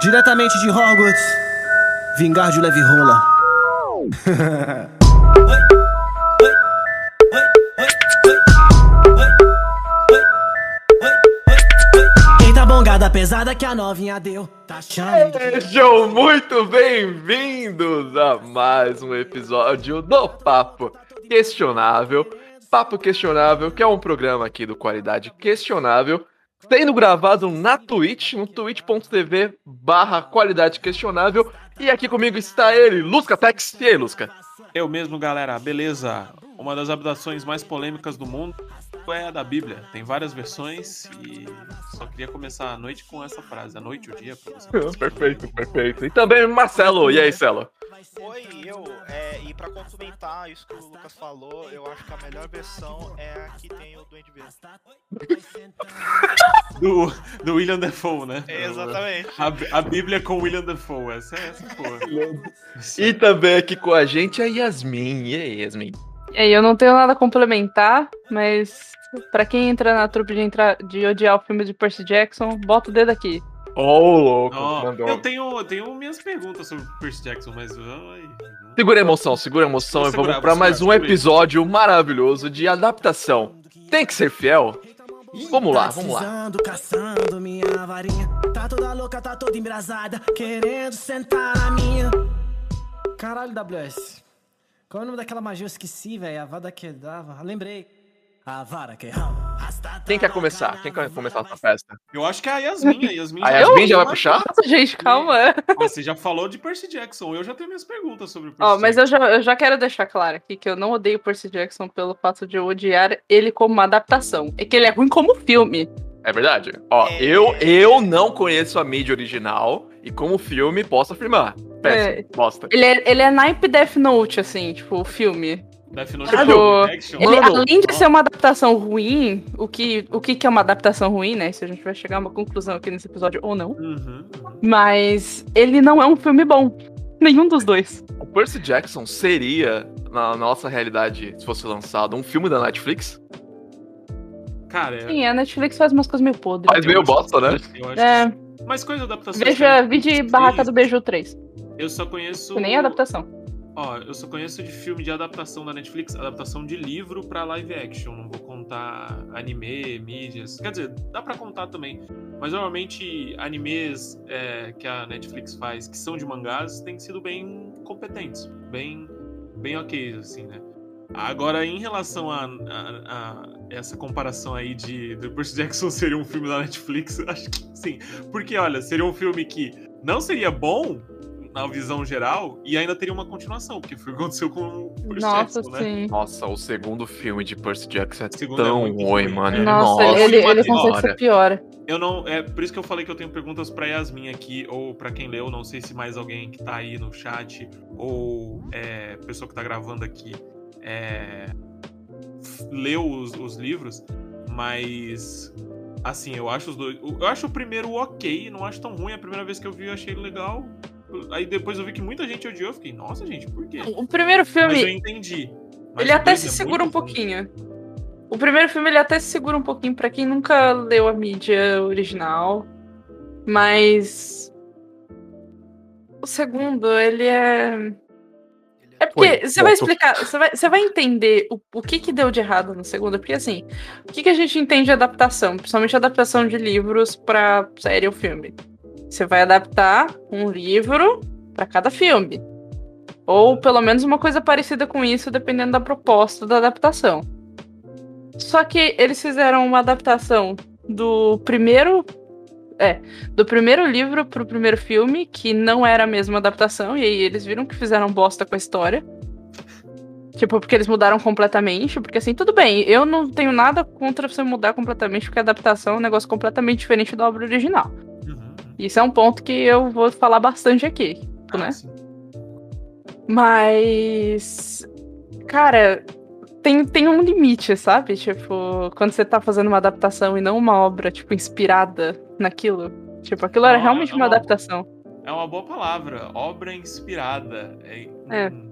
Diretamente de Hogwarts, vingar de leve rola. Eita bongada pesada que a novinha deu. Tá achando? Sejam muito bem-vindos a mais um episódio do Papo Questionável. Papo Questionável, que é um programa aqui do Qualidade Questionável, sendo gravado na Twitch, no twitch.tv barra Qualidade Questionável. E aqui comigo está ele, Lusca Tex. E aí, Lusca? Eu mesmo, galera, beleza? Uma das abduções mais polêmicas do mundo é a da Bíblia. Tem várias versões e só queria começar a noite com essa frase. A noite, o dia, pra você. Perfeito, perfeito. E também Marcelo. E aí, Celo? Oi, eu. É, e pra complementar isso que o Lucas falou, eu acho que a melhor versão é a que tem o Duende Verde. Do, do William Defoe, né? Exatamente. A, a Bíblia com William Defoe. Essa é essa, porra. E também aqui com a gente a Yasmin. E aí, Yasmin? E aí, eu não tenho nada a complementar, mas pra quem entra na trupe de, entrar, de odiar o filme de Percy Jackson, bota o dedo aqui. Ô, louco, Ó, mandou. eu, tenho, eu tenho minhas perguntas sobre Percy Jackson, mas. ai, Segura a emoção, segura a emoção Vou e vamos vou mais um aí. episódio maravilhoso de adaptação. Tem que ser fiel? Vamos lá, vamos lá. Caçando minha varinha. Tá toda louca, tá toda embrasada. Querendo sentar na minha. Caralho, WS. Qual é o nome daquela magia? Eu esqueci, velho. A vada que dava. Lembrei. A vara que Quem quer começar? Quem quer começar essa festa? Eu acho que é a Yasmin. A Yasmin, A já- Yasmin já vai puxar? Nossa, gente, calma. Ah, Você já falou de Percy Jackson. Eu já tenho minhas perguntas sobre Percy Ó, mas eu já, eu já quero deixar claro aqui que eu não odeio Percy Jackson pelo fato de eu odiar ele como uma adaptação. É que ele é ruim como filme. É verdade? Ó, É. eu, eu não conheço a mídia original e como filme posso afirmar. Péssimo, É. bosta. Ele é, ele é naipe Death Note, assim, tipo, o filme. Death Note Tipo. Ele, Mano, além de ser uma adaptação ruim, o que, o que, que é uma adaptação ruim, né? Se a gente vai chegar a uma conclusão aqui nesse episódio ou não. Uhum. Mas ele não é um filme bom. Nenhum dos dois. O Percy Jackson seria, na nossa realidade, se fosse lançado, um filme da Netflix? Cara, é- Sim, a Netflix faz umas coisas meio podres. Faz meio bosta, né? eu acho É, que- Mas coisa adaptação. veja, vi de Barraca do Beijo 3. Eu só conheço. Que nem adaptação. Ó, eu só conheço de filme de adaptação da Netflix, adaptação de livro pra live action. Não vou contar anime, mídias. Quer dizer, dá pra contar também. Mas normalmente animes é, que a Netflix faz, que são de mangás, têm sido bem competentes. Bem, bem ok, assim, né? Agora, em relação a, a- a essa comparação aí de do Percy Jackson seria um filme da Netflix, acho que sim. Porque, olha, seria um filme que não seria bom na visão geral e ainda teria uma continuação, porque foi o que aconteceu com o Percy Nossa, Jackson, né? sim. Noção, o segundo filme de Percy Jackson é Segundo é tão muito ruim, ruim, mano. é. Nossa, Nossa, ele, ele consegue ser pior. Eu não, é por isso que eu falei que eu tenho perguntas pra Yasmin aqui ou pra quem leu, não sei se mais alguém que tá aí no chat ou é, pessoa que tá gravando aqui é, leu os, os livros, mas assim, eu acho os dois, eu acho o primeiro ok, não acho tão ruim, a primeira vez que eu vi eu achei ele legal. Aí depois eu vi que muita gente odiou, eu fiquei, nossa, gente, por quê? O primeiro Mas eu filme, entendi. Mas ele até se é segura um ruim. pouquinho. O primeiro filme, ele até se segura um pouquinho pra quem nunca leu a mídia original. Mas. O segundo, ele é. É porque Oi, você vai explicar, você vai, você vai entender o, o que, que deu de errado no segundo, porque assim, o que, que a gente entende de adaptação, principalmente adaptação de livros pra série ou filme? Você vai adaptar um livro pra cada filme. Ou pelo menos uma coisa parecida com isso, dependendo da proposta da adaptação. Só que eles fizeram uma adaptação do primeiro. É, do primeiro livro pro primeiro filme, que não era a mesma adaptação, e aí eles viram que fizeram bosta com a história. Tipo, porque eles mudaram completamente, porque assim, tudo bem, eu não tenho nada contra você mudar completamente, porque a adaptação é um negócio completamente diferente da obra original. Isso é um ponto que eu vou falar bastante aqui, Ah, né? sim. Mas. Cara, tem, tem um limite, sabe? Tipo, quando você tá fazendo uma adaptação e não uma obra, tipo, inspirada naquilo. Tipo, aquilo era Não, realmente é uma uma- adaptação. É uma boa palavra, obra inspirada. É, É. hum,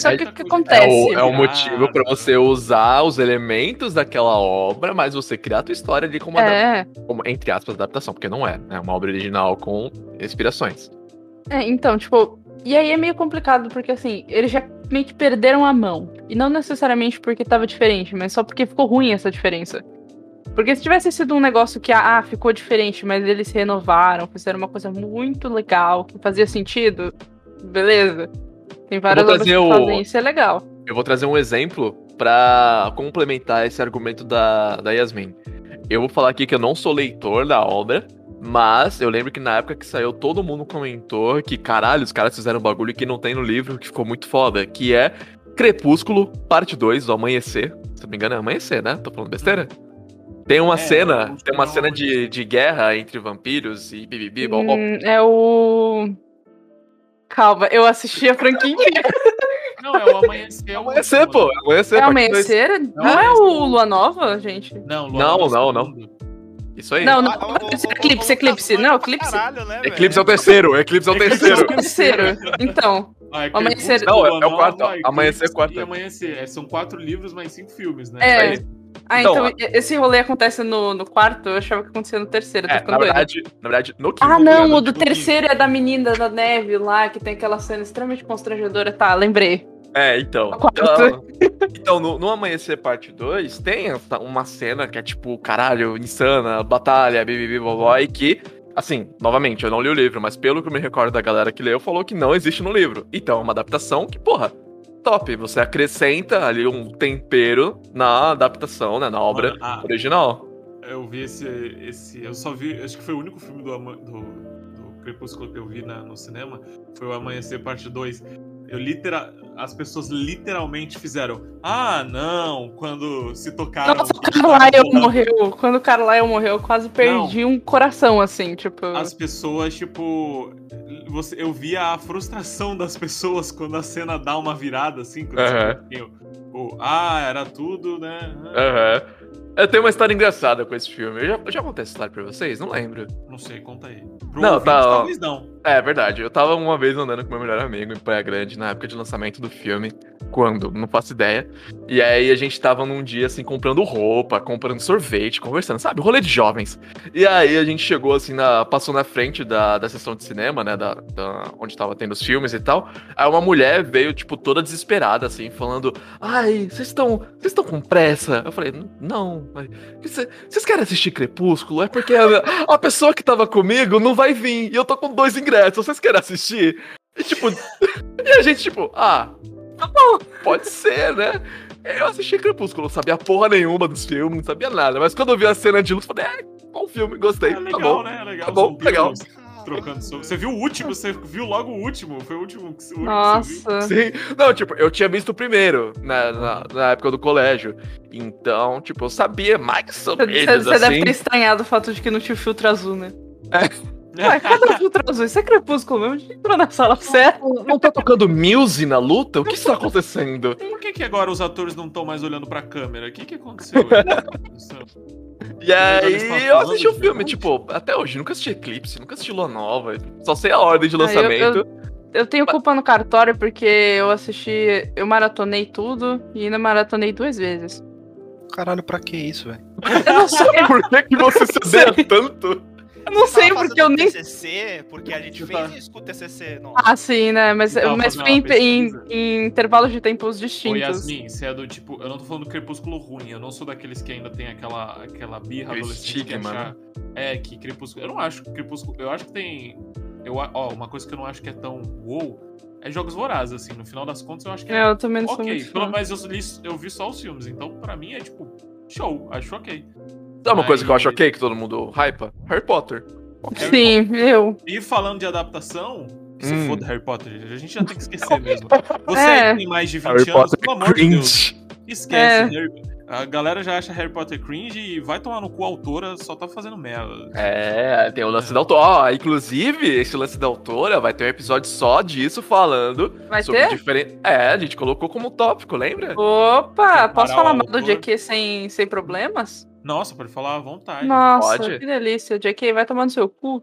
Só que o que acontece? É o, é o criada. motivo pra você usar os elementos daquela obra, mas você criar a tua história ali como, uma É, como, entre aspas, adaptação, porque não é. É uma obra original com inspirações. é, então, tipo, e aí é meio complicado, porque assim, eles já meio que perderam a mão. E não necessariamente porque tava diferente, mas só porque ficou ruim essa diferença. Porque se tivesse sido um negócio que, ah, ficou diferente, mas eles se renovaram, fizeram uma coisa muito legal, que fazia sentido, beleza. Tem várias vou obras que trazer o- fazem isso, é legal. Eu vou trazer um exemplo pra complementar esse argumento da, da Yasmin. Eu vou falar aqui que eu não sou leitor da obra, mas eu lembro que na época que saiu, todo mundo comentou que, caralho, os caras fizeram um bagulho que não tem no livro, que ficou muito foda, que é Crepúsculo, parte 2, do Amanhecer. Se não me engano, é Amanhecer, né? Tô falando besteira? Tem uma É, cena, tem uma não cena de, de guerra entre vampiros e bibibi. Hum, é o. Calma, eu assisti a franquia inteira. Não, é o amanhecer. é o Amanhecer, último, pô, né? amanhecer, É amanhecer? Não é Amanhecer. o Lua Nova, gente? Não, Lua Não, Nova é não, não. Isso aí. Não, não. Ah, o- o- Eclipse, Eclipse. o- Não, Eclipse. Caralho, né? Eclipse é o terceiro, Eclipse é o Eclipse terceiro. Terceiro. Então, Ah, é Amanhecer- Não, é- é o quarto, Nova, Amanhecer é quarto. E Amanhecer. É, são quatro livros, mas cinco filmes, né? É. Ah, Então, então, esse rolê acontece no, no quarto, eu achava que acontecia no terceiro, É, na verdade, na verdade, no quinto. Ah, não, o do terceiro é da menina da neve lá, que tem aquela cena extremamente constrangedora. Tá, lembrei. É, então. Quarto. Então, então, no, no Amanhecer Parte 2, tem uma cena que é tipo, caralho, insana, batalha, bibibi, bobó, e que, assim, novamente, eu não li o livro, mas pelo que eu me recordo da galera que leu, falou que não existe no livro. Então, é uma adaptação que, porra, top. Você acrescenta ali um tempero na adaptação, né, na obra Mano, ah, original. eu vi esse, esse. Eu só vi. Acho que foi o único filme do, do, do Crepúsculo que eu vi na- no cinema. Foi o Amanhecer Parte 2. Eu literal, as pessoas literalmente fizeram. Ah, não! Quando se tocaram. Nossa, o rolando." morreu. Quando o Carlyle morreu, eu quase perdi um coração, assim, tipo. As pessoas, tipo. Você, eu via a frustração das pessoas quando a cena dá uma virada, assim. Quando você- o, ah, era tudo, né? Aham. Eu tenho uma história engraçada com esse filme. Eu já, eu já contei essa história pra vocês? Não lembro. Não sei, conta aí. Pro Não, ouvinte, tá, ó. talvez não. É verdade. Eu tava uma vez andando com meu melhor amigo em Praia Grande na época de lançamento do filme. Quando? Não faço ideia. E aí a gente tava num dia assim comprando roupa, comprando sorvete, conversando, sabe? Rolê de jovens. E aí a gente chegou assim, na, passou na frente da, da sessão de cinema, né? Da, da- onde tava tendo os filmes e tal. Aí uma mulher veio, tipo, toda desesperada, assim, falando: Ai, vocês estão. Vocês estão com pressa? Eu falei, não. Vocês vocês querem assistir Crepúsculo? É porque a, a pessoa que tava comigo não vai vir. E eu tô com dois ingressos. Vocês querem assistir? E tipo. e a gente, tipo, ah, tá bom, pode ser, né? Eu assisti Crepúsculo, não sabia porra nenhuma dos filmes, não sabia nada. Mas quando eu vi a cena de luz, eu falei, é, bom filme, gostei. É tá legal, bom. né? É legal. Tá bom, legal. Trocando sobre. Você viu o último? Você viu logo o último? Foi o último que, você viu? Nossa. Sim. Não, tipo, eu tinha visto o primeiro, na, na, na época do colégio. Então, tipo, eu sabia mais ou Você, menos você deve assim. ter estranhado o fato de que não tinha o filtro azul, né? É. Ué, cadê o filtro azul? Isso é crepúsculo mesmo? A gente entrou na sala certa. Não, não tá tocando Muse na luta? O que está acontecendo? Por que, que agora os atores não estão mais olhando pra câmera? O que, que aconteceu? E aí, estão eu assisti o falando, filme, tipo, até hoje, nunca assisti Eclipse, nunca assisti Lua Nova. Só sei a ordem de Ah, eu- lançamento. Eu tenho culpa no cartório porque eu assisti, eu maratonei tudo e ainda maratonei duas vezes. Caralho, pra que isso, velho? Eu não sei, Por que, que você se odeia tanto? Eu não sei porque eu nem. TCC, porque a gente Você fez tá- isso com o TCC, não. Ah, sim, né? Mas, mas foi em, em- em intervalos de tempos Ô, distintos. Yasmin, você é do tipo. Eu não tô falando do crepúsculo ruim, eu não sou daqueles que ainda tem aquela, aquela birra Aquele adolescente que estigma, achar. É, que crepúsculo. Eu não acho que crepúsculo. Eu acho que tem. Eu, ó, uma coisa que eu não acho que é tão wow é jogos vorazes, assim. No final das contas, eu acho que É, eu também não sou ok. muito Pelo menos eu, li, eu vi só os filmes, então pra mim é tipo. Show, acho ok. Sabe uma coisa que eu acho ok, que todo mundo hypa? Harry Potter. Sim, eu. E falando de adaptação, que se Hum. foda Harry Potter, a gente já tem que esquecer mesmo. Você É. que tem mais de 20 Harry anos, Potter pelo é amor de Deus, cringe. esquece. Harry- A galera já acha Harry Potter cringe e vai tomar no cu a autora, só tá fazendo merda. É, tem o lance da autora. Ó, inclusive, esse lance da autora vai ter um episódio só disso falando Vai sobre ter? diferente. É, a gente colocou como tópico, lembra? Opa, posso falar mal do. GQ sem, sem problemas? Nossa, pode falar à vontade. Nossa, Pode? que delícia. JK, vai tomar no seu cu.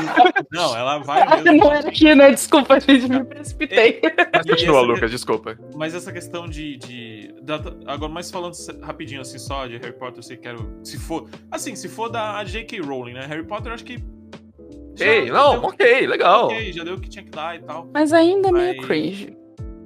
Não, ela vai mesmo. Não era aqui, né? Desculpa, gente, me precipitei. Mas continua, essa- Lucas, desculpa. Mas essa questão de. de da- agora, mais falando se- rapidinho assim, só de Harry Potter, eu sei que quero. Se for. Assim, se for da J.K. Rowling, né? Harry Potter, eu acho que. já Ei, não, deu- ok, legal. ok, já deu o que tinha que dar e tal. Mas ainda é meio Mas- cringe.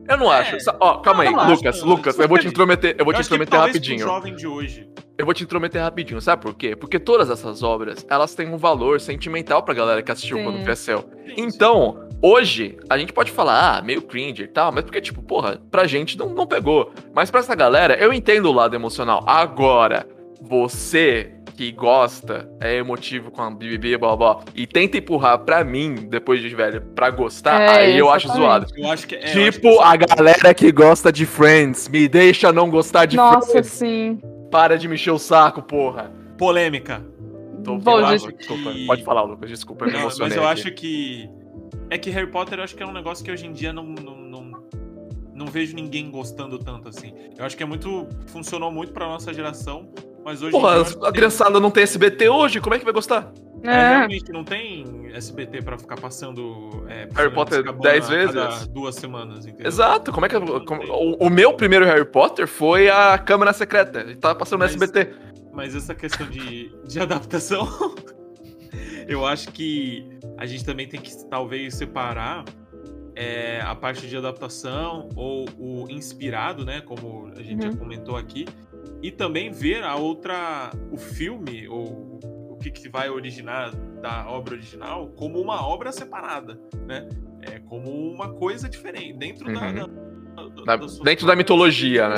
Eu não acho. É. Sa- Ó, calma aí, Eu não acho, Lucas, não. Lucas, eu vou te intrometer, eu vou Eu te acho que intrometer rapidinho. jovem de hoje. Eu vou te intrometer rapidinho, sabe por quê? Porque todas essas obras, elas têm um valor sentimental pra galera que assistiu Sim. quando cresceu. Então, hoje, a gente pode falar, ah, meio cringe e tal, mas porque, tipo, porra, pra gente não, não pegou. Mas pra essa galera, eu entendo o lado emocional. Agora, você que gosta, é emotivo com a BBB, blá blá, blá, e tenta empurrar pra mim, depois de velho, pra gostar, É, aí eu acho zoado. Eu acho que. é, eu acho que Tipo, essa- a galera que gosta de Friends, me deixa não gostar de Nossa, Friends. sim. Para de me encher o saco, porra. Polêmica. Tô Bom, bravo, gente, desculpa. Pode falar, Lucas, desculpa, eu me Não, mas emocionei eu aqui. acho que. É que Harry Potter eu acho que é um negócio que hoje em dia não, não, não, não vejo ninguém gostando tanto assim. Eu acho que é muito. Funcionou muito pra nossa geração, mas hoje Porra, a tem- criançada não tem SBT hoje, como é que vai gostar? É, É. realmente não tem SBT pra ficar passando é, Harry Potter Azkaban 10 a cada vezes? duas semanas, entendeu? Exato, como é que. Não como- tem. o, o meu primeiro Harry Potter foi a Câmara Secreta. Ele tava passando no Mas- SBT. Mas essa questão de, de adaptação, eu acho que a gente também tem que talvez separar é, a parte de adaptação ou o inspirado, né? Como a gente Uhum. já comentou aqui, e também ver a outra, o filme ou o que, que vai originar da obra original como uma obra separada, né? É como uma coisa diferente dentro da, Uhum. da- Da- das suas dentro da mitologia, né?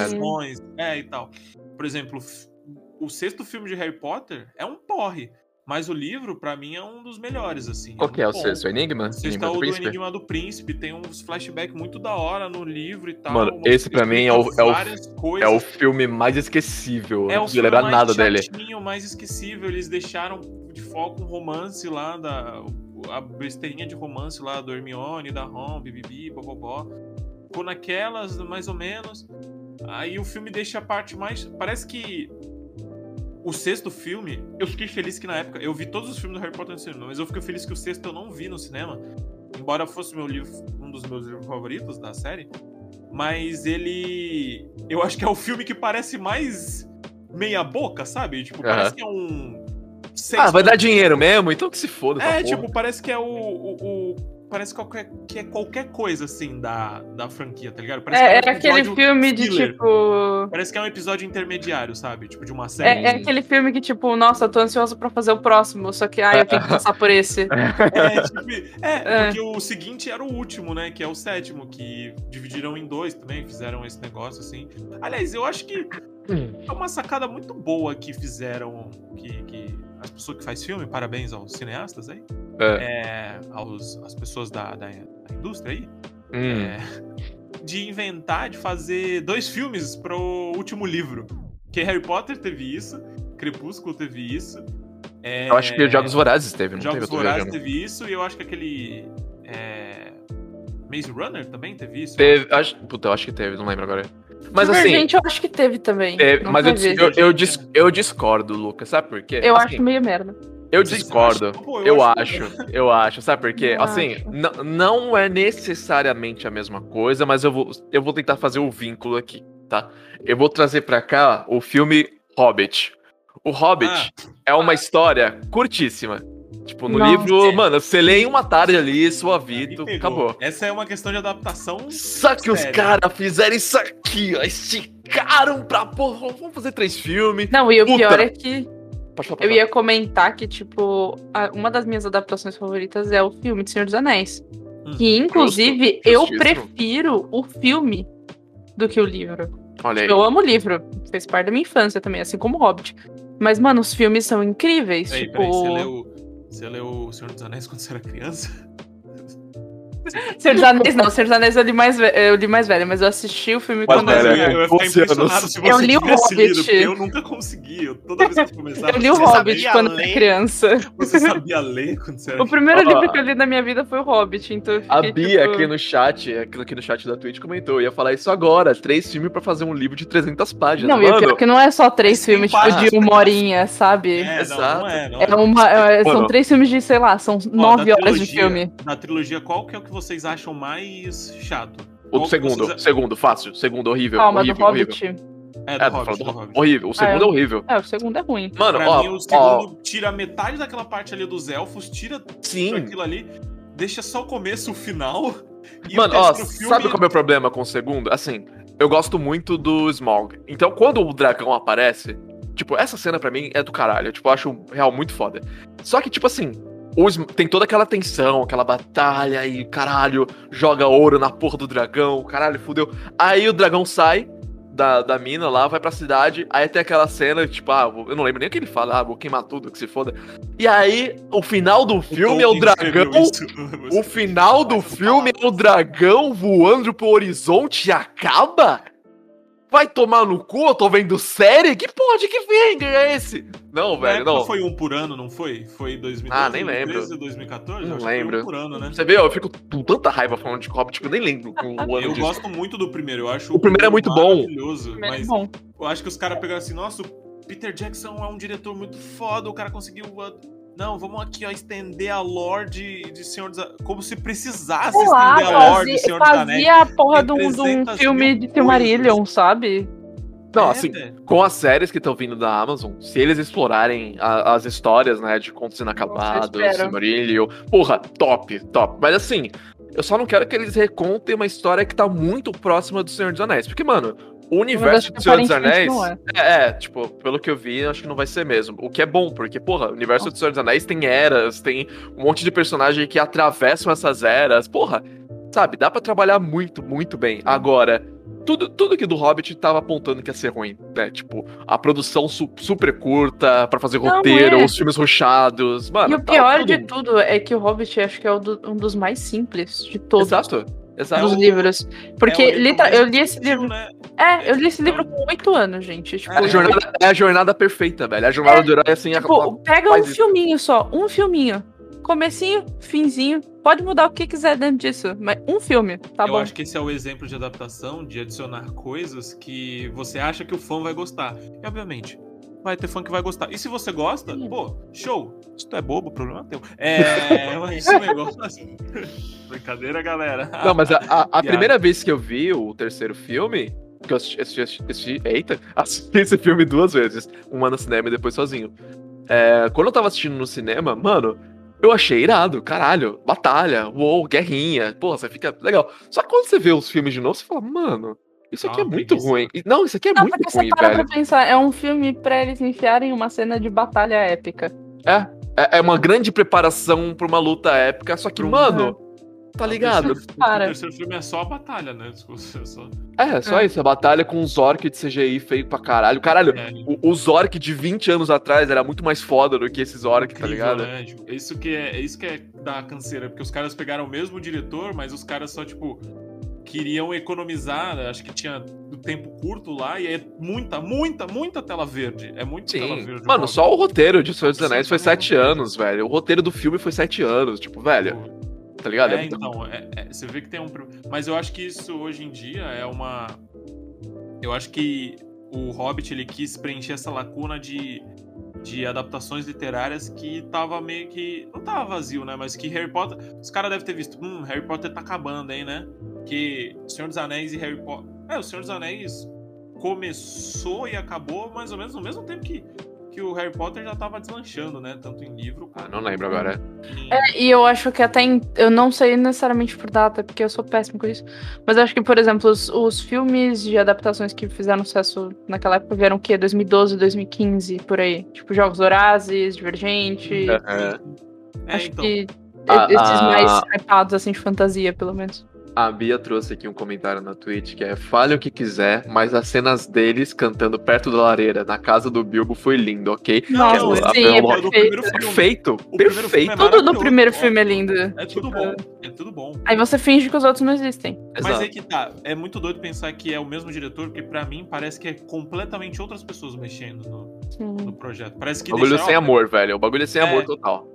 É, e tal. Por exemplo, o sexto filme de Harry Potter é um porre, mas o livro, pra mim, é um dos melhores, assim. Qual que é o bom. sexto? Enigma? O sexto Enigma é do o do Príncipe? Enigma do Príncipe, tem uns flashbacks muito da hora no livro e tal. Mano, esse pra mim é o- é o- É o filme mais esquecível. É não o filme lembrar mais nada dele. mais esquecível. Eles deixaram de foco um romance lá da. A besteirinha de romance lá do Hermione, da Ron, bibibi, bobobó. Ficou naquelas, mais ou menos. Aí o filme deixa a parte mais. Parece que. O sexto filme, eu fiquei feliz que na época. Eu vi todos os filmes do Harry Potter no cinema, mas eu fiquei feliz que o sexto eu não vi no cinema. Embora fosse meu livro, um dos meus livros favoritos da série. Mas ele. Eu acho que é o filme que parece mais meia boca, sabe? Tipo, Aham. parece que é um. Ah, vai dar dinheiro mesmo? Então que se foda. É, tipo, parece que é o. o- o- Parece qualquer, que é qualquer coisa, assim, da, da franquia, tá ligado? Parece É, que é aquele episódio filme de filler. tipo. Parece que é um episódio intermediário, sabe? Tipo, de uma série. É, é aquele filme que, tipo, nossa, eu tô ansioso pra fazer o próximo, só que, ai, eu tenho que passar por esse. É, tipo, é, É. porque o seguinte era o último, né? Que é o sétimo, que dividiram em dois também, fizeram esse negócio assim. Aliás, eu acho que é uma sacada muito boa que fizeram, que, que as pessoas que faz filme, parabéns aos cineastas aí, é, aos, às pessoas da, da, da indústria aí, Hum. é, de inventar, de fazer dois filmes pro último livro. Que Harry Potter teve isso, Crepúsculo teve isso. é, Eu acho que Jogos Vorazes teve, não Jogos teve? Tô Vorazes teve isso, e eu acho que aquele. É... Maze Runner também teve isso. Teve, acho, puta, eu acho que teve, não lembro agora. Mas assim, Divergente, eu acho que teve também. teve, mas eu, vai ver. eu, eu, dis- eu discordo, Lucas, sabe por quê? Eu Assim, acho meio merda. Eu discordo. eu, eu acho, acho- eu acho. Sabe por quê? Eu assim, não é necessariamente a mesma coisa, mas eu vou, eu vou tentar fazer o vínculo aqui, tá? Eu vou trazer pra cá o filme Hobbit. O Hobbit é uma história curtíssima. Tipo, no Nossa. livro, mano, você lê em uma tarde ali, suavito, acabou. Essa é uma questão de adaptação. Só que os Sério. caras fizeram isso aqui, ó, esticaram pra porra, vamos fazer três filmes. Não, e o Puta. pior é que Pode falar, pode eu falar. ia comentar que, tipo, a- uma das minhas adaptações favoritas é o filme de Senhor dos Anéis. Hum, Que, inclusive, justo, eu prefiro o filme do que o livro. Olha aí. Eu amo o livro. Fez parte da minha infância também, assim como o Hobbit. Mas, mano, os filmes são incríveis. Peraí, tipo. peraí, você leu, você leu O Senhor dos Anéis quando você era criança? Senhor dos Anéis não, Senhor dos Anéis eu li mais, ve- eu li mais velho, mas eu assisti o filme quando velho, eu eu, era eu ia ficar 12 anos. impressionado se Eu você li o lido, Hobbit. porque eu nunca consegui. Eu, toda vez que começava, Eu li o Você Hobbit quando eu ler? era criança. você sabia ler quando você era O primeiro Ó, livro que eu li na minha vida foi o Hobbit, então eu A fiquei, Bia tipo, aqui no chat, aqui aqui no chat da Twitch comentou, eu ia falar isso agora, três filmes pra fazer um livro de 300 páginas. Não, e Mano, pior é que não é só três filmes, tipo, páginas, de uma horinha, sabe? É, não, Exato. não é, não É uma, é- são três filmes de, sei lá, são nove horas de filme. Na trilogia, qual que é o que vocês acham mais chato? o do segundo, vocês- segundo, fácil, segundo, horrível, Calma, horrível, do horrível. Hobbit. É, do É, Hobbit, do Hobbit. horrível, o segundo é, é. horrível. É, o segundo é ruim. Mano, Pra ó, mim, o ó, segundo tira metade daquela parte ali dos elfos, tira tudo sim. aquilo ali, deixa só o começo, o final. E Mano, o ó, filme- sabe qual é o meu problema com o segundo? Assim, eu gosto muito do Smaug. Então, quando o dragão aparece, tipo, essa cena pra mim é do caralho. Tipo, eu acho real muito foda. Só que, tipo assim, o Sm- tem toda aquela tensão, aquela batalha e caralho, joga ouro na porra do dragão, caralho, fudeu. Aí o dragão sai da, da mina lá, vai pra cidade, aí tem aquela cena, tipo, ah, eu não lembro nem o que ele fala, ah, vou queimar tudo, que se foda. E aí, o final do filme é o dragão o final do filme é o dragão voando pro horizonte e acaba? Vai tomar no cu? Eu tô vendo série? Que porra de cliffhanger é esse? Não, Na velho, não. foi um por ano, não foi? Foi 2012, Ah, nem lembro. 2013, 2014? Não Acho que foi lembro. um por ano, né? Você vê, eu fico com tanta raiva falando de Hobbit que eu nem lembro com o ano Eu disso. gosto muito do primeiro, eu acho O primeiro é muito bom. maravilhoso, Primeiro é mas bom. eu acho que os caras pegaram assim, nossa, o Peter Jackson é um diretor muito foda, o cara conseguiu. Não, vamos aqui, ó, estender a lore de, de Senhor dos Anéis. Como se precisasse Sei lá, estender a lore de fazia, Senhor dos Anéis. fazia a porra de um, de um 300 filme de Silmarillion, sabe? Não, É, assim, velho. com as séries que estão vindo da Amazon, se eles explorarem a- as histórias, né, de contos inacabados. Silmarillion, porra, top, top. Mas assim, eu só não quero que eles recontem uma história que tá muito próxima do Senhor dos Anéis. Porque, mano, o universo do Senhor dos Anéis. é. É, é, tipo, pelo que eu vi, acho que não vai ser mesmo. O que é bom, porque, porra, o universo do Senhor dos Anéis tem eras, tem um monte de personagens que atravessam essas eras. Porra, sabe, dá pra trabalhar muito, muito bem. Agora, tudo, tudo que do Hobbit tava apontando que ia ser ruim, né? Tipo, a produção su- super curta pra fazer Não, roteiro, é. os filmes rushados. Mano, e o tá pior tudo- de tudo é que o Hobbit acho que é do- um dos mais simples de todos Exato, exato. os É o- livros. Porque É literal, eu li esse livro. né? É, eu li esse livro com oito anos, gente. Tipo, É a, jornada, é a jornada perfeita, velho. A jornada do herói é assim. tipo, a- pega um isso. filminho só, um filminho. Comecinho, finzinho. Pode mudar o que quiser dentro disso, mas um filme, tá eu bom. acho que esse é o exemplo de adaptação, de adicionar coisas que você acha que o fã vai gostar. E, obviamente, vai ter fã que vai gostar. E se você gosta, Sim. pô, show. Se tu é bobo, o problema é teu. É, mas esse negócio... Brincadeira, galera. Não, mas a, a- a primeira vez que eu vi o terceiro filme, que eu assisti, assisti, assisti- assisti- eita, assisti esse filme duas vezes, uma no cinema e depois sozinho. É, quando eu tava assistindo no cinema, mano, eu achei irado, caralho, batalha, uou, guerrinha, porra, você fica legal. Só que quando você vê os filmes de novo, você fala, mano, isso aqui Ah, é muito preguiça. ruim. E- Não, isso aqui é Não, muito você ruim, para velho. pra pensar, é um filme pra eles enfiarem uma cena de batalha épica. É, é, é uma grande preparação pra uma luta épica, só que, mano, tá ligado? Para. O terceiro filme é só a batalha, né? Você só... É, só É. isso, a batalha com os orc de CGI feio pra caralho. Caralho, É, O, o Zork de 20 anos atrás era muito mais foda do que esse Zork, tá incrível, ligado? né? Tipo, Isso que é, é isso que é da canseira, porque os caras pegaram o mesmo diretor, mas os caras só, tipo, queriam economizar, acho que tinha do tempo curto lá, e é muita, muita, muita tela verde. É muito tela Sim. verde. Mano, só o roteiro de Senhor dos Anéis foi só o 7 roteiro. anos, velho. O roteiro do filme foi 7 anos. Tipo, velho, tá ligado? É, muito- então, é- é, você vê que tem um. Mas eu acho que isso hoje em dia é uma. Eu acho que o Hobbit ele quis preencher essa lacuna de, de adaptações literárias que tava meio que. Não tava vazio, né? Mas que Harry Potter. Os caras devem ter visto. Hum, Harry Potter tá acabando, hein, né? Que Senhor dos Anéis e Harry Potter. É, o Senhor dos Anéis começou e acabou mais ou menos no mesmo tempo que, que o Harry Potter já tava deslanchando, né? Tanto em livro Ah, não lembro agora. em- É, e eu acho que até. em- eu não sei necessariamente por data, porque eu sou péssimo com isso. Mas eu acho que, por exemplo, os, os filmes de adaptações que fizeram sucesso naquela época vieram o quê? 2012, 2015, por aí. Tipo, Jogos Horazes, Divergente. É, É, acho então. que A- esses a- mais hypados, assim, de fantasia, pelo menos. A Bia trouxe aqui um comentário na Twitch que é: fale o que quiser, mas as cenas deles cantando perto da lareira na casa do Bilbo foi lindo, ok? Nossa, não, sim, é é do perfeito. Perfeito, O perfeito. é Tudo no maravilhoso, primeiro filme é lindo. É tudo bom. É tudo bom. Aí você finge que os outros não existem. Mas Exato. aí que tá. É muito doido pensar que é o mesmo diretor, porque pra mim parece que é completamente outras pessoas mexendo no, no projeto. Parece que O bagulho deixaram- sem amor, velho. O bagulho é sem É. amor total.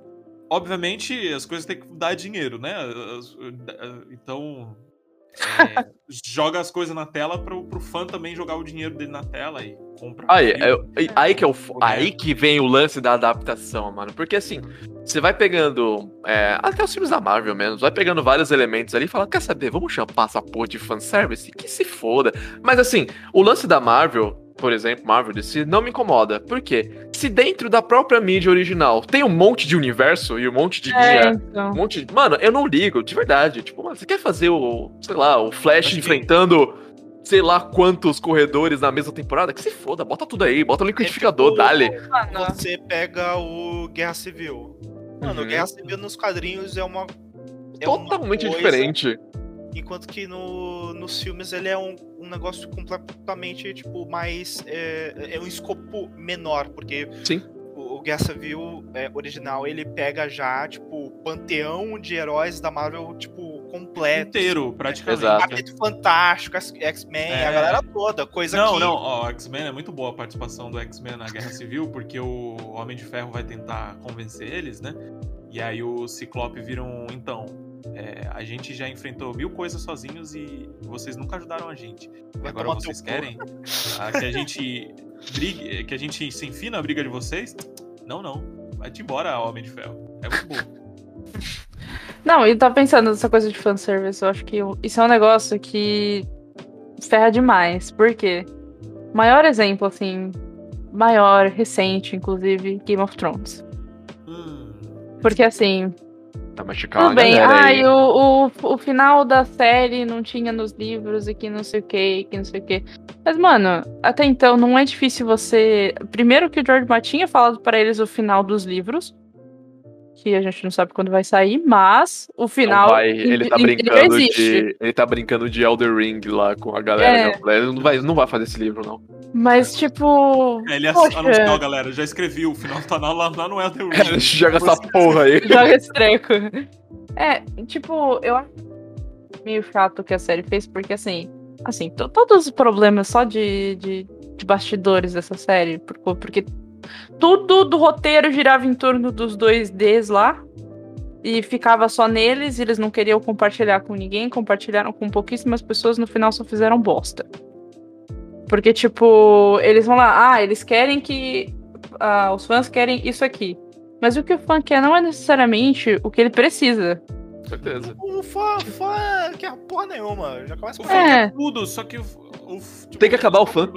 Obviamente, as coisas têm que dar dinheiro, né? As- Então. é, joga as coisas na tela pro, pro fã também jogar o dinheiro dele na tela e compra. Aí, filme. é- é- aí que é o, aí que vem o lance da adaptação, mano. Porque assim, você vai pegando. é, até os filmes da Marvel mesmo, vai pegando vários elementos ali e fala: quer saber, vamos chamar essa porra de fanservice? Que se foda. Mas assim, o lance da Marvel. Por exemplo, Marvel DC, não me incomoda. Por quê? Se dentro da própria mídia original tem um monte de universo e um monte de É, guia então. Um monte de... Mano, eu não ligo, de verdade. Tipo, mano, você quer fazer o, sei lá, o Flash Acho que- enfrentando sei lá quantos corredores na mesma temporada? Que se foda, bota tudo aí, bota o liquidificador, tipo- dale. Mano, Você pega o Guerra Civil. Mano, Uhum. Guerra Civil nos quadrinhos é uma. é uma Totalmente coisa, diferente. Enquanto que no, nos filmes ele é um, um negócio completamente, tipo, mais. É, é um escopo menor, porque Sim. o, o Guerra Civil é, original ele pega já, tipo, o panteão de heróis da Marvel, tipo, completo. inteiro, praticamente. Exato. Quarteto Fantástico, X- X-Men, É. a galera toda, coisa Não, que. não, ó, o X-Men é muito boa a participação do X-Men na Guerra Civil, porque o Homem de Ferro vai tentar convencer eles, né? E aí o Ciclope vira um. Então, é, a gente já enfrentou mil coisas sozinhos e vocês nunca ajudaram a gente. Vai Agora vocês querem ah, que a gente brigue, que a gente se enfie na briga de vocês? Não, não. Vai-te embora, Homem de Ferro. É muito bom. Não, e tá pensando nessa coisa de fanservice, eu acho que isso é um negócio que ferra demais. Por quê? Maior exemplo, assim, maior, recente, inclusive, Game of Thrones. Hum, Porque assim, Tá machucando tudo bem, galera aí. ai, o, o, o final da série não tinha nos livros e que não sei o que, que não sei o que. Mas, mano, até então não é difícil você. Primeiro que o George Martin tinha falado pra eles o final dos livros. Que a gente não sabe quando vai sair, mas o final. vai, ele tá brincando de. Ele tá brincando de Elder Ring lá com a galera. É. né? Ele não vai, não vai fazer esse livro, não. Mas, tipo. é, ele Poxa. anunciou, galera, já escrevi, o final tá lá, lá, no Elden Ring. Joga essa porra aí. Joga esse treco. É, tipo, eu acho meio chato o que a série fez, porque assim. Assim, to- todos os problemas só de, de, de bastidores dessa série, por- porque tudo do roteiro girava em torno dos dois Ds lá. E ficava só neles, eles não queriam compartilhar com ninguém, compartilharam com pouquíssimas pessoas, no final só fizeram bosta. Porque, tipo, eles vão lá, ah, eles querem que. ah, os fãs querem isso aqui. Mas o que o fã quer não é necessariamente o que ele precisa. Com certeza. O fã, fã, que é porra nenhuma. Já começa O com fã É. tudo, só que o. o tipo, Tem que acabar o fã.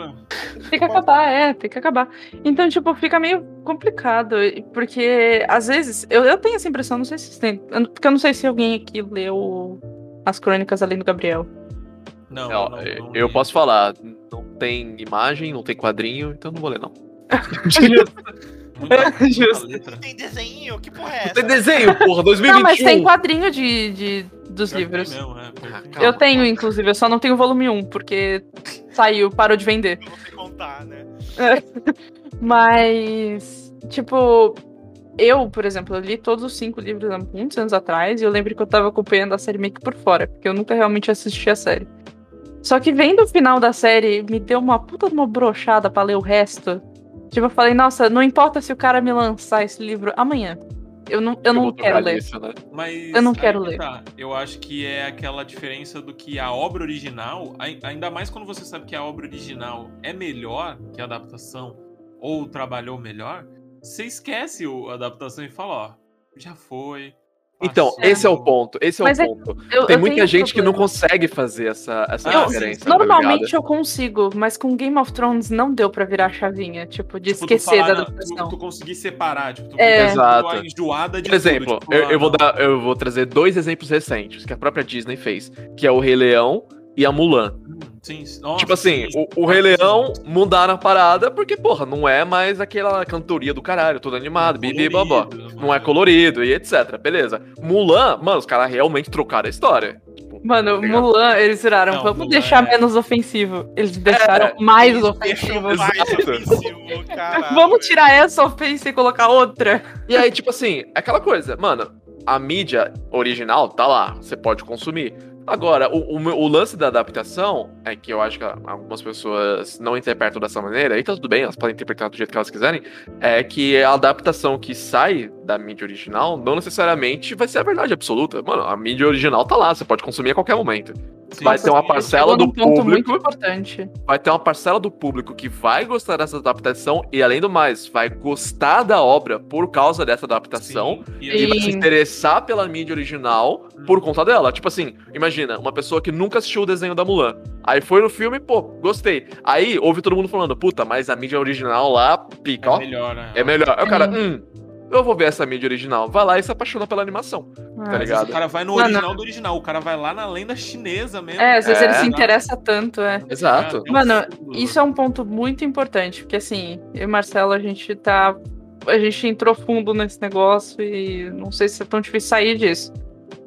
Tem que acabar, é, tem que acabar. Então, tipo, fica meio complicado. Porque, às vezes, eu, eu tenho essa impressão, não sei se vocês têm. eu não- Porque eu não sei se alguém aqui leu as crônicas além do Gabriel. Não, Não, não, eu- não eu li. posso falar, não tem imagem, não tem quadrinho, então não vou ler, não. Justo. Tem desenho, que porra é essa? Tem desenho, porra, 2021. Não, mas tem quadrinho de, de, dos livros. mesmo, é, tem. calma. Eu tenho, inclusive, eu só não tenho o volume 1, porque saiu, parou de vender. Eu vou te contar, né? Mas, tipo, eu, por exemplo, eu li todos os cinco livros há muitos anos atrás e eu lembro que eu tava acompanhando a série meio que por fora, porque eu nunca realmente assisti a série. Só que vendo o final da série, me deu uma puta de uma brochada pra ler o resto. Tipo, eu falei, nossa, não importa se o cara me lançar esse livro amanhã. Eu não, eu não vou quero ler. nisso, né? Mas Eu não quero que ler. tá. Eu acho que é aquela diferença do que a obra original, ai- ainda mais quando você sabe que a obra original é melhor que a adaptação, ou trabalhou melhor, você esquece o- a adaptação e fala, ó, já foi. Então, esse é o ponto, esse é Mas o é- ponto. Eu- Tem eu muita gente que não consegue fazer essa, essa Eu- diferença. tá Normalmente ligado? eu consigo, mas com Game of Thrones não deu pra virar a chavinha, tipo, de Tipo, tu esquecer falar, da adaptação. Tu, tu conseguir separar, tipo, tu É. fica Exato. enjoada de Por exemplo, tudo, tipo, eu, ah, eu vou não. dar, eu vou trazer dois exemplos recentes que a própria Disney fez, que é o Rei Leão e a Mulan. Sim, sim. Nossa, tipo assim, sim. o, o Rei Leão mudaram a parada porque, porra, não é mais aquela cantoria do caralho, todo animado, bibi babó. Colorido, Não é colorido e etc. Beleza. Mulan, mano, os caras realmente trocaram a história. Tipo, Mano, Obrigado. Mulan, eles viraram, Não, vamos Mulan deixar é- menos ofensivo. Eles deixaram mais Eles ofensivo. mais ofensivo, caralho. Vamos tirar essa ofensa e colocar outra. E aí, tipo assim, é aquela coisa, mano, a mídia original tá lá, você pode consumir. Agora, o, o, o lance da adaptação é que eu acho que algumas pessoas não interpretam dessa maneira, e tá tudo bem, elas podem interpretar do jeito que elas quiserem, é que a adaptação que sai da mídia original não necessariamente vai ser a verdade absoluta. Mano, a mídia original tá lá, você pode consumir a qualquer momento. Sim, Vai ter uma parcela do num ponto muito público importante. vai ter uma parcela do público que vai gostar dessa adaptação e, além do mais, vai gostar da obra por causa dessa adaptação Sim, e vai se Sim. interessar pela mídia original por conta dela. Tipo assim, imagina, uma pessoa que nunca assistiu o desenho da Mulan. Aí foi no filme, pô, gostei. Aí ouve todo mundo falando, puta, mas a mídia original lá, pica, É ó, melhor, né? é melhor. Aí o cara, hum, eu vou ver essa mídia original. Vai lá e se apaixona pela animação. Ah, Tá ligado? O cara vai no Não, original do original, o cara vai lá na lenda chinesa mesmo. É, às vezes ele É. se interessa tanto, é. Exato. É um Mano, fundo. Isso é um ponto muito importante, porque assim, eu e Marcelo, a gente tá. A gente entrou fundo nesse negócio e não sei se é tão difícil sair disso.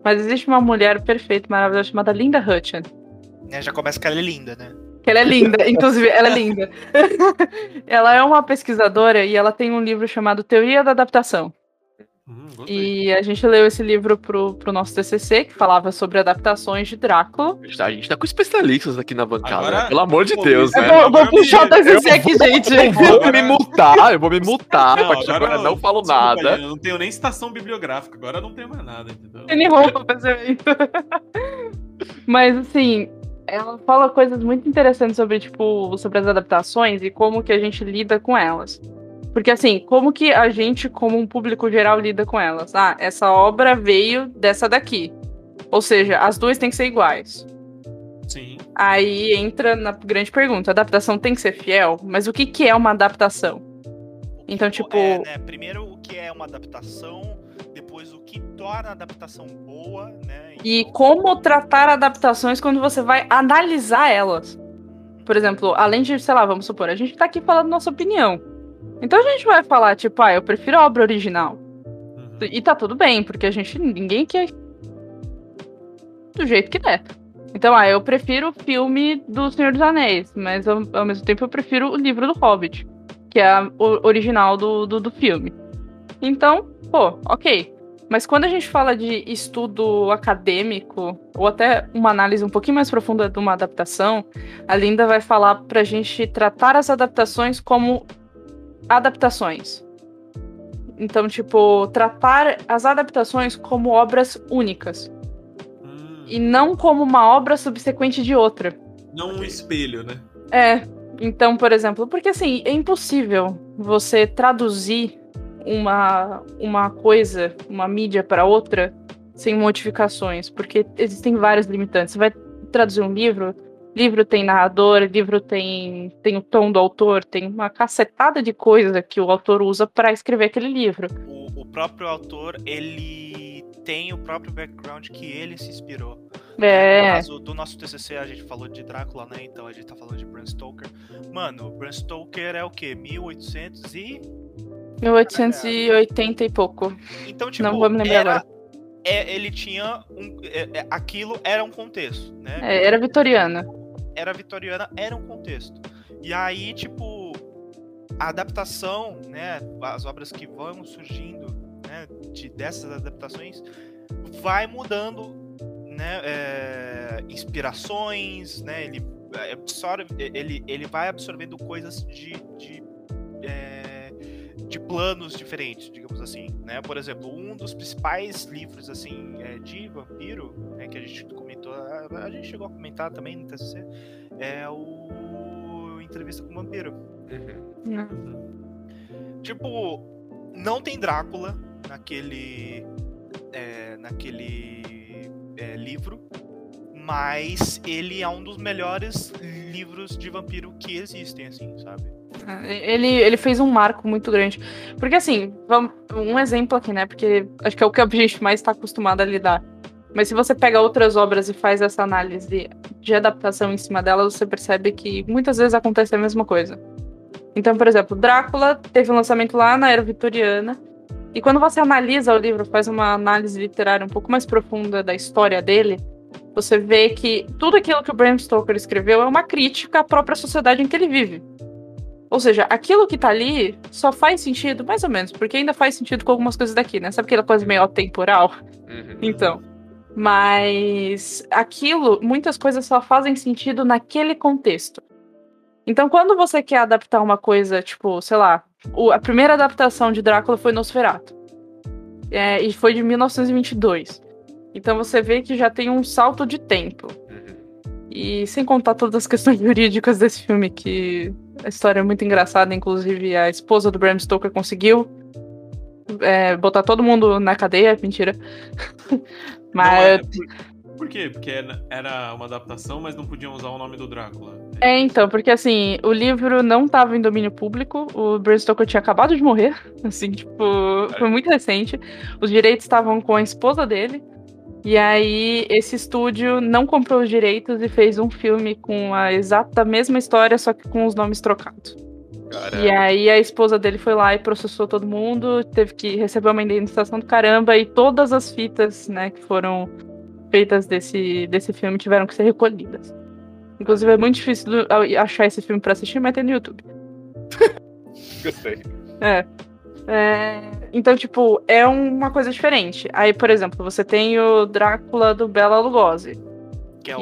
Mas existe uma mulher perfeita, maravilhosa, chamada Linda Hutchin. Né, já começa que ela é linda, né? Que ela é linda, inclusive, ela é linda. ela é uma pesquisadora e ela tem um livro chamado Teoria da Adaptação. Hum. E a gente leu esse livro pro, pro nosso TCC, que falava sobre adaptações de Drácula. A gente tá- tá com especialistas aqui na bancada, Agora- né? pelo amor de Deus, né? Eu vou, agora vou puxar o TCC aqui, gente. Eu vou Agora- me multar, eu vou me multar. Não, a partir de agora não falo desculpa, nada. Eu não tenho nem citação bibliográfica, agora eu não tenho mais nada, entendeu? Tem nem roupa pra. Mas assim, ela fala coisas muito interessantes sobre, tipo, sobre as adaptações e como que a gente lida com elas. Porque assim, como que a gente, como um público geral, lida com elas? Ah, essa obra veio dessa daqui. Ou seja, as duas têm que ser iguais. Sim. Aí entra na grande pergunta: a adaptação tem que ser fiel? Mas o que, que é uma adaptação? Então, tipo- É, né, Primeiro o que é uma adaptação, depois o que torna a adaptação boa, né? E Então, como tratar adaptações quando você vai analisar elas? Por exemplo, além de, sei lá, vamos supor, a gente tá aqui falando nossa opinião. Então a gente vai falar, tipo, ah, eu prefiro a obra original. Uhum. E tá tudo bem, porque a gente. ninguém quer. Do jeito que der. Então, ah, eu prefiro o filme do Senhor dos Anéis, mas ao, ao mesmo tempo eu prefiro o livro do Hobbit, que é a- o original do, do, do filme. Então, pô, ok. Mas quando a gente fala de estudo acadêmico, ou até uma análise um pouquinho mais profunda de uma adaptação, a Linda vai falar pra gente tratar as adaptações como adaptações. Então, tipo, tratar as adaptações como obras únicas. Hum, E não como uma obra subsequente de outra. Não um espelho, né? É. Então, por exemplo, porque assim, é impossível você traduzir uma, uma coisa, uma mídia para outra, sem modificações, porque existem vários limitantes. Você vai traduzir um livro, livro tem narrador, livro tem, tem o tom do autor, tem uma cacetada de coisa que o autor usa para escrever aquele livro. o, o próprio autor, ele tem o próprio background que ele se inspirou. No É. caso do nosso TCC, a gente falou de Drácula, né? Então a gente tá falando de Bram Stoker. Mano, Bram Stoker é o quê? 1800 e... 1880 e pouco. Então, tipo, Não vou me lembrar era, agora. é, ele tinha um... é, é, aquilo era um contexto, né? É, era vitoriana. era vitoriana, era um contexto. E aí, tipo, a adaptação, né, as obras que vão surgindo, né, de, dessas adaptações, vai mudando, né, é, inspirações, né, ele absorve, ele, ele vai absorvendo coisas de, de, é, de planos diferentes, digamos assim, né, por exemplo, um dos principais livros, assim, é, de vampiro, né, que a gente comentou, a, a gente chegou a comentar também no TCC, é o Entrevista com o Vampiro. Não. Tipo, não tem Drácula naquele. é, naquele é, livro. Mas ele é um dos melhores livros de vampiro que existem, assim, sabe? Ele, ele fez um marco muito grande. Porque, assim, um exemplo aqui, né? Porque acho que é o que a gente mais está acostumado a lidar. Mas se você pega outras obras e faz essa análise de adaptação em cima delas, você percebe que muitas vezes acontece a mesma coisa. Então, por exemplo, Drácula teve um lançamento lá na era vitoriana. E quando você analisa o livro, faz uma análise literária um pouco mais profunda da história dele, você vê que tudo aquilo que o Bram Stoker escreveu é uma crítica à própria sociedade em que ele vive. Ou seja, aquilo que tá ali só faz sentido, mais ou menos, porque ainda faz sentido com algumas coisas daqui, né? Sabe aquela coisa meio atemporal? Uhum. Então. Mas aquilo, muitas coisas só fazem sentido naquele contexto. Então, quando você quer adaptar uma coisa, tipo, sei lá, a primeira adaptação de Drácula foi Nosferatu. É, e foi de 1922. Então você vê que já tem um salto de tempo. Uhum. E sem contar todas as questões jurídicas desse filme, que a história é muito engraçada, inclusive a esposa do Bram Stoker conseguiu é, botar todo mundo na cadeia, mentira. É, Mas por, por quê? Porque era- era uma adaptação, mas não podiam usar o nome do Drácula. é então, porque assim, o livro não estava em domínio público, o Bram Stoker tinha acabado de morrer, assim, tipo, foi muito recente. Os direitos estavam com a esposa dele. E aí, esse estúdio não comprou os direitos e fez um filme com a exata mesma história, só que com os nomes trocados. Cara, E aí a esposa dele foi lá e processou todo mundo, teve que receber uma indenização do caramba, e todas as fitas, né, que foram feitas desse, desse filme tiveram que ser recolhidas. Inclusive é muito difícil achar esse filme pra assistir, mas tem no YouTube. gostei. É. É, Então, tipo, é uma coisa diferente. Aí, por exemplo, você tem o Drácula do Bela Lugosi. Que é o.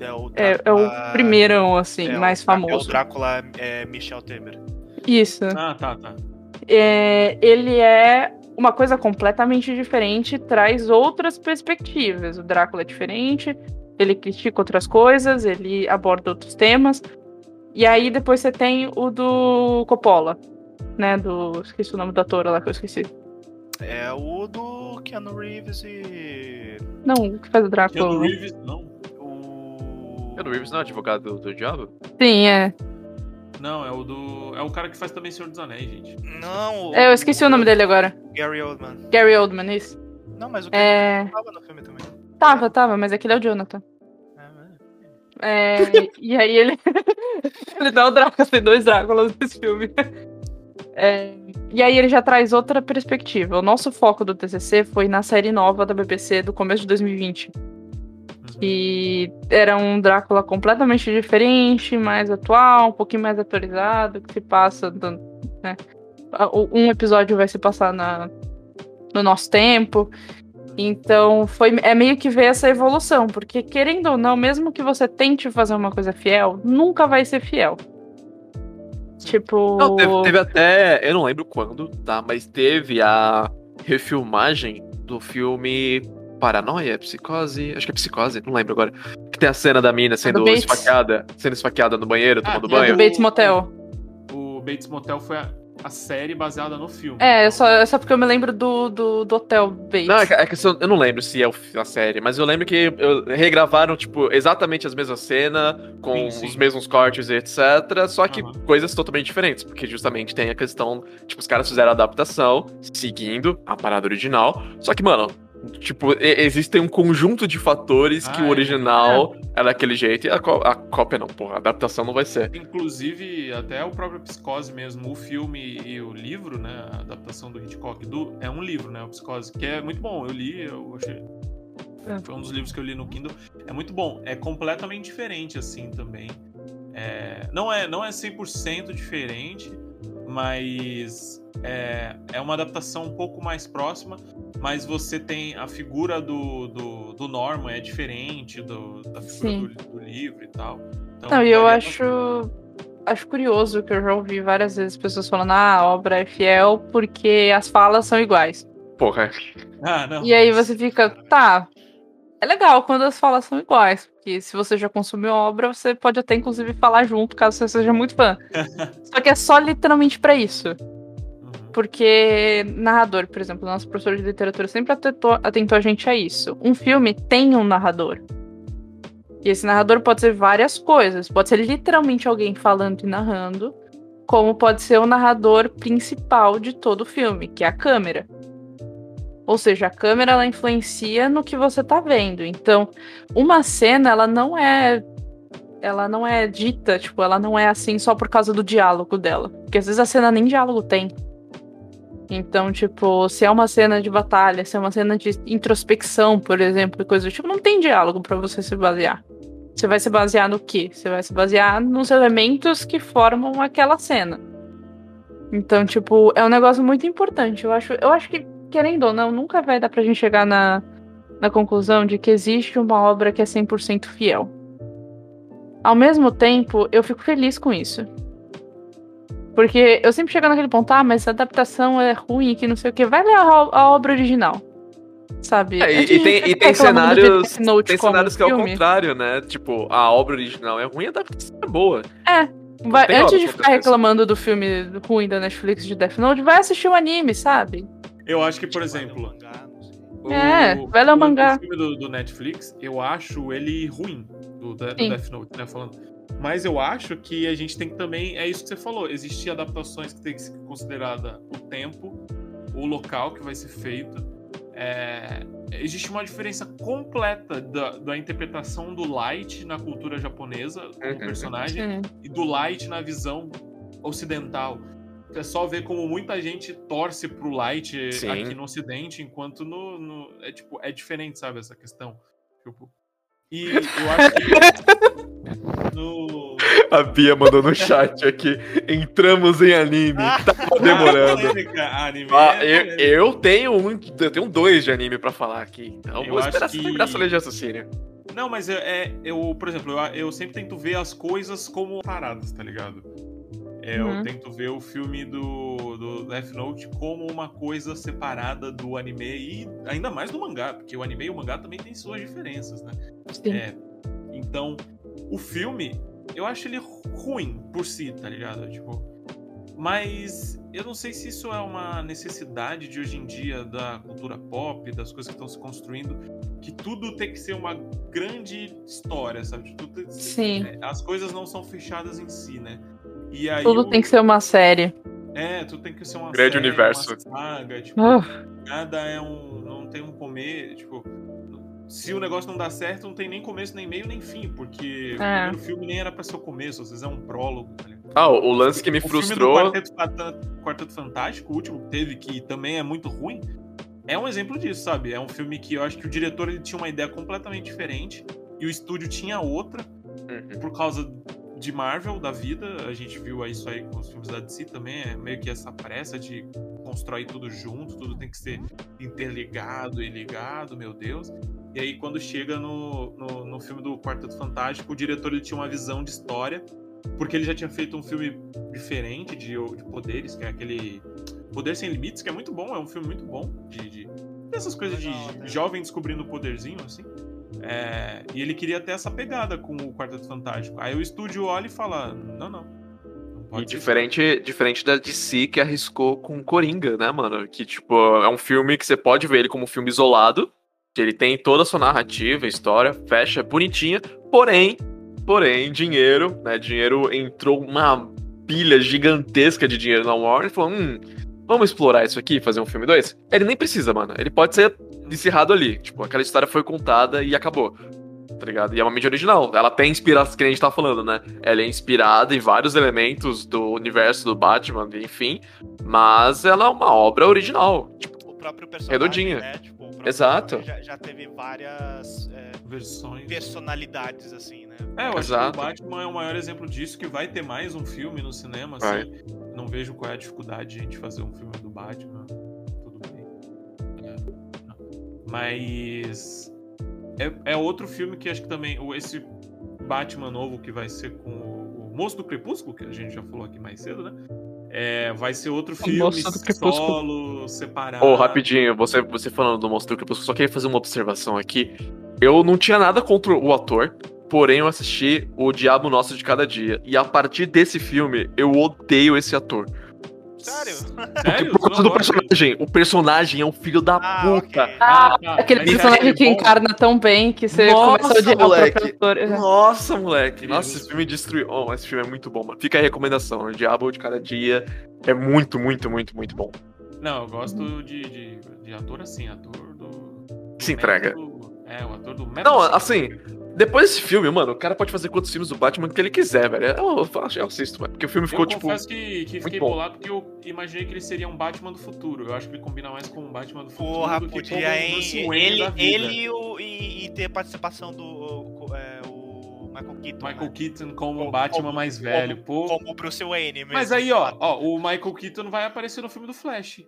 É o, É, é o primeiro, assim, é o mais É o famoso. Drácula é, Michel Temer. Isso. Ah, tá, tá. é, ele é uma coisa completamente diferente, traz outras perspectivas. O Drácula é diferente, ele critica outras coisas, ele aborda outros temas. E aí depois você tem o do Coppola, né? Do. Esqueci o nome do ator lá que eu esqueci. É o do Keanu Reeves e. Não, o que faz o Drácula. Keanu Reeves, não. O. Keanu Reeves não é advogado do, do diabo? Sim, é. Não, é o do. É o cara que faz também Senhor dos Anéis, gente. Não, o. É, Eu esqueci o nome dele agora. Gary Oldman. Gary Oldman, isso. Não, mas o Gary É. Tava no filme também. Tava, tava, mas aquele é o Jonathan. É, é. É, e aí ele. ele dá o Drácula, tem dois Dráculas nesse filme. É, e aí ele já traz outra perspectiva. O nosso foco do TCC foi na série nova da BBC do começo de 2020. Que era um Drácula completamente diferente, mais atual, um pouquinho mais atualizado, que se passa. né? Um episódio vai se passar na, no nosso tempo. Então, foi, é meio que ver essa evolução, porque querendo ou não, mesmo que você tente fazer uma coisa fiel, nunca vai ser fiel. Tipo. Não, teve, teve até. Eu não lembro quando, tá? Mas teve a refilmagem do filme Paranoia, Psicose. Acho que é Psicose, não lembro agora. Que tem a cena da mina sendo esfaqueada, sendo esfaqueada no banheiro, Ah, tomando é é banho. do Bates Motel. O Bates Motel foi a, a série baseada no filme. É, só, é só porque eu me lembro do, do, do Hotel Bates. Não, é que, é eu eu não lembro se é a série, mas eu lembro que eu- regravaram, tipo, exatamente as mesmas cenas, com Sim, sim. os mesmos cortes e etc. Só que Aham. coisas totalmente diferentes, porque justamente tem a questão, tipo, os caras fizeram a adaptação, seguindo a parada original. Só que, mano, tipo, e- existe um conjunto de fatores que Ah, o é. original é daquele jeito e a, a cópia não, porra, a adaptação não vai ser. Inclusive, até o próprio Psicose mesmo, o filme e o livro, né? A adaptação do Hitchcock do, é um livro, né? O Psicose, que é muito bom. Eu li, eu achei. É. Foi um dos livros que eu li no Kindle. É muito bom. É completamente diferente, assim, também. É, não, é, não é 100% diferente, mas é, é uma adaptação um pouco mais próxima. Mas você tem a figura do, do, do Norman, é diferente do, da figura do, do livro e tal. Então, Não, e eu acho. Acho curioso que eu já ouvi várias vezes pessoas falando, ah, a obra é fiel porque as falas são iguais. Porra, Ah, não. E aí você fica, tá. É legal quando as falas são iguais, porque se você já consumiu a obra, você pode até inclusive falar junto, caso você seja muito fã. Só que é só literalmente pra isso. Uhum. Porque narrador, por exemplo, nosso professor de literatura sempre atentou, atentou a gente a isso. Um filme tem um narrador. E esse narrador pode ser várias coisas. Pode ser literalmente alguém falando e narrando, como pode ser o narrador principal de todo o filme, que é a câmera. Ou seja, a câmera ela influencia no que você tá vendo. Então, uma cena ela não é ela não é dita, tipo, ela não é assim só por causa do diálogo dela. Porque às vezes a cena nem diálogo tem. Então, tipo, se é uma cena de batalha, se é uma cena de introspecção, por exemplo, coisa do tipo, não tem diálogo para você se basear. Você vai se basear no quê? Você vai se basear nos elementos que formam aquela cena. Então, tipo, é um negócio muito importante. Eu acho, eu acho que, querendo ou não, nunca vai dar pra gente chegar na, na conclusão de que existe uma obra que é 100% fiel. Ao mesmo tempo, eu fico feliz com isso. Porque eu sempre chego naquele ponto, ah, mas a adaptação é ruim, que não sei o que. Vai ler a, a obra original. Sabe? É, e, tem, e tem cenários, tem cenários que é o contrário, né? Tipo, a obra original é ruim, a adaptação é boa. Vai- tem antes de ficar reclamando do filme ruim da Netflix de Death Note, vai assistir o anime, sabe? Eu acho que, por exemplo, o, É, vai ler o mangá. O filme do, do Netflix, eu acho ele ruim, do, do. Death Note, né? Falando. Mas eu acho que a gente tem que também. É isso que você falou. Existem adaptações que tem que ser considerada o tempo, o local que vai ser feito. É, existe uma diferença completa da, da interpretação do Light na cultura japonesa, como Uhum. personagem, e do Light na visão ocidental. É só ver como muita gente torce pro Light Sim. aqui no Ocidente, enquanto no, no- é tipo é diferente, sabe essa questão. Tipo, e eu acho que no A Bia mandou no chat aqui. Entramos em anime. Tava demorando. anime, Ah, é eu, eu tenho um. Eu tenho dois de anime pra falar aqui. Então Eu vou esperar que- essa linha de raciocínio. Não, mas é, é- eu, por exemplo, eu, eu sempre tento ver as coisas como paradas, tá ligado? É, Uhum. Eu tento ver o filme do, do Death Note como uma coisa separada do anime e ainda mais do mangá, porque o anime e o mangá também tem suas diferenças, né? Sim. É, então, o filme, eu acho ele ru- ruim por si, tá ligado? Tipo, mas eu não sei se isso é uma necessidade de hoje em dia da cultura pop, das coisas que estão se construindo, que tudo tem que ser uma grande história, sabe? Tudo que ser- Sim. é, as coisas não são fechadas em si, né? E aí Tudo o- tem que ser uma série. É, tudo tem que ser uma Grande série, universo. uma saga, tipo, Ah, nada é um. não tem um comer, tipo. Se o negócio não dá certo, não tem nem começo, nem meio, nem fim, porque o É. primeiro filme nem era pra ser o começo, às vezes é um prólogo, tá ligado? Ah, o o lance que me O filme do frustrou. Quarteto, Quarteto Fantástico, o último que teve, que também é muito ruim, é um exemplo disso, sabe? É um filme que eu acho que o diretor ele tinha uma ideia completamente diferente e o estúdio tinha outra, Uhum. por causa de Marvel, da vida. A gente viu isso aí com os filmes da DC também. É meio que essa pressa de constrói tudo junto, tudo tem que ser interligado e ligado, meu Deus. E aí, quando chega no, no, no filme do Quarteto Fantástico, o diretor ele tinha uma visão de história, porque ele já tinha feito um filme diferente de, de poderes, que é aquele Poder Sem Limites, que é muito bom, é um filme muito bom, de, de dessas coisas de jovem descobrindo o poderzinho, assim. É, e ele queria ter essa pegada com o Quarteto Fantástico. Aí o estúdio olha e fala: não, não. E diferente, diferente da DC que arriscou com Coringa, né, mano? Que, tipo, é um filme que você pode ver ele como um filme isolado, que ele tem toda a sua narrativa, história, fecha bonitinha, porém, porém, dinheiro, né? Dinheiro entrou uma pilha gigantesca de dinheiro na Warner e falou: hum, vamos explorar isso aqui, fazer um filme 2? Ele nem precisa, mano. Ele pode ser encerrado ali. Tipo, aquela história foi contada e acabou. Tá ligado? E é uma mídia original. Ela tem inspiração, que a gente tá falando, né? Ela é inspirada em vários elementos do universo do Batman, enfim. Mas ela é uma obra original. Tipo, O próprio personagem, Redondinha. né? Tipo, o próprio Exato. personagem Já, já teve várias é, versões. personalidades, assim, né? É, eu acho Exato. que o Batman é o maior exemplo disso, que vai ter mais um filme no cinema, Vai. assim. Não vejo qual é a dificuldade de a gente fazer um filme do Batman. Mas. É, é outro filme que acho que também. o- Esse Batman novo que vai ser com o, o Moço do Crepúsculo, que a gente já falou aqui mais cedo, né? É, vai ser outro filme solo, separado. Ô, rapidinho, você, você falando do Monstro do Crepúsculo, só queria fazer uma observação aqui. Eu não tinha nada contra o ator, porém eu assisti O Diabo Nosso de Cada Dia. E a partir desse filme, eu odeio esse ator. Sério? Sério? Por causa do personagem. O personagem é um filho da Ah, puta. ok. Ah, tá. aquele Mas personagem é que bom. encarna tão bem que você Nossa, começa a odiar moleque. o ator. Nossa, moleque. Nossa, esse filme destruiu. Oh, esse filme é muito bom, mano. Fica a recomendação. O Diabo de Cada Dia é muito, muito, muito, muito bom. Não, eu gosto de, de, de ator assim, ator do. do Se entrega. método- É, o ator do método. Não, assim, depois desse filme, mano, o cara pode fazer quantos filmes do Batman que ele quiser, velho. Eu, eu, eu assisto, mano. Porque o filme ficou, eu tipo. confesso que, que fiquei bom. bolado porque eu imaginei que ele seria um Batman do futuro. Eu acho que ele combina mais com um Batman do futuro Porra, do que podia, como um hein? Bruce Wayne Ele, da vida. ele e, o- e, e ter a participação do o, é, o Michael Keaton. Michael né? Keaton como Como- Batman como- mais velho, pô. Como o Bruce Wayne mesmo. Mas aí, ó, ó, o Michael Keaton vai aparecer no filme do Flash.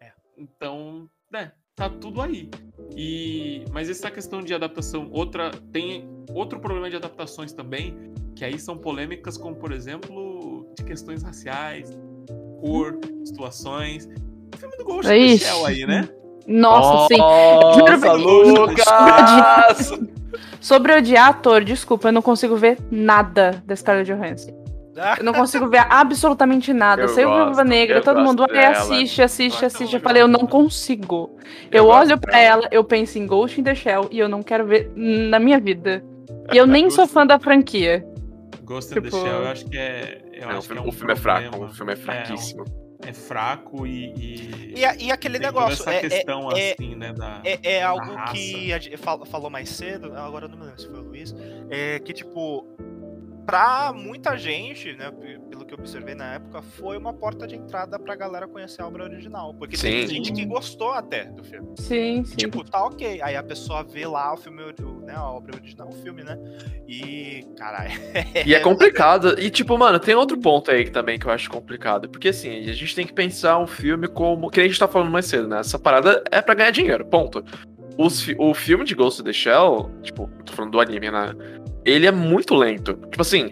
É. Então, né, tá tudo aí. E mas essa questão de adaptação, outra tem outro problema de adaptações também, que aí são polêmicas como, por exemplo, de questões raciais, cor, situações. O filme do Ghost Ixi. Shell aí, né? Nossa, sim. Nossa, Juro Lucas! Sobre odiar ator, desculpa, eu não consigo ver nada da Scarlett Johansson. Eu não consigo ver absolutamente nada. Eu Saiu gosto, Viúva Negra, todo mundo, assiste, assiste, assiste. Eu falei, eu não consigo. Eu, Eu olho dela. ela, eu penso em Ghost in the Shell e eu não quero ver na minha vida. E eu nem sou fã da franquia. Ghost in the Tipo- Shell, eu acho que é. Eu Não, o acho que filme, é um o filme é fraco, o filme é fraquíssimo. É, é fraco e. E, e, e aquele tem toda negócio, essa é, é, questão é- assim, né? Da, é, é algo raça. que a falou mais cedo, agora eu não me lembro se foi o Luiz, é que tipo, pra muita gente, né, pelo que eu observei na época, foi uma porta de entrada pra galera conhecer a obra original, porque tem Sim. gente que gostou até do filme. Sim, sim. Tipo, tá ok. Aí a pessoa vê lá o filme, né, a obra original, o filme, né? E, caralho. E é complicado. E, tipo, mano, tem outro ponto aí que também que eu acho complicado. Porque, assim, a gente tem que pensar um filme como. Que nem a gente tá falando mais cedo, né? Essa parada é pra ganhar dinheiro, ponto. Os fi- o filme de Ghost in the Shell, tipo, tô falando do anime, né? Ele é muito lento. Tipo assim.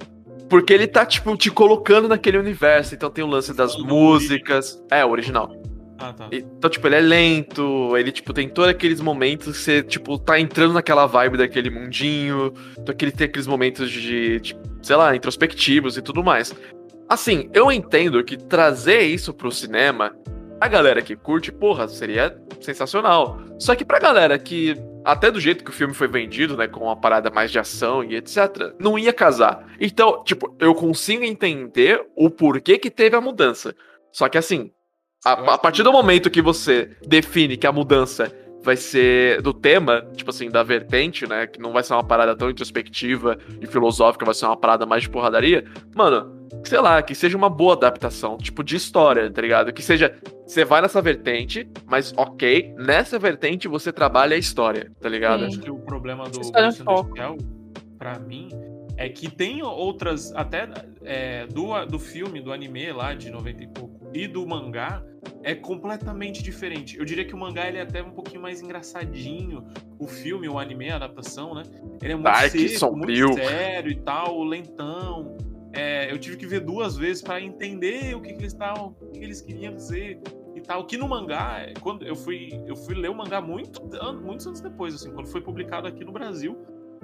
Porque ele tá, tipo, te colocando naquele universo. Então tem o lance das músicas. É, o original. Ah, tá. Então, tipo, ele é lento, ele, tipo, tem todos aqueles momentos que você, tipo, tá entrando naquela vibe daquele mundinho, então que ele tem aqueles momentos de, de, sei lá, introspectivos e tudo mais. Assim, eu entendo que trazer isso pro cinema, a galera que curte, porra, seria sensacional. Só que pra galera que, até do jeito que o filme foi vendido, né, com uma parada mais de ação e etc, não ia casar. Então, tipo, eu consigo entender o porquê que teve a mudança. Só que assim, a, a partir do momento que você define que a mudança vai ser do tema, tipo assim, da vertente, né? Que não vai ser uma parada tão introspectiva e filosófica, vai ser uma parada mais de porradaria. Mano, sei lá, que seja uma boa adaptação, tipo, de história, tá ligado? Que seja. Você vai nessa vertente, mas ok, nessa vertente você trabalha a história, tá ligado? Sim. Acho que o problema do é. Shell, pra mim, é que tem outras, até é, do, do filme, do anime lá de 90 e pouco, e do mangá, é completamente diferente. Eu diria que o mangá ele é até um pouquinho mais engraçadinho. O filme, o anime, a adaptação, né? Ele é muito Dark, seco, sombrio. muito sério e tal, lentão. É, eu tive que ver duas vezes pra entender o que, que eles estavam, o que eles queriam dizer e tal. Que no mangá, é, quando eu fui, eu fui ler o mangá muito, muitos anos depois, assim, quando foi publicado aqui no Brasil,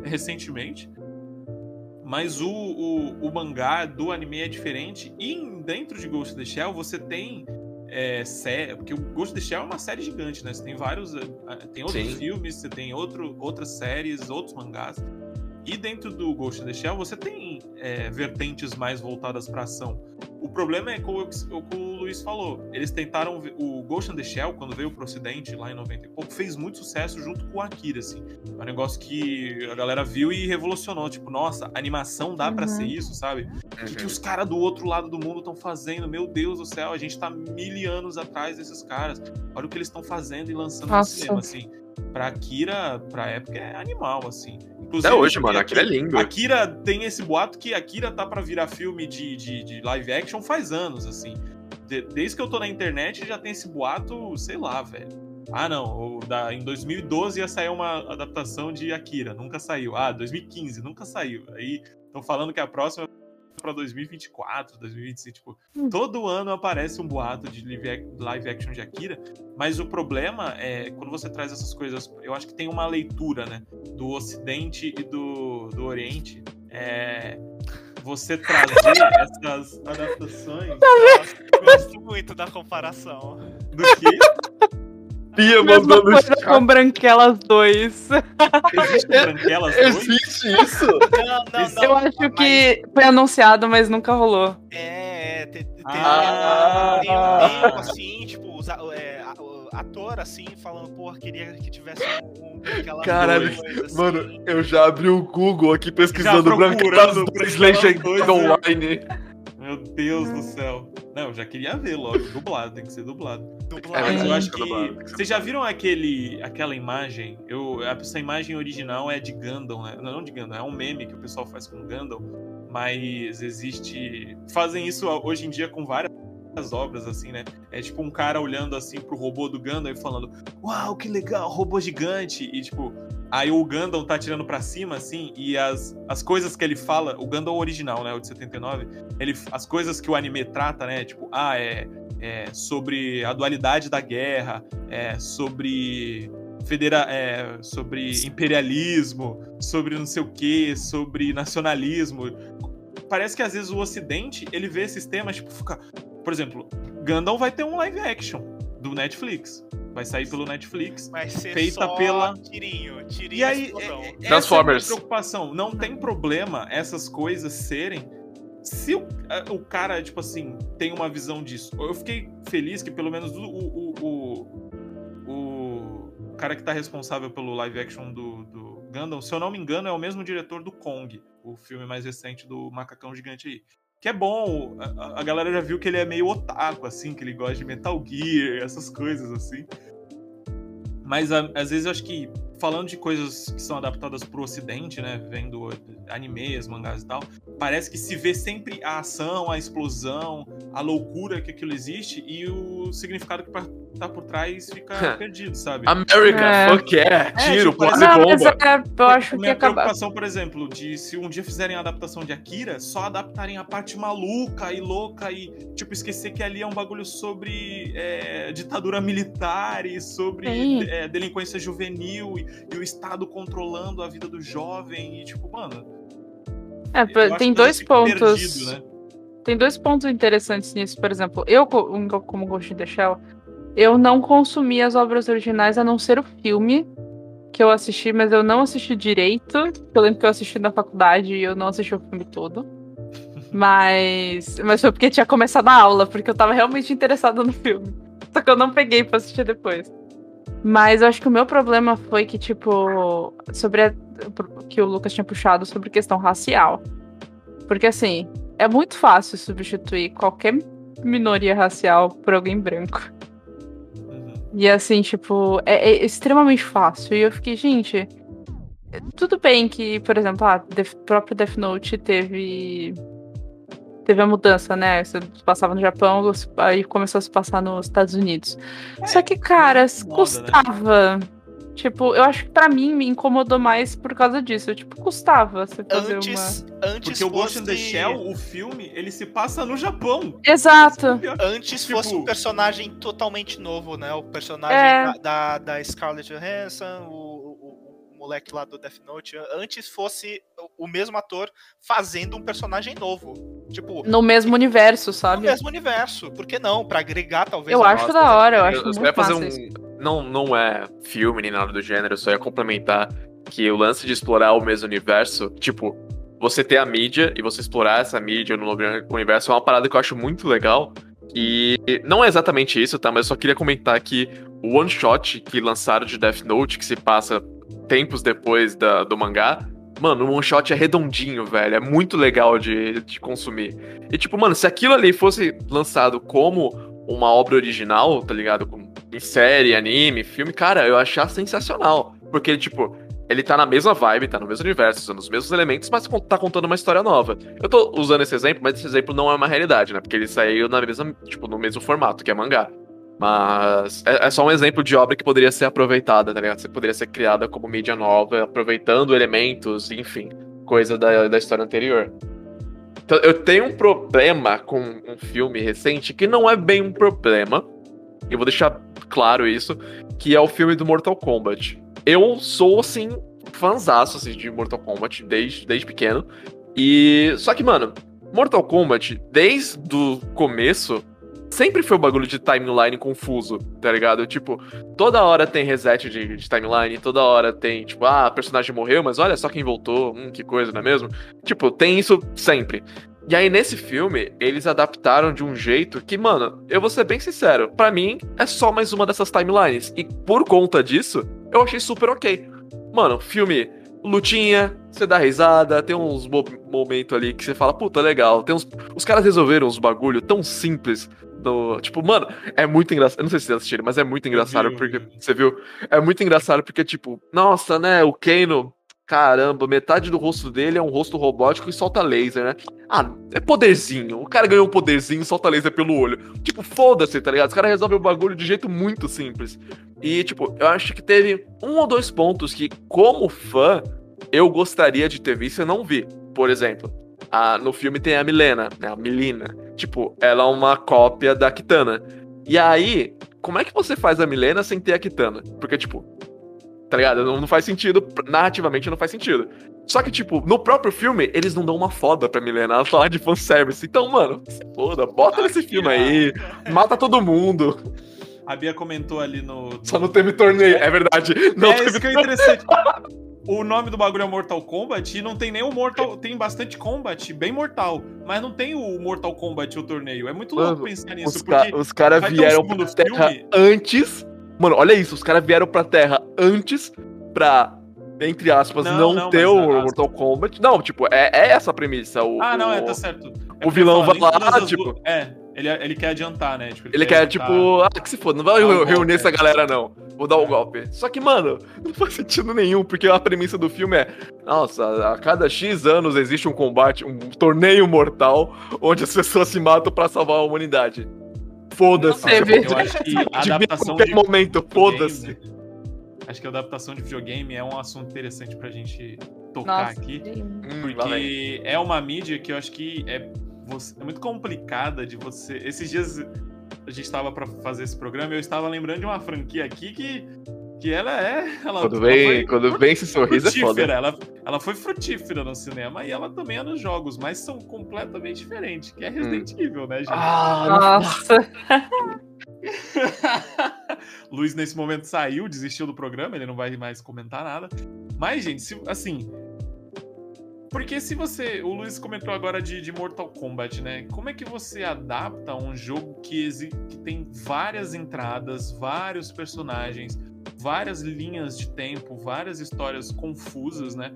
recentemente. Mas o, o, o mangá do anime é diferente. E dentro de Ghost in the Shell você tem é, série. Porque o Ghost in the Shell é uma série gigante, né? Você tem vários. ah, Tem outros Sim. filmes, você tem outro, outras séries, outros mangás. E dentro do Ghost in the Shell você tem é, vertentes mais voltadas para ação. O problema é como o que o Luiz falou. Eles tentaram. ver- O Ghost in the Shell, quando veio pro Ocidente, lá em 90 e pouco, fez muito sucesso junto com o Akira, assim. É um negócio que a galera viu e revolucionou. Tipo, nossa, animação dá pra Uhum. ser isso, sabe? O que, que Uhum. os caras do outro lado do mundo estão fazendo? Meu Deus do céu, a gente tá mil anos atrás desses caras. Olha o que eles estão fazendo e lançando Nossa. no cinema, assim. Pra Akira, pra época, é animal, assim. Inclusive, Até hoje, mano, aquilo é lindo. Akira tem esse boato que Akira tá pra virar filme de, de, de live action faz anos, assim. De- desde que eu tô na internet já tem esse boato, sei lá, velho. Ah, não, da, em 2012 ia sair uma adaptação de Akira, nunca saiu. Ah, 2015, nunca saiu. Aí estão falando que a próxima pra 2024, 2025. Tipo, Hum. todo ano aparece um boato de live, ac- live action de Akira, mas o problema é quando você traz essas coisas. Eu acho que tem uma leitura, né? Do Ocidente e do, do Oriente. É, você trazer essas adaptações Gosto muito da comparação. do que Pia Mesma mandando coisa com Branquelas 2. existe Branquelas 2. Existe isso? Não, não, não. Eu acho que foi anunciado, mas nunca rolou. É, tem, tem, Ah. tem um tempo assim, tipo, os, a- é, ator, assim, falando, porra, queria que tivesse um, aquela Caralho, coisa, assim. Mano, eu já abri o Google aqui pesquisando Duas aquela Legendas coisa. online. Meu Deus do céu. Não, eu já queria ver logo, dublado, tem que ser dublado. dublado. É, Mas eu acho que Vocês já viram aquele, aquela imagem? Eu, essa imagem original é de Gundam, né? Não, não de Gundam, é um meme que o pessoal faz com Gundam. Mas existe. Fazem isso hoje em dia com várias obras, assim, né? É tipo um cara olhando assim pro robô do Gundam e falando: Uau, que legal, robô gigante! E tipo, aí o Gundam tá tirando pra cima, assim, e as, as coisas que ele fala, o Gundam original, né? O de 79, ele, as coisas que o anime trata, né? Tipo, ah, é é, sobre a dualidade da guerra, é, sobre federa é, sobre imperialismo, sobre não sei o que, sobre nacionalismo. Parece que às vezes o Ocidente ele vê esses temas, tipo, fica. Por exemplo, Gundam vai ter um live action do Netflix. Vai sair pelo Netflix. Vai ser feita só pela- tirinho, tirinho E aí, é- é- essa é Transformers. preocupação. Não tem problema essas coisas serem. Se o, o cara, tipo assim, tem uma visão disso. Eu fiquei feliz que pelo menos o, o, o, o- o cara que tá responsável pelo live action do, do Gundam, se eu não me engano, é o mesmo diretor do Kong, o filme mais recente do macacão gigante aí. Que é bom, a, a galera já viu que ele é meio otaku, assim, que ele gosta de Metal Gear, essas coisas assim. Mas a- às vezes eu acho que falando de coisas que são adaptadas pro ocidente, né, vendo animes, mangás e tal, parece que se vê sempre a ação, a explosão, a loucura que aquilo existe e o significado que tá por trás fica perdido, sabe? America, É. fuck yeah, tiro, tipo, porrada Mas Não, mas bomba. é, eu acho que minha acaba. preocupação, por exemplo, de se um dia fizerem a adaptação de Akira, só adaptarem a parte maluca e louca e, tipo, esquecer que ali é um bagulho sobre é, ditadura militar e sobre é, delinquência juvenil e, e o Estado controlando a vida do jovem e, tipo, mano. É, tem que dois pontos. perdido, né? Tem dois pontos interessantes nisso. Por exemplo, eu, co- como Ghost in the Shell, eu não consumi as obras originais a não ser o filme que eu assisti, mas eu não assisti direito. Eu lembro que eu assisti na faculdade e eu não assisti o filme todo. Mas, mas foi porque tinha começado a aula, porque eu tava realmente interessada no filme. Só que eu não peguei pra assistir depois. Mas eu acho que o meu problema foi que, tipo, sobre a, que o Lucas tinha puxado sobre questão racial. Porque assim, é muito fácil substituir qualquer minoria racial por alguém branco. E assim, tipo, é, é extremamente fácil. E eu fiquei, gente. Tudo bem que, por exemplo, ah, o próprio Death Note teve. Teve a mudança, né? Você passava no Japão, aí começou a se passar nos Estados Unidos. Só que, cara, incomoda, né? Tipo, eu acho que pra mim me incomodou mais por causa disso. Tipo, custava você fazer uma. Antes, antes Porque o Ghost in the Shell, o filme, ele se passa no Japão. Exato. Antes Tipo- fosse um personagem totalmente novo, né? O personagem É. da, da, da Scarlett Johansson, o, o- o moleque lá do Death Note. Antes fosse o mesmo ator fazendo um personagem novo. Tipo, No mesmo universo, no sabe? mesmo universo. Por que não? Pra agregar, talvez. Eu acho da hora, eu acho Eu, muito ia fazer um. isso. Não, não é filme nem nada do gênero, só ia complementar que o lance de explorar o mesmo universo, tipo, você ter a mídia e você explorar essa mídia no universo é uma parada que eu acho muito legal. E não é exatamente isso, tá? Mas eu só queria comentar que o one shot que lançaram de Death Note, que se passa tempos depois da- do mangá, mano, o one shot é redondinho, velho. É muito legal de, de consumir. E tipo, mano, se aquilo ali fosse lançado como uma obra original, tá ligado? Com- Em série, anime, filme, cara, eu achar sensacional. Porque, tipo, ele tá na mesma vibe, tá no mesmo universo, usando os mesmos elementos, mas tá contando uma história nova. Eu tô usando esse exemplo, mas esse exemplo não é uma realidade, né? Porque ele saiu na mesma, tipo, no mesmo formato, que é mangá. Mas é, é só um exemplo de obra que poderia ser aproveitada, tá ligado? Você poderia ser criada como mídia nova, aproveitando elementos, enfim, coisa da, da história anterior. Então, eu tenho um problema com um filme recente que não é bem um problema. Eu vou deixar claro isso, que é o filme do Mortal Kombat. Eu sou, assim, fãzaço assim, de Mortal Kombat desde, desde pequeno. E. Só que, mano, Mortal Kombat, desde o começo, sempre foi um bagulho de timeline confuso, tá ligado? Tipo, toda hora tem reset de, de timeline, toda hora tem, tipo, ah, personagem morreu, mas olha só quem voltou, hum, que coisa, não é mesmo? Tipo, tem isso sempre. E aí, nesse filme, eles adaptaram de um jeito que, mano, eu vou ser bem sincero, pra mim é só mais uma dessas timelines. E por conta disso, eu achei super ok. Mano, filme, lutinha, você dá risada, tem uns mo momentos ali que você fala, puta, legal. Tem uns, os caras resolveram uns bagulho tão simples. No, tipo, mano, é muito engraçado. Eu não sei se vocês assistiram, mas é muito engraçado vi, porque. vi. Você viu? É muito engraçado porque, tipo, nossa, né? O Kano Caramba, metade do rosto dele é um rosto robótico e solta laser, né? Ah, é poderzinho. O cara ganhou um poderzinho e solta laser pelo olho. Tipo, foda-se, tá ligado? Os caras resolvem o bagulho de jeito muito simples. E, tipo, eu acho que teve um ou dois pontos que, como fã, eu gostaria de ter visto e não vi. Por exemplo, a, no filme tem a Milena, né? A Milena. Tipo, ela é uma cópia da Kitana. E aí, como é que você faz a Milena sem ter a Kitana? Porque, tipo, Tá ligado? Não, não faz sentido, narrativamente não faz sentido. Só que, tipo, no próprio filme, eles não dão uma foda pra Milena, ela fala de fanservice. Então, mano, se foda, bota nesse filme aí, mata todo mundo. A Bia comentou ali no. Só não teve torneio, é verdade. Não é teve isso que é interessante. O nome do bagulho é Mortal Kombat e não tem nem o Mortal. Tem bastante Kombat, bem mortal. Mas não tem o Mortal Kombat o torneio. É muito louco Mano, pensar nisso. Os, ca os caras um vieram segundo pra Terra filme. antes. Mano, olha isso, os caras vieram pra Terra antes pra, entre aspas, Não, não, não, ter o a- Mortal Kombat. Não, tipo, é, é essa a premissa. O, Ah, não, é, o- tá certo. É o vilão vai lá, tipo- É, ele, ele quer adiantar, né? Tipo, Ele quer, adiantar. tipo, ah, que se foda, não vai um reunir golpe, essa é. galera, não. Vou dar o É. golpe. Só que, mano, não faz sentido nenhum, porque a premissa do filme é: nossa, a cada X anos existe um combate, um torneio mortal, onde as pessoas se matam pra salvar a humanidade. Foda-se. Tipo, Eu acho que a adaptação qualquer de momento, foda-se. videogame- Acho que a adaptação de videogame é um assunto interessante pra gente tocar Nossa. aqui. Hum. Porque é uma mídia que eu acho que é, você- é muito complicada de você. Esses dias a gente tava pra fazer esse programa e eu estava lembrando de uma franquia aqui que, que ela é. Ela, Quando ela vem, foi quando vem esse sorriso é frutífera. foda. Ela, ela foi frutífera no cinema e ela também é nos jogos, mas são completamente diferentes, que é Resident Evil, né, gente? Hum. Ah, Nossa. Luiz, nesse momento, saiu, desistiu do programa, ele não vai mais comentar nada. Mas, gente, se- assim. Porque se você. O Luiz comentou agora de, de Mortal Kombat, né? Como é que você adapta um jogo que, exi- que tem várias entradas, vários personagens, várias linhas de tempo, várias histórias confusas, né?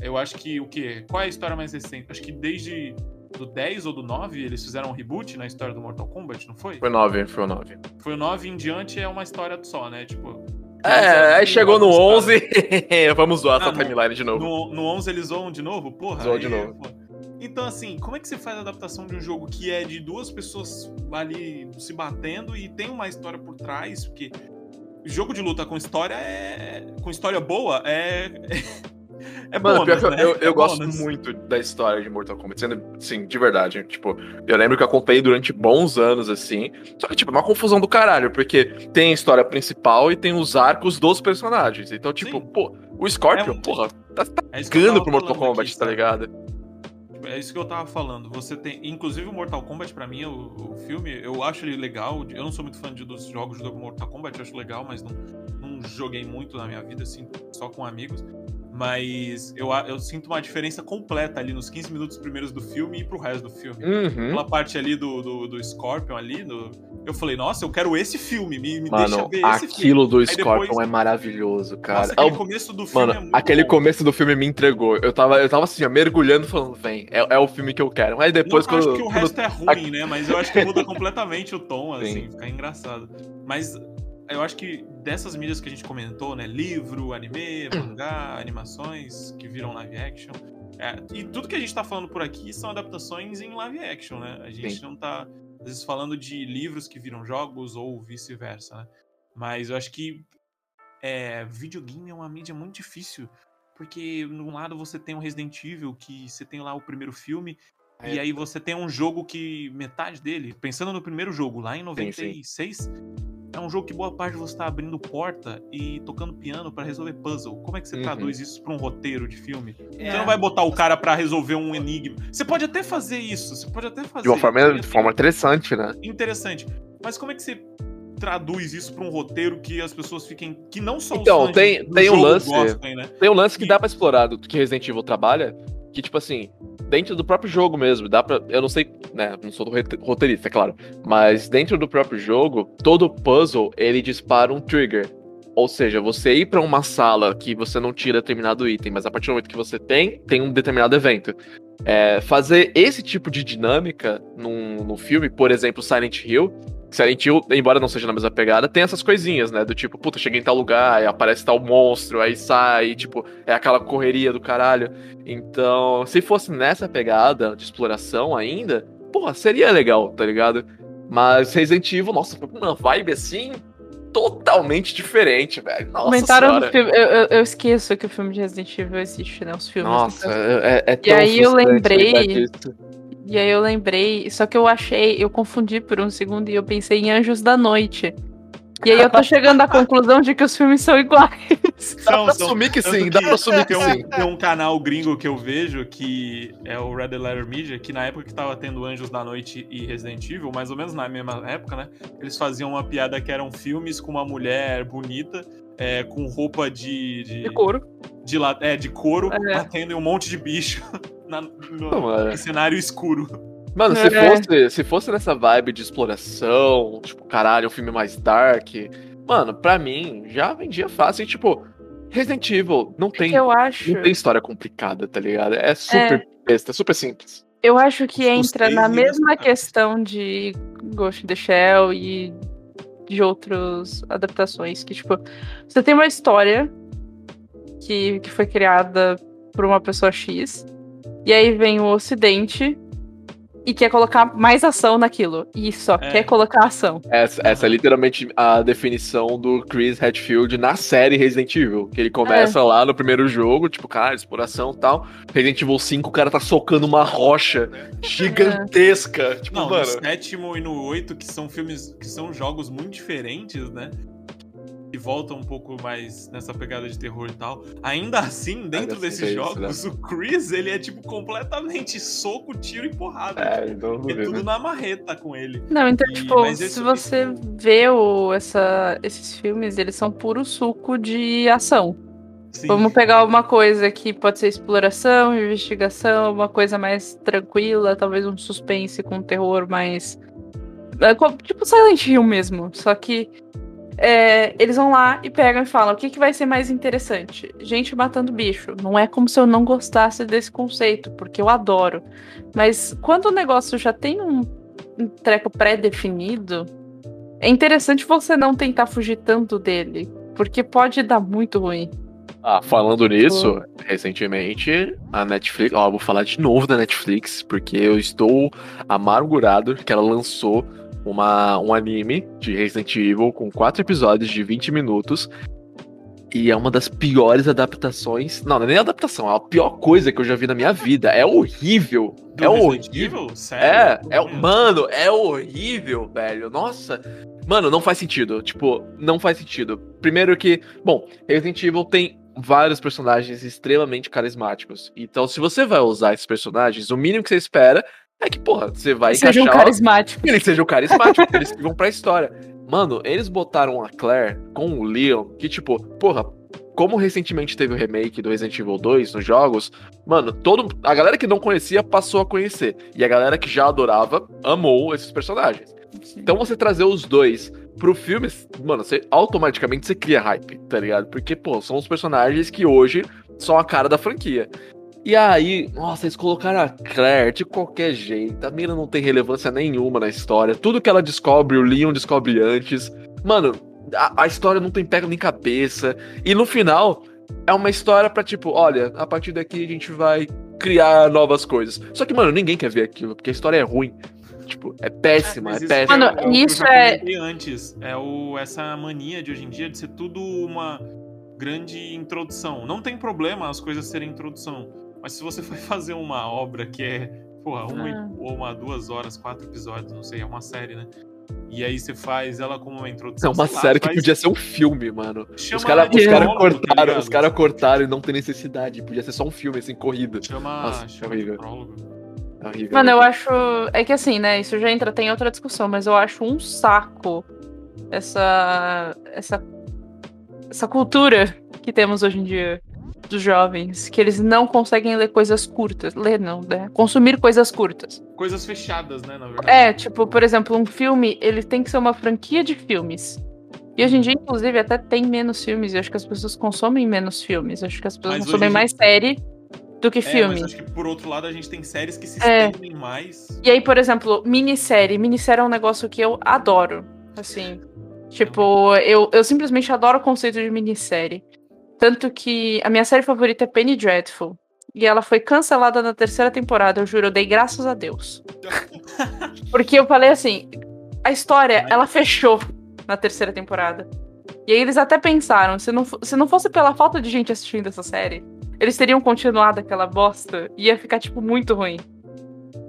Eu acho que o quê? Qual é a história mais recente? Acho que desde do 10 ou do 9 eles fizeram um reboot na história do Mortal Kombat, não foi? Foi 9, foi o 9. Foi o 9 em diante é uma história só, né? Tipo. É, aí chegou no alguns 11, vamos zoar Ah, essa timeline de novo. No, no 11 eles zoam de novo? Porra. Zoam de novo. pô. Então, assim, como é que você faz a adaptação de um jogo que é de duas pessoas ali se batendo e tem uma história por trás? Porque jogo de luta com história é. com história boa é. É Mano, bônus, pior que né? eu, eu, É eu gosto muito da história de Mortal Kombat, sendo, sim, de verdade. Tipo, eu lembro que eu acompanhei durante bons anos, assim. Só que, tipo, é uma confusão do caralho, porque tem a história principal e tem os arcos dos personagens. Então, tipo, Sim. pô, o Scorpion, É- porra, tá É cagando tava pro Mortal Kombat, aqui, tá ligado? É isso que eu tava falando. Você tem. Inclusive o Mortal Kombat, pra mim, o, o filme, eu acho ele legal. Eu não sou muito fã de, dos jogos do Mortal Kombat, eu acho legal, mas não, não joguei muito na minha vida, assim, só com amigos. Mas eu, eu sinto uma diferença completa ali nos 15 minutos primeiros do filme e pro resto do filme. Uhum. Aquela parte ali do, do, do Scorpion ali, do- eu falei, nossa, eu quero esse filme, me, me deixa Mano, ver esse filme. aquilo do Aí Scorpion depois- é maravilhoso, cara. Nossa, aquele É começo do filme Mano, é muito aquele bom. começo do filme me entregou. Eu tava, eu tava assim, mergulhando, falando, vem, é, é o filme que eu quero. Aí depois, não, eu quando. acho que o quando- resto é ruim, né? Mas eu acho que muda completamente o tom, assim, Sim. fica engraçado. Mas eu acho que dessas mídias que a gente comentou, né? Livro, anime, mangá, animações que viram live action. é, e tudo que a gente tá falando por aqui são adaptações em live action, né? A gente Sim. não tá, às vezes, falando de livros que viram jogos ou vice-versa, né? Mas eu acho que é, videogame é uma mídia muito difícil. Porque, num lado, você tem o Resident Evil, que você tem lá o primeiro filme, É. e aí você tem um jogo que metade dele, pensando no primeiro jogo, lá em sim. 96, é um jogo que boa parte você tá abrindo porta e tocando piano pra resolver puzzle. Como é que você Uhum. traduz isso pra um roteiro de filme? É. Você não vai botar o cara pra resolver um enigma. Você pode até fazer isso, você pode até fazer. De uma forma, de forma interessante, né? interessante. Mas como é que você traduz isso pra um roteiro que as pessoas fiquem que não são os Então, fãs tem- do tem um lance- gostem, né? Tem um lance que E- dá pra explorar do que Resident Evil trabalha, que, tipo assim, dentro do próprio jogo mesmo, dá pra. Eu não sei, né? Não sou roteirista, é claro. Mas dentro do próprio jogo, todo puzzle ele dispara um trigger. Ou seja, você ir para uma sala que você não tira determinado item, mas a partir do momento que você tem, tem um determinado evento. É, fazer esse tipo de dinâmica num, no filme, por exemplo, Silent Hill. Silent Hill, embora não seja na mesma pegada, tem essas coisinhas, né? Do tipo, puta, cheguei em tal lugar, aí aparece tal monstro, aí sai, tipo, é aquela correria do caralho. Então, se fosse nessa pegada de exploração ainda, porra, seria legal, tá ligado? Mas Resident Evil, nossa, uma vibe assim, totalmente diferente, velho. Nossa Comentaram no filme. Eu, eu, eu, esqueço que o filme de Resident Evil existe, né? Os filmes. Nossa, é, é tão E aí eu lembrei. E aí eu lembrei. Só que eu achei, eu confundi por um segundo e eu pensei em Anjos da Noite. E aí eu tô chegando à conclusão de que os filmes são iguais. Dá pra assumir que sim, dá pra assumir que sim. Tem um canal gringo que eu vejo, que é o Red Letter Media, que na época que tava tendo Anjos da Noite e Resident Evil, mais ou menos na mesma época, né? Eles faziam uma piada que eram filmes com uma mulher bonita, é, com roupa de... De, de couro. De, é, de couro, é. batendo em um monte de bicho na, no, em cenário escuro. Mano, se, é. fosse, se fosse nessa vibe de exploração, tipo, caralho, um filme mais dark, mano, pra mim, já vendia fácil. E, tipo, Resident Evil não tem, eu acho... não tem história complicada, tá ligado? É super é. besta, é super simples. Eu acho que entra na mesma questão de Ghost in the Shell e de outras adaptações, que, tipo, você tem uma história que, que foi criada por uma pessoa X, e aí vem o Ocidente e quer colocar mais ação naquilo. E só é. quer colocar ação. Essa, essa, é literalmente a definição do Chris Hadfield na série Resident Evil. Que ele começa é. lá no primeiro jogo, tipo, cara, exploração e tal. Resident Evil 5, o cara tá socando uma rocha gigantesca. É. Tipo, Não, mano. no sétimo e no oito, que são filmes, que são jogos muito diferentes, né? E volta um pouco mais nessa pegada de terror e tal. Ainda assim, dentro desses é jogos, isso, né? o Chris, ele é tipo completamente soco, tiro e porrada. É, então, é tudo na marreta com ele. Não, então, e, tipo, se esse, você vê o, essa, esses filmes, eles são puro suco de ação. Sim. Vamos pegar uma coisa que pode ser exploração, investigação, uma coisa mais tranquila, talvez um suspense com terror mais. É, tipo Silent Hill mesmo. Só que é, eles vão lá e pegam e falam: o que, que vai ser mais interessante? Gente matando bicho. Não é como se eu não gostasse desse conceito, porque eu adoro. Mas quando o negócio já tem um, um treco pré-definido, é interessante você não tentar fugir tanto dele, porque pode dar muito ruim. Ah, falando nisso, recentemente a Netflix, ó, vou falar de novo da Netflix, porque eu estou amargurado que ela lançou uma, um anime de Resident Evil com quatro episódios de 20 minutos. E é uma das piores adaptações. Não, não é nem adaptação, é a pior coisa que eu já vi na minha vida. É horrível. Do é Resident horrível. Evil? Sério? É, é, mano, é horrível, velho. Nossa. Mano, não faz sentido. Tipo, não faz sentido. Primeiro que, bom, Resident Evil tem vários personagens extremamente carismáticos. Então, se você vai usar esses personagens, o mínimo que você espera é que, porra, você vai seja encaixar... Sejam carismáticos. Eles sejam carismáticos, eles vão pra história. Mano, eles botaram a Claire com o Leon, que tipo, porra, como recentemente teve o remake do Resident Evil 2 nos jogos, mano, todo a galera que não conhecia passou a conhecer. E a galera que já adorava amou esses personagens. Sim. Então você trazer os dois pro filme, mano, você automaticamente você cria hype, tá ligado? Porque, pô, são os personagens que hoje são a cara da franquia. E aí, nossa, eles colocaram a Claire de qualquer jeito. A mina não tem relevância nenhuma na história. Tudo que ela descobre, o Leon descobre antes. Mano, a, a história não tem pega nem cabeça. E no final, é uma história pra tipo, olha, a partir daqui a gente vai criar novas coisas. Só que, mano, ninguém quer ver aquilo, porque a história é ruim. Tipo, é péssima, é, é péssima. Mano, é, isso é. Antes, é o, essa mania de hoje em dia de ser tudo uma grande introdução. Não tem problema as coisas serem introdução. Mas se você for fazer uma obra que é, porra, uma ah. ou uma, duas horas, quatro episódios, não sei, é uma série, né? E aí você faz ela como uma introdução. É uma série lá, que faz... podia ser um filme, mano. Chama os caras cara cortaram, tá os caras cortaram e não tem necessidade. Podia ser só um filme, assim, corrida. Chama, Nossa, chama horrível. É horrível. Mano, eu acho. É que assim, né? Isso já entra, tem outra discussão, mas eu acho um saco essa. essa. essa cultura que temos hoje em dia dos jovens que eles não conseguem ler coisas curtas. Ler não, né? Consumir coisas curtas. Coisas fechadas, né, na verdade. É, tipo, por exemplo, um filme, ele tem que ser uma franquia de filmes. E hoje em dia, inclusive, até tem menos filmes. E acho que as pessoas consomem menos filmes. Eu acho que as pessoas Mas consomem mais série do que É, filme. mas acho que por outro lado a gente tem séries que se É. estendem mais. E aí, por exemplo, minissérie. Minissérie é um negócio que eu adoro. Assim. Tipo, eu, eu simplesmente adoro o conceito de minissérie. Tanto que a minha série favorita é Penny Dreadful. E ela foi cancelada na terceira temporada, eu juro, eu dei graças a Deus. Porque eu falei assim, a história, ela fechou na terceira temporada. E aí eles até pensaram, se não, se não fosse pela falta de gente assistindo essa série, eles teriam continuado aquela bosta e ia ficar, tipo, muito ruim.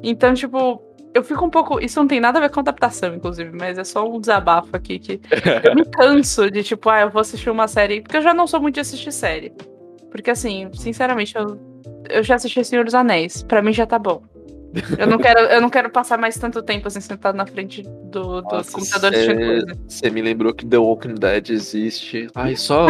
Então, tipo, eu fico um pouco. Isso não tem nada a ver com adaptação, inclusive, mas é só um desabafo aqui que eu me canso de, tipo, ah, eu vou assistir uma série. Porque eu já não sou muito de assistir série. Porque, assim, sinceramente, eu, eu já assisti Senhor dos Anéis. Pra mim já tá bom. Eu não quero, eu não quero passar mais tanto tempo assim sentado na frente do, do Nossa, computador coisa. Você me lembrou que The Walking Dead existe. Ai, só.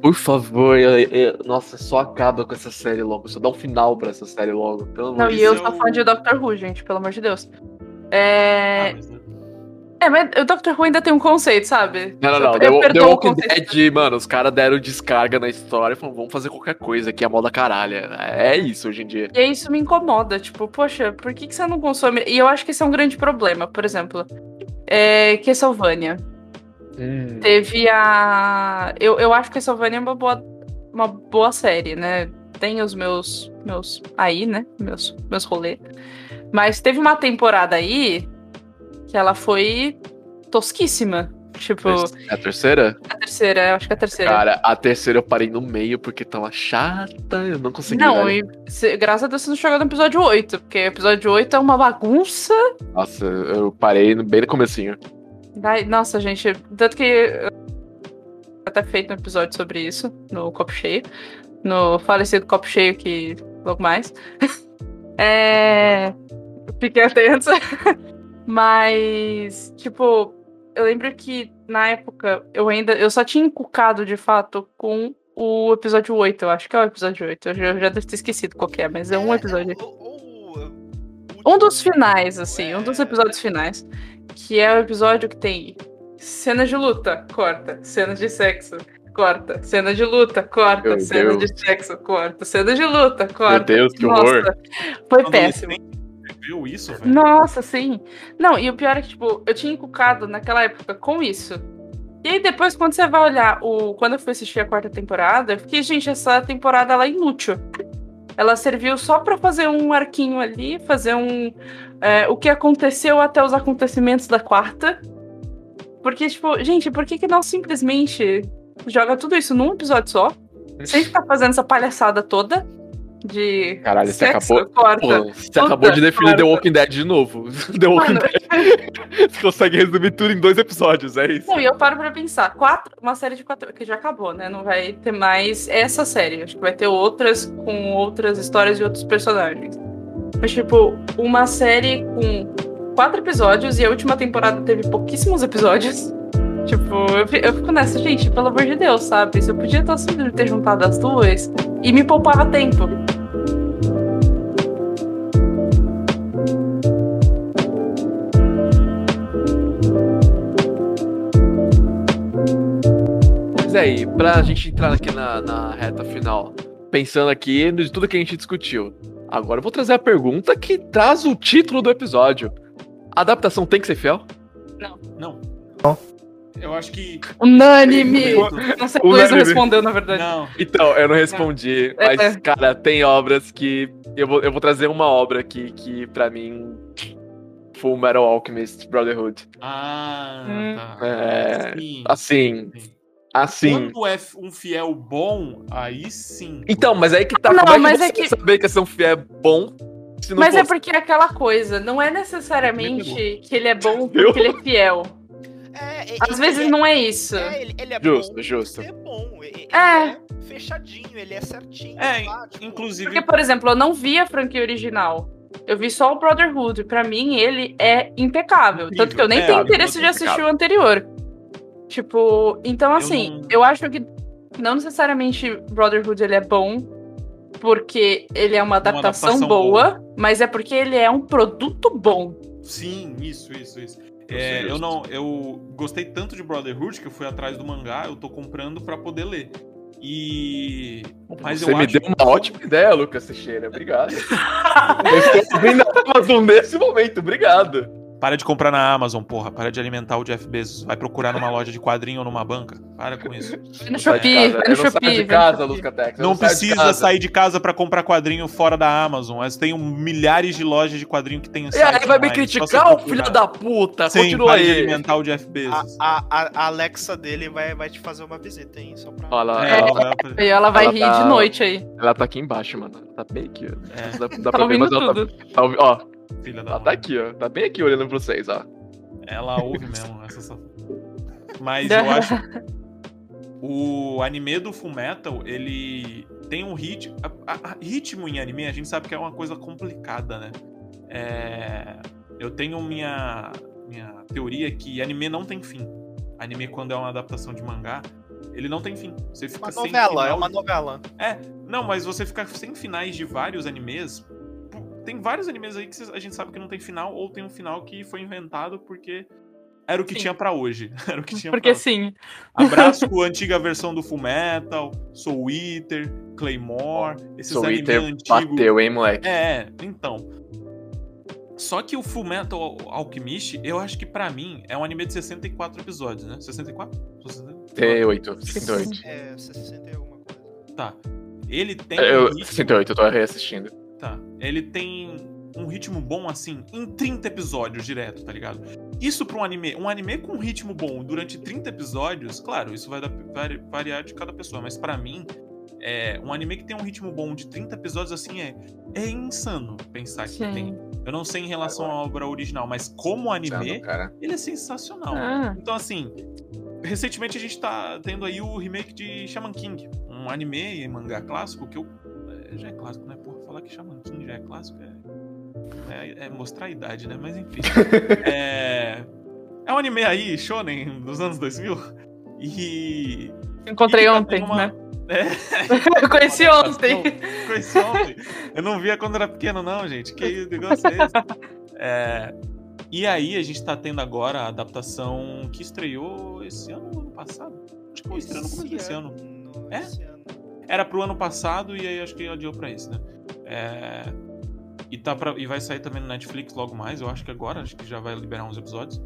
Por favor, eu- eu- nossa, só acaba com essa série logo. Só dá um final pra essa série logo. Pelo amor Não, e Deus. eu é sou fã de Doctor Who, gente, pelo amor de Deus. É, Ah, mas, né? É mas o Doctor Who ainda tem um conceito, sabe? Não, não, não. The, o Walking conceito. Dead, mano, os caras deram descarga na história e falaram, vamos fazer qualquer coisa aqui, a moda caralha. É isso hoje em dia. E isso me incomoda, tipo, poxa, por que, que você não consome? E eu acho que esse é um grande problema. Por exemplo, é, Castlevania. Teve a. Eu, eu acho que Castlevania é uma boa, uma boa série, né? Tem os meus. meus aí, né? Meus, meus rolês. Mas teve uma temporada aí que ela foi tosquíssima. Tipo, É a terceira? a terceira, acho que é a terceira. Cara, a terceira eu parei no meio porque tava chata, eu não consegui. não, e se- graças a Deus você não chegou no episódio 8, porque o episódio 8 é uma bagunça. Nossa, eu parei bem no comecinho. Ai, nossa, gente, tanto que eu até feito um episódio sobre isso no Copo Cheio, no falecido Copo Cheio que logo mais. é, fiquem atentos. Mas, tipo, eu lembro que na época eu ainda eu só tinha encucado de fato com o episódio 8, eu acho que é o episódio 8. Eu já, eu já devo ter esquecido qual que é, mas é um episódio. ou- ou- Um dos finais, assim, um dos episódios finais. Que é o episódio que tem cenas de luta, corta. Cenas de sexo, corta. Cena de luta, corta. Meu Cena Deus. de sexo, corta. Cena de luta, corta. Deus, que Nossa, horror. Foi péssimo. Viu isso, velho? Nossa, sim. Não, e o pior é que, tipo, eu tinha encucado naquela época com isso. E aí depois, quando você vai olhar o. Quando eu fui assistir a quarta temporada, eu fiquei, gente, essa temporada ela é inútil. Ela serviu só pra fazer um arquinho ali, fazer um. é, o que aconteceu até os acontecimentos da quarta. Porque, tipo, gente, por que, que não simplesmente joga tudo isso num episódio só? Sem ficar fazendo essa palhaçada toda de. Caralho, você sexo, acabou- Corta. Pô, você acabou de definir The corta. Walking Dead de novo. The Walking Mano. Dead. Você consegue resumir tudo em dois episódios, é isso. Não, e eu paro pra pensar, quatro, uma série de quatro, que já acabou, né? Não vai ter mais essa série. Acho que vai ter outras com outras histórias e outros personagens. Mas, tipo, uma série com quatro episódios e a última temporada teve pouquíssimos episódios. Tipo, eu, fi- eu fico nessa, gente, pelo amor de Deus, sabe? Se eu podia estar simplesmente ter juntado as duas e me poupava tempo. Mas aí, pra gente entrar aqui na, na reta final, pensando aqui de tudo que a gente discutiu, agora eu vou trazer a pergunta que traz o título do episódio. A adaptação tem que ser fiel? Não. Eu acho que. Unânime! Não sei, o Luiz não respondeu, na verdade. Não. Então, eu não respondi, É. mas, cara, tem obras que. Eu vou, eu vou trazer uma obra aqui que, pra mim. Full Metal Alchemist Brotherhood. Ah, Hum. tá. É. Sim. Assim. Sim. Assim. Quando é um fiel bom, aí sim. Então, mas aí que tá. Não, como é que mas você é que- saber que esse fiel é bom se não Mas é fosse? porque é aquela coisa, não é necessariamente que ele é bom porque ele é fiel. É, é, Às vezes é- não é isso. É, ele, ele é Justo, bom. justo. Ele é bom. Ele, ele É. é fechadinho, ele é certinho. É, tá? Tipo, inclusive. Porque, por exemplo, eu não vi a franquia original. Eu vi só o Brotherhood. Pra mim, ele é impecável. Incrível. Tanto que eu nem É, tenho interesse de é assistir o anterior. Tipo, então assim, não- eu acho que não necessariamente Brotherhood ele é bom porque ele é uma adaptação, adaptação boa, mas é porque ele é um produto bom. Sim, isso, isso, isso. É, eu não, eu gostei tanto de Brotherhood que eu fui atrás do mangá, eu tô comprando pra poder ler. E mas Você eu me acho deu uma ótima ideia, Lucas Teixeira. Obrigado. eu estou vendo a Amazon nesse momento. Obrigado. Para de comprar na Amazon, porra. Para de alimentar o Jeff Bezos. Vai procurar numa loja de quadrinho ou numa banca. Para com isso. Vai no de Shopee, vai no não Shopee. de casa, Tex. eu Não de precisa casa. sair de casa pra comprar quadrinho fora da Amazon. Mas tem um- milhares de lojas de quadrinho que tem E aí, vai me criticar, ô filho da puta? Sim, Continua para de aí. alimentar o Jeff A, Bezos. a, a- a Alexa dele vai, vai te fazer uma visita, hein? Só pra... Olha lá, É, ela, ela vai- E ela vai Ela rir tá- de noite aí. ela tá aqui embaixo, mano. Ela tá bem aqui, ó. É. Dá, dá Tá pra ver, mas ela tudo. tá, tá ouvi- Ó, filha da ela mãe. tá aqui, ó. Tá bem aqui olhando pra vocês, ó. Ela ouve mesmo essa safada. Mas eu acho. O anime do Fullmetal, ele tem um ritmo. a- a- a- ritmo em anime, a gente sabe que é uma coisa complicada, né? É, eu tenho minha, minha teoria que anime não tem fim. Anime, quando é uma adaptação de mangá, ele não tem fim. Você fica Uma sem novela, é final uma de- novela. Não, mas você fica sem finais de vários animes. Tem vários animes aí que a gente sabe que não tem final, ou tem um final que foi inventado porque era o que Sim. tinha pra hoje. Era o que tinha Porque pra... sim. Abraço a antiga versão do Fullmetal, Soul Eater, Claymore, esses Soul animes Eater antigos. bateu, hein, moleque? É, então. Só que o Fullmetal Al- Alchemist, eu acho que pra mim é um anime de 64 episódios, né? 64? 64? 68, 68. É, 61 coisa. Tá. Ele tem Eu, um ritmo- 68, eu tô reassistindo. Tá. Ele tem um ritmo bom, assim, em 30 episódios direto, tá ligado? Isso pra um anime. Um anime com um ritmo bom durante 30 episódios, claro, isso vai dar- vari- variar de cada pessoa, mas pra mim, é, um anime que tem um ritmo bom de 30 episódios, assim, é, é insano pensar que Sim. tem. Eu não sei em relação Agora. à obra original, mas como anime, ele é sensacional. Ah. Então, assim, recentemente a gente tá tendo aí o remake de Shaman King, um anime e mangá clássico que eu. é, Já é clássico, né? Porra, falar que Shaman King já é clássico é. É, é mostrar a idade, né? Mas enfim. é. É um anime aí, shonen, dos anos 2000. E. Encontrei e ontem, uma- né? É, Eu conheci ontem. Conheci ontem. Eu não via quando era pequeno, não, gente. Que negócio é esse? É, E aí, a gente tá tendo agora a adaptação que estreou esse ano ou ano passado? Acho que foi estreando no começo desse ano. É? Era pro ano passado e aí acho que adiou pra esse, né? É, E, tá pra... e vai sair também no Netflix logo mais, eu acho que agora, acho que já vai liberar uns episódios.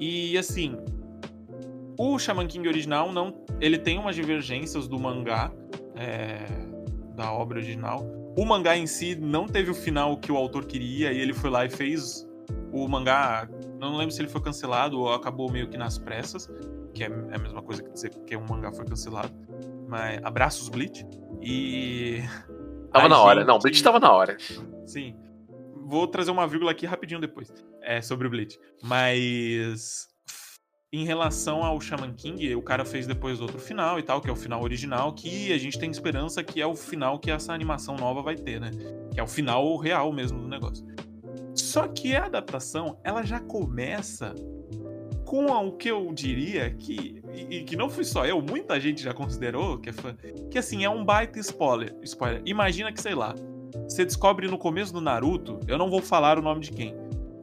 E assim, o Shaman King original não. Ele tem umas divergências do mangá, é, da obra original. O mangá em si não teve o final que o autor queria e ele foi lá e fez o mangá. Não lembro se ele foi cancelado ou acabou meio que nas pressas, que é é a mesma coisa que dizer que um mangá foi cancelado. Mas abraços Bleach. E. Tava a na hora. gente- Não, Bleach tava na hora. Sim. Vou trazer uma vírgula aqui rapidinho depois. É, sobre o Bleach. Mas. Em relação ao Shaman King, o cara fez depois outro final e tal, que é o final original, que a gente tem esperança que é o final que essa animação nova vai ter, né? Que é o final real mesmo do negócio. Só que a adaptação, ela já começa com o que eu diria que. E, que não fui só eu, muita gente já considerou que é fã. Que assim, é um baita spoiler. spoiler. Imagina que, sei lá, você descobre no começo do Naruto, eu não vou falar o nome de quem,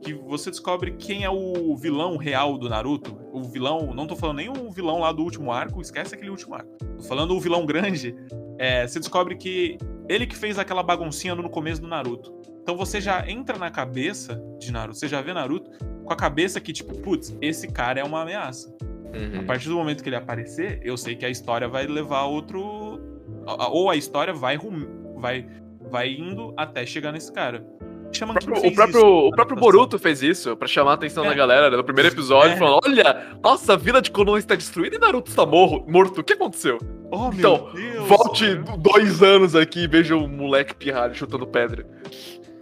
que você descobre quem é o vilão real do Naruto. O vilão, não tô falando nem o vilão lá do último arco, esquece aquele último arco. Tô falando o vilão grande. É, você descobre que ele que fez aquela baguncinha no começo do Naruto. Então você já entra na cabeça de Naruto, você já vê Naruto com a cabeça que, tipo, putz, esse cara é uma ameaça. A Uhum. partir do momento que ele aparecer, eu sei que a história vai levar a outro. a- a- Ou a história vai, rum... vai, vai indo até chegar nesse cara. Shaman O King próprio, o próprio, isso o próprio. Boruto fez isso pra chamar a atenção É. da galera né, no primeiro episódio, É. falando: Olha, nossa, a vila de Konoha está destruída e Naruto está morro, morto. O que aconteceu? Oh, meu Então, Deus, Volte cara. dois anos aqui e veja o moleque pirralho chutando pedra.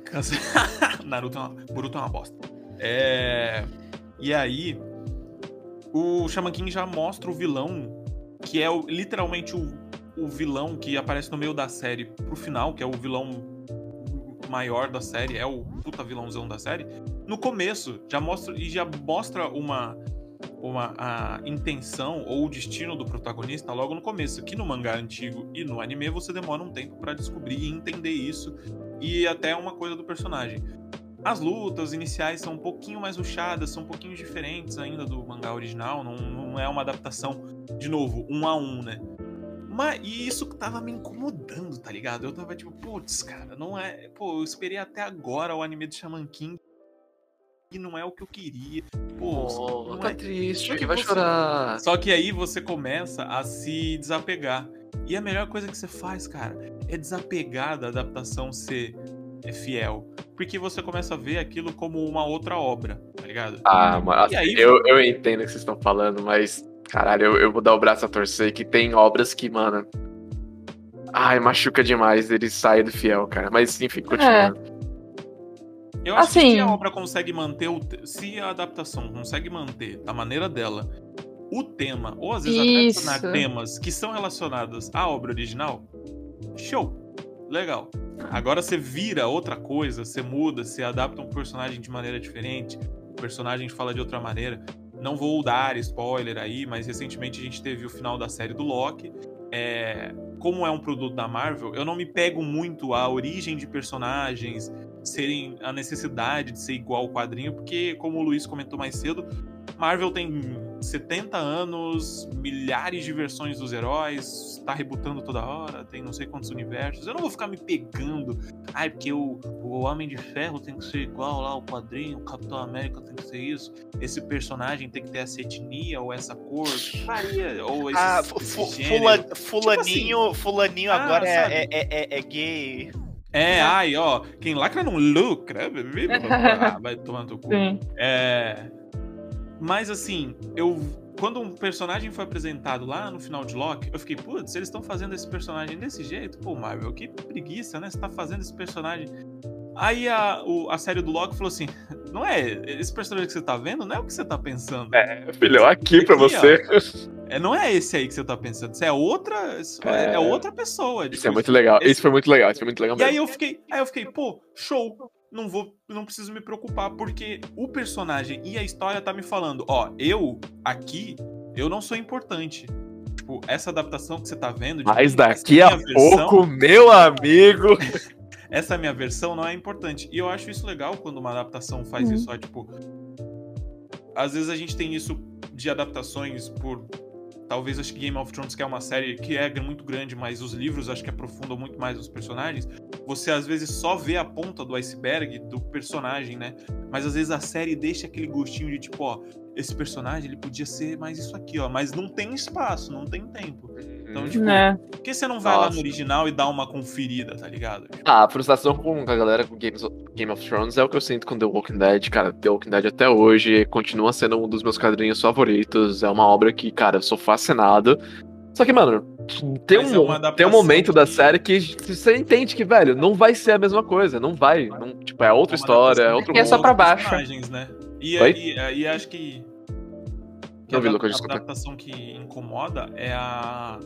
Naruto é uma... Boruto é uma bosta. É... E aí, o Shaman King já mostra o vilão, que é o- literalmente o, o vilão que aparece no meio da série pro final, que é o vilão maior da série, é o puta vilãozão da série. No começo, já mostra e já mostra uma uma, a intenção ou o destino do protagonista logo no começo. Que no mangá antigo e no anime você demora um tempo para descobrir e entender isso e até uma coisa do personagem. As lutas iniciais são um pouquinho mais ruchadas, são um pouquinho diferentes ainda do mangá original, não, não é uma adaptação, de novo, um a um, né? Mas, e isso tava me incomodando, tá ligado? Eu tava tipo, putz, cara, não é. Pô, eu esperei até agora o anime do Shaman King e não é o que eu queria. Pô, Oh, tá é- triste, que vai você- chorar. Só que aí você começa a se desapegar. E a melhor coisa que você faz, cara, é desapegar da adaptação ser é, fiel. Porque você começa a ver aquilo como uma outra obra, tá ligado? Ah, E aí- eu, eu entendo o que vocês estão falando, mas, caralho, eu, eu vou dar o braço a torcer que tem obras que, mano. Ai, machuca demais ele sair do fiel, cara. Mas, enfim, continua. Eu acho que Assim- se a obra consegue manter o. te- Se a adaptação consegue manter da maneira dela o tema, ou às vezes Isso. até adicionar temas que são relacionados à obra original, show. Legal. Agora você vira outra coisa, você muda, você adapta um personagem de maneira diferente, o personagem fala de outra maneira. Não vou dar spoiler aí, mas recentemente a gente teve o final da série do Loki. É, como é um produto da Marvel, eu não me pego muito à origem de personagens, serem a necessidade de ser igual ao quadrinho, porque, como o Luiz comentou mais cedo, Marvel tem 70 anos, milhares de versões dos heróis, tá rebutando toda hora, tem não sei quantos universos. Eu não vou ficar me pegando. Ai, porque o, o Homem de Ferro tem que ser igual lá ao quadrinho, o Capitão América tem que ser isso, esse personagem tem que ter essa etnia ou essa cor. Varia. Ou esse, Ah, esse fula- fulaninho, fulaninho Ah, agora sabe? é, é, é, é gay. É, ai, ó, quem lacra não lucra. Ah, vai tomar no cu. Sim. É. Mas assim, eu. Quando um personagem foi apresentado lá no final de Loki, eu fiquei, putz, eles estão fazendo esse personagem desse jeito? Pô, Marvel, que preguiça, né? Você tá fazendo esse personagem. Aí a, o- a série do Loki falou assim: não é. Esse personagem que você tá vendo não é o que você tá pensando. É, filhão, aqui pra Aqui, ó. você. É, não é esse aí que você tá pensando. Isso é outra. isso É, É. é outra pessoa. Isso tipo, é muito legal. esse- Isso foi muito legal. Isso foi muito legal E aí mesmo. eu fiquei, aí eu fiquei, pô, show. Não vou, não preciso me preocupar porque o personagem e a história tá me falando, ó, eu aqui, eu não sou importante. Tipo, essa adaptação que você tá vendo, de Mas daqui a versão- pouco, meu amigo. essa minha versão não é importante. E eu acho isso legal quando uma adaptação faz Uhum. isso, ó, tipo, às vezes a gente tem isso de adaptações por talvez acho que Game of Thrones que é uma série que é muito grande, mas os livros acho que aprofundam muito mais os personagens. Você às vezes só vê a ponta do iceberg do personagem, né? Mas às vezes a série deixa aquele gostinho de tipo, ó, esse personagem ele podia ser mais isso aqui, ó, mas não tem espaço, não tem tempo. Então, tipo, Né? por que você não vai lá Nossa. no original e dá uma conferida, tá ligado? Ah, a frustração com a galera com Games, Game of Thrones é o que eu sinto com The Walking Dead, cara. The Walking Dead até hoje continua sendo um dos meus quadrinhos favoritos. É uma obra que, cara, eu sou fascinado. Só que, mano, tem Mas um, é tem um momento da série que você entende que, velho, não vai ser a mesma coisa. Não vai. Não, tipo, é outra Uma história, é outro Que é só mundo. pra baixo. né? E, Oi? e, e acho que. que Não vi, a, Lucas, a adaptação que incomoda é a.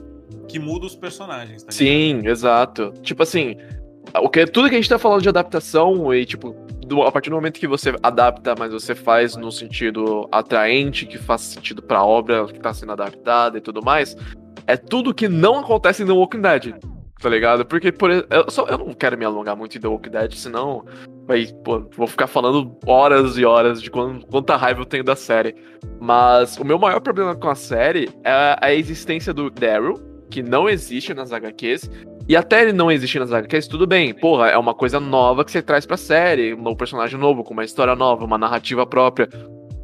que muda os personagens, tá ligado? Sim, exato. Tipo assim, o que, tudo que a gente tá falando de adaptação e, tipo, do- a partir do momento que você adapta, mas você faz no sentido atraente, que faz sentido pra obra que tá sendo adaptada e tudo mais, é tudo que não acontece The Walking Dead. Tá ligado? Porque, por eu, só, eu não quero me alongar muito em The Walking Dead, senão vai, pô, vou ficar falando horas e horas de quant- quanta raiva eu tenho da série. Mas o meu maior problema com a série é a existência do Daryl, que não existe nas HQs. E até ele não existir nas HQs, tudo bem. Porra, é uma coisa nova que você traz pra série. Um novo personagem novo, com uma história nova, uma narrativa própria.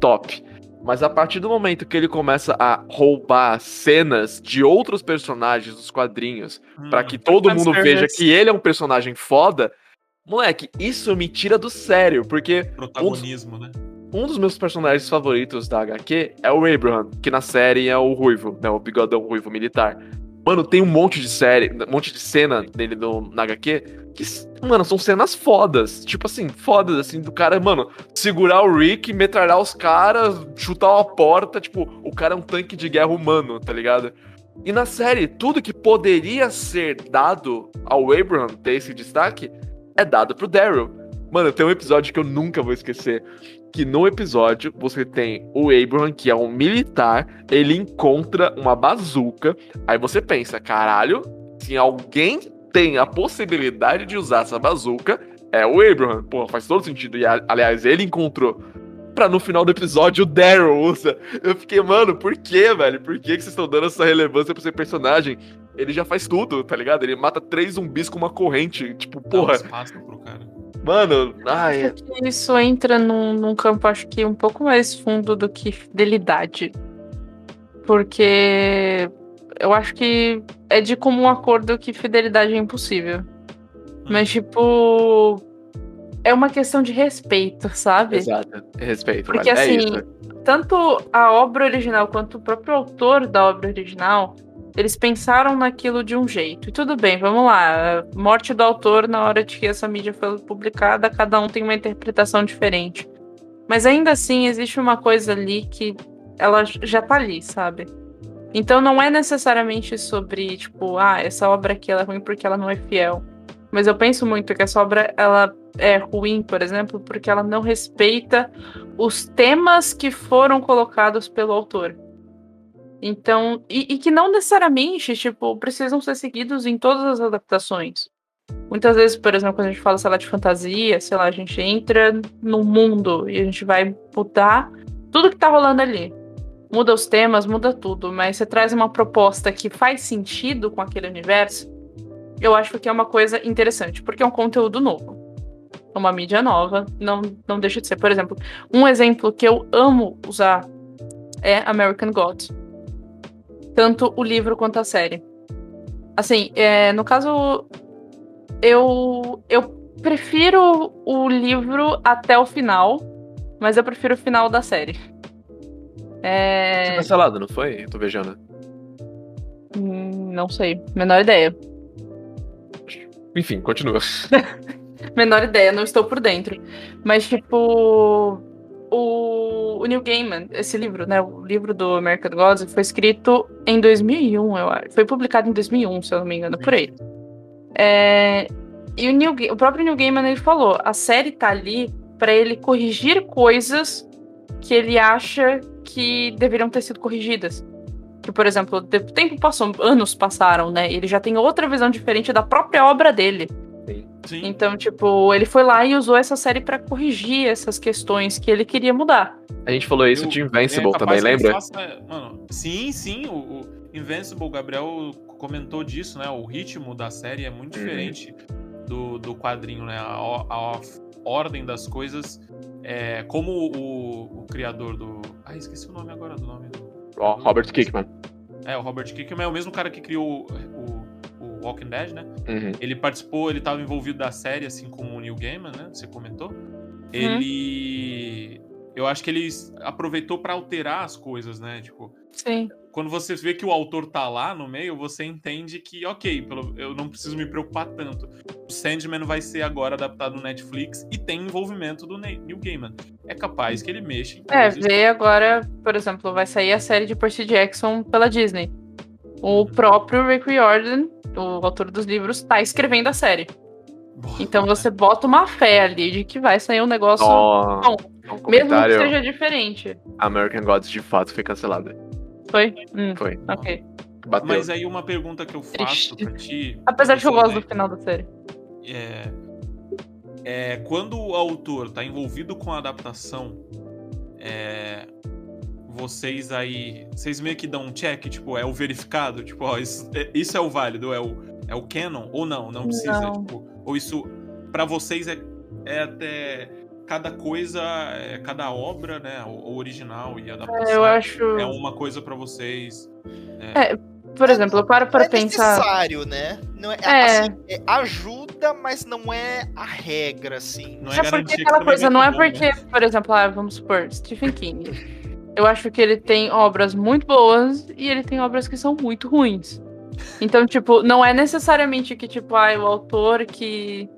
Top. Mas a partir do momento que ele começa a roubar cenas de outros personagens dos quadrinhos Hum, Pra que todo mundo veja que ele é um personagem foda, moleque, isso me tira do sério, porque protagonismo, né? um dos meus personagens favoritos da HQ é o Abraham, que na série é o Ruivo, né? O bigodão ruivo militar. Mano, tem um monte de série, um monte de cena dele no, na HQ que, mano, são cenas fodas. Tipo assim, fodas, assim, do cara, mano, segurar o Rick, metralhar os caras, chutar uma porta, tipo, o cara é um tanque de guerra humano, tá ligado? E na série, tudo que poderia ser dado ao Abraham ter esse destaque é dado pro Daryl. Mano, tem um episódio que eu nunca vou esquecer. Que no episódio você tem o Abraham, que é um militar, ele encontra uma bazuca. Aí você pensa, caralho, se alguém tem a possibilidade de usar essa bazuca, é o Abraham. Pô, faz todo sentido. E aliás, ele encontrou. Pra no final do episódio o Daryl usa. Eu fiquei, mano, por que, velho? Por que, que vocês estão dando essa relevância pra esse personagem? Ele já faz tudo, tá ligado? Ele mata três zumbis com uma corrente. Tipo, porra. pro cara. Mano, ai, Acho que isso entra num, num campo, acho que um pouco mais fundo do que fidelidade. Porque eu acho que é de comum acordo que fidelidade é impossível. Mas, tipo. É uma questão de respeito, sabe? exato. Respeito, Porque. É assim, isso. tanto a obra original quanto o próprio autor da obra original, eles pensaram naquilo de um jeito. E tudo bem, vamos lá. Morte do autor, na hora de que essa mídia foi publicada, cada um tem uma interpretação diferente. Mas ainda assim, existe uma coisa ali que ela já tá ali, sabe? Então não é necessariamente sobre, tipo, ah, essa obra aqui ela é ruim porque ela não é fiel. Mas eu penso muito que essa obra ela é ruim, por exemplo, porque ela não respeita os temas que foram colocados pelo autor. Então, e, e que não necessariamente, tipo, precisam ser seguidos em todas as adaptações. Muitas vezes, por exemplo, quando a gente fala, sei lá, de fantasia, sei lá, a gente entra no mundo e a gente vai mudar tudo que tá rolando ali. Muda os temas, muda tudo, mas você traz uma proposta que faz sentido com aquele universo, eu acho que é uma coisa interessante, porque é um conteúdo novo. É uma mídia nova, não, não deixa de ser. Por exemplo, um exemplo que eu amo usar é American Gods. Tanto o livro quanto a série. Assim, é, no caso, eu, eu prefiro o livro até o final, mas eu prefiro o final da série. Foi É, cancelado, não foi? Eu tô vejando. hum, não sei, menor ideia. Enfim, continua. Menor ideia, não estou por dentro. Mas, tipo, o, o Neil Gaiman, esse livro, né? O livro do American Gods foi escrito em 2001, eu acho. Foi publicado em 2001, se eu não me engano, por aí. É, e o, Neil, o próprio Neil Gaiman, ele falou, a série tá ali para ele corrigir coisas que ele acha que deveriam ter sido corrigidas. Que, por exemplo, o tempo passou, anos passaram, né? Ele já tem outra visão diferente da própria obra dele. Sim. Então, tipo, ele foi lá e usou essa série pra corrigir essas questões que ele queria mudar. A gente falou isso Eu- de Invincible é também, lembra? faça- mano, sim, sim, o, o Invincible, o Gabriel comentou disso, né? O ritmo da série é muito Uhum. diferente do, do quadrinho, né? A, o- a ordem das coisas. É, como o, o criador do. Ah, esqueci o nome agora do nome do. Ó, Robert Kickman. É, o Robert Kirkman é o mesmo cara que criou o, o Walking Dead, né? Uhum. Ele participou, ele estava envolvido da série, assim como o Neil Gaiman, né? Você comentou. Ele. Eu acho que ele aproveitou para alterar as coisas, né? Tipo, Sim. quando você vê que o autor tá lá no meio, você entende que, ok, pelo- eu não preciso me preocupar tanto. O Sandman vai ser agora adaptado no Netflix e tem envolvimento do Ne- Neil Gaiman. É capaz que ele mexa em É, vê agora, por exemplo, vai sair a série de Percy Jackson pela Disney. O próprio Rick Riordan, o autor dos livros, tá escrevendo a série. Boa, Então você bota uma fé ali de que vai sair um negócio Ó, bom. um Mesmo que seja diferente. American Gods de fato foi cancelado. Foi? Hum, Foi. ok. Bateu. Mas aí uma pergunta que eu faço Triste. pra ti. Apesar de que eu gosto né, do final da série. é, é, quando o autor está envolvido com a adaptação, é, vocês aí, vocês meio que dão um check, tipo, é o verificado, tipo, ó, isso é, isso é o válido, é o, é o canon ou não? Não precisa, Não. tipo, ou isso para vocês é, é até cada coisa, é, cada obra, né, o, o original e a adaptação. É, eu acho. É uma coisa para vocês. Por exemplo, eu paro pra é pensar. necessário, né? Não é, É. assim, é, ajuda, mas não é a regra, assim. Não É é porque aquela coisa, não é bom, porque, né? por exemplo, ah, vamos supor, Stephen King. Eu acho que ele tem obras muito boas e ele tem obras que são muito ruins. Então, tipo, não é necessariamente que, tipo, ah, o autor que.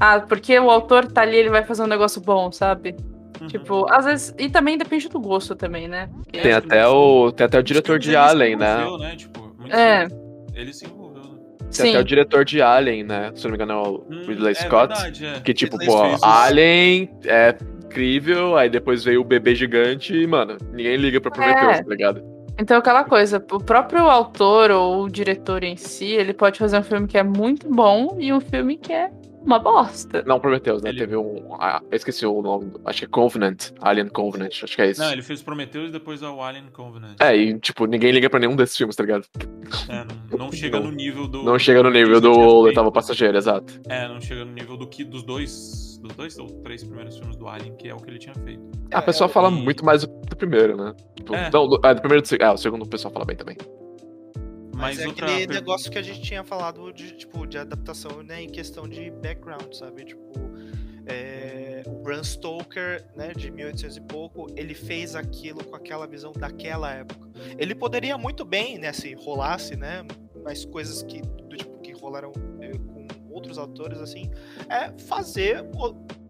Ah, porque o autor tá ali, ele vai fazer um negócio bom, sabe? Uhum. Tipo, às vezes. E também depende do gosto também, né? Porque- Tem até o, tem até o diretor de Ele se Alien, né? envolveu, Tipo, muito É. Ele se envolveu, né? Tem Sim. até o diretor de Alien, né? Se não me engano é o Hum, Ridley é Scott. verdade, é. Que tipo, Ridley pô, Alien é incrível, aí depois veio o bebê gigante e, mano, ninguém liga pra Prometheus, É. tá ligado? Então, aquela coisa, o próprio autor ou o diretor em si, ele pode fazer um filme que é muito bom e um filme que é uma bosta. Não, Prometheus, né? Ele- Teve um. Ah, eu esqueci o nome. Acho que é Covenant. Alien Covenant, acho que é isso. Não, ele fez Prometheus e depois o Alien Covenant. É, e tipo, ninguém liga pra nenhum desses filmes, tá ligado? É, não, não chega no nível do. Não chega no nível do Oitavo Passageiro, exato. É, não chega no nível do que dos dois. Dos dois ou três primeiros filmes do Alien, que é o que ele tinha feito. A pessoa fala e- muito mais do, do primeiro, né? Tipo, É. Não, do, é, do primeiro do segundo. Ah, o segundo o pessoal fala bem também. Mas, Mas é outra. aquele negócio que a gente tinha falado de, tipo, de adaptação né, em questão de background, sabe? Tipo, é, o Bram Stoker, né, de 1800 e pouco, ele fez aquilo com aquela visão daquela época. Ele poderia muito bem, né, se rolasse, né, mais coisas que, do tipo, que rolaram é, com outros autores, assim, é fazer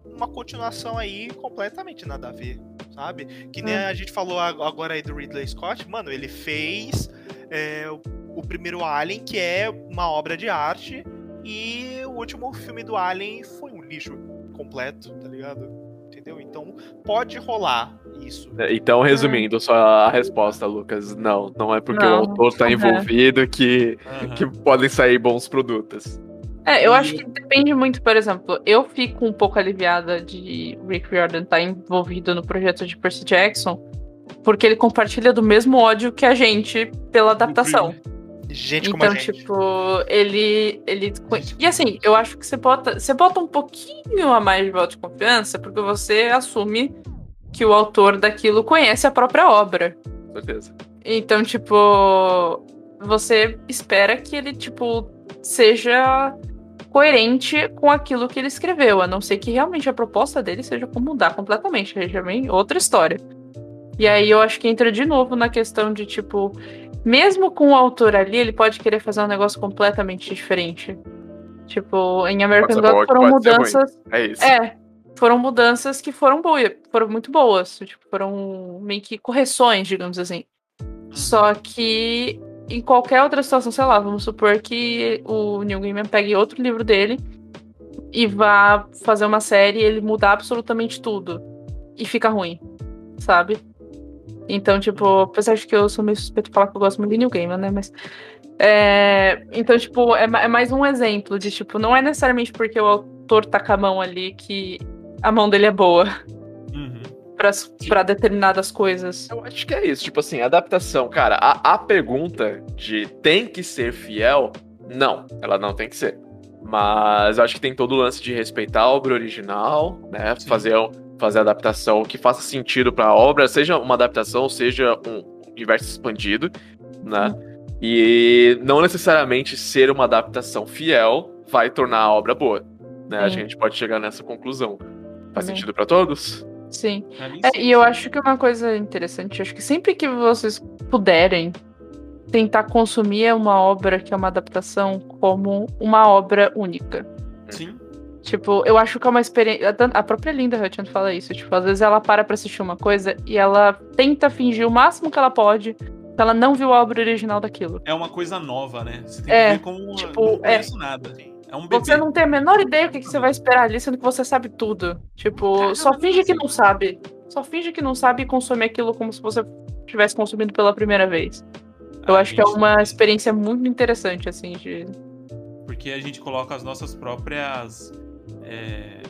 uma continuação aí completamente nada a ver, sabe? Que nem Hum. a gente falou ag- agora aí do Ridley Scott, mano, ele fez é, o, o primeiro Alien, que é uma obra de arte, e o último filme do Alien foi um lixo completo, tá ligado? Entendeu? Então pode rolar isso. É, Então, resumindo, só a resposta, Lucas, não, não é porque o Não. autor tá É. envolvido que, Aham. que podem sair bons produtos. É, eu acho que depende muito, por exemplo, eu fico um pouco aliviada de Rick Riordan estar envolvido no projeto de Percy Jackson, porque ele compartilha do mesmo ódio que a gente pela adaptação. Gente como Então, gente. tipo, ele. ele E assim, eu acho que você bota, você bota um pouquinho a mais de voto de confiança, porque você assume que o autor daquilo conhece a própria obra. Certeza. Então, tipo, você espera que ele, tipo, seja coerente com aquilo que ele escreveu, a não ser que realmente a proposta dele seja como mudar completamente, já vem outra história. E aí eu acho que entra de novo na questão de, tipo, mesmo com o autor ali, ele pode querer fazer um negócio completamente diferente. Tipo, em American God foram mudanças É isso. é, foram mudanças que foram boas, foram muito boas, tipo, foram meio que correções, digamos assim. Só que em qualquer outra situação, sei lá, vamos supor que o Neil Gaiman pegue outro livro dele e vá fazer uma série e ele mudar absolutamente tudo e fica ruim, sabe? Então, tipo, apesar de que eu sou meio suspeito de falar que eu gosto muito de Neil Gaiman, né, mas é, então, tipo, é, é mais um exemplo de, tipo, não é necessariamente porque o autor tá com a mão ali que a mão dele é boa Uhum. pra, pra determinadas coisas. Eu acho que é isso, tipo assim, adaptação, cara, a, a pergunta de tem que ser fiel, não, ela não tem que ser. Mas eu acho que tem todo o lance de respeitar a obra original, né? Sim. Fazer, um- fazer adaptação que faça sentido pra obra, seja uma adaptação, seja um universo expandido, né? E não necessariamente ser uma adaptação fiel vai tornar a obra boa, né? A Sim. gente pode chegar nessa conclusão. Faz Sim. sentido pra todos? Sim. É, e eu acho que uma coisa interessante, acho que sempre que vocês puderem tentar consumir uma obra que é uma adaptação como uma obra única. Sim. Tipo, eu acho que é uma experiência. A própria Linda Hutchins fala isso. Tipo, às vezes ela para pra assistir uma coisa e ela tenta fingir o máximo que ela pode que ela não viu a obra original daquilo. É uma coisa nova, né? Você tem É, que ver como tipo, não é- nada. É um bebê. Você não tem a menor ideia do que, que você vai esperar ali, sendo que você sabe tudo. Tipo, só finge que não sabe. Só finge que não sabe e consome aquilo como se você estivesse consumindo pela primeira vez. Eu A acho que é gente- uma experiência muito interessante, assim, de. Porque a gente coloca as nossas próprias é,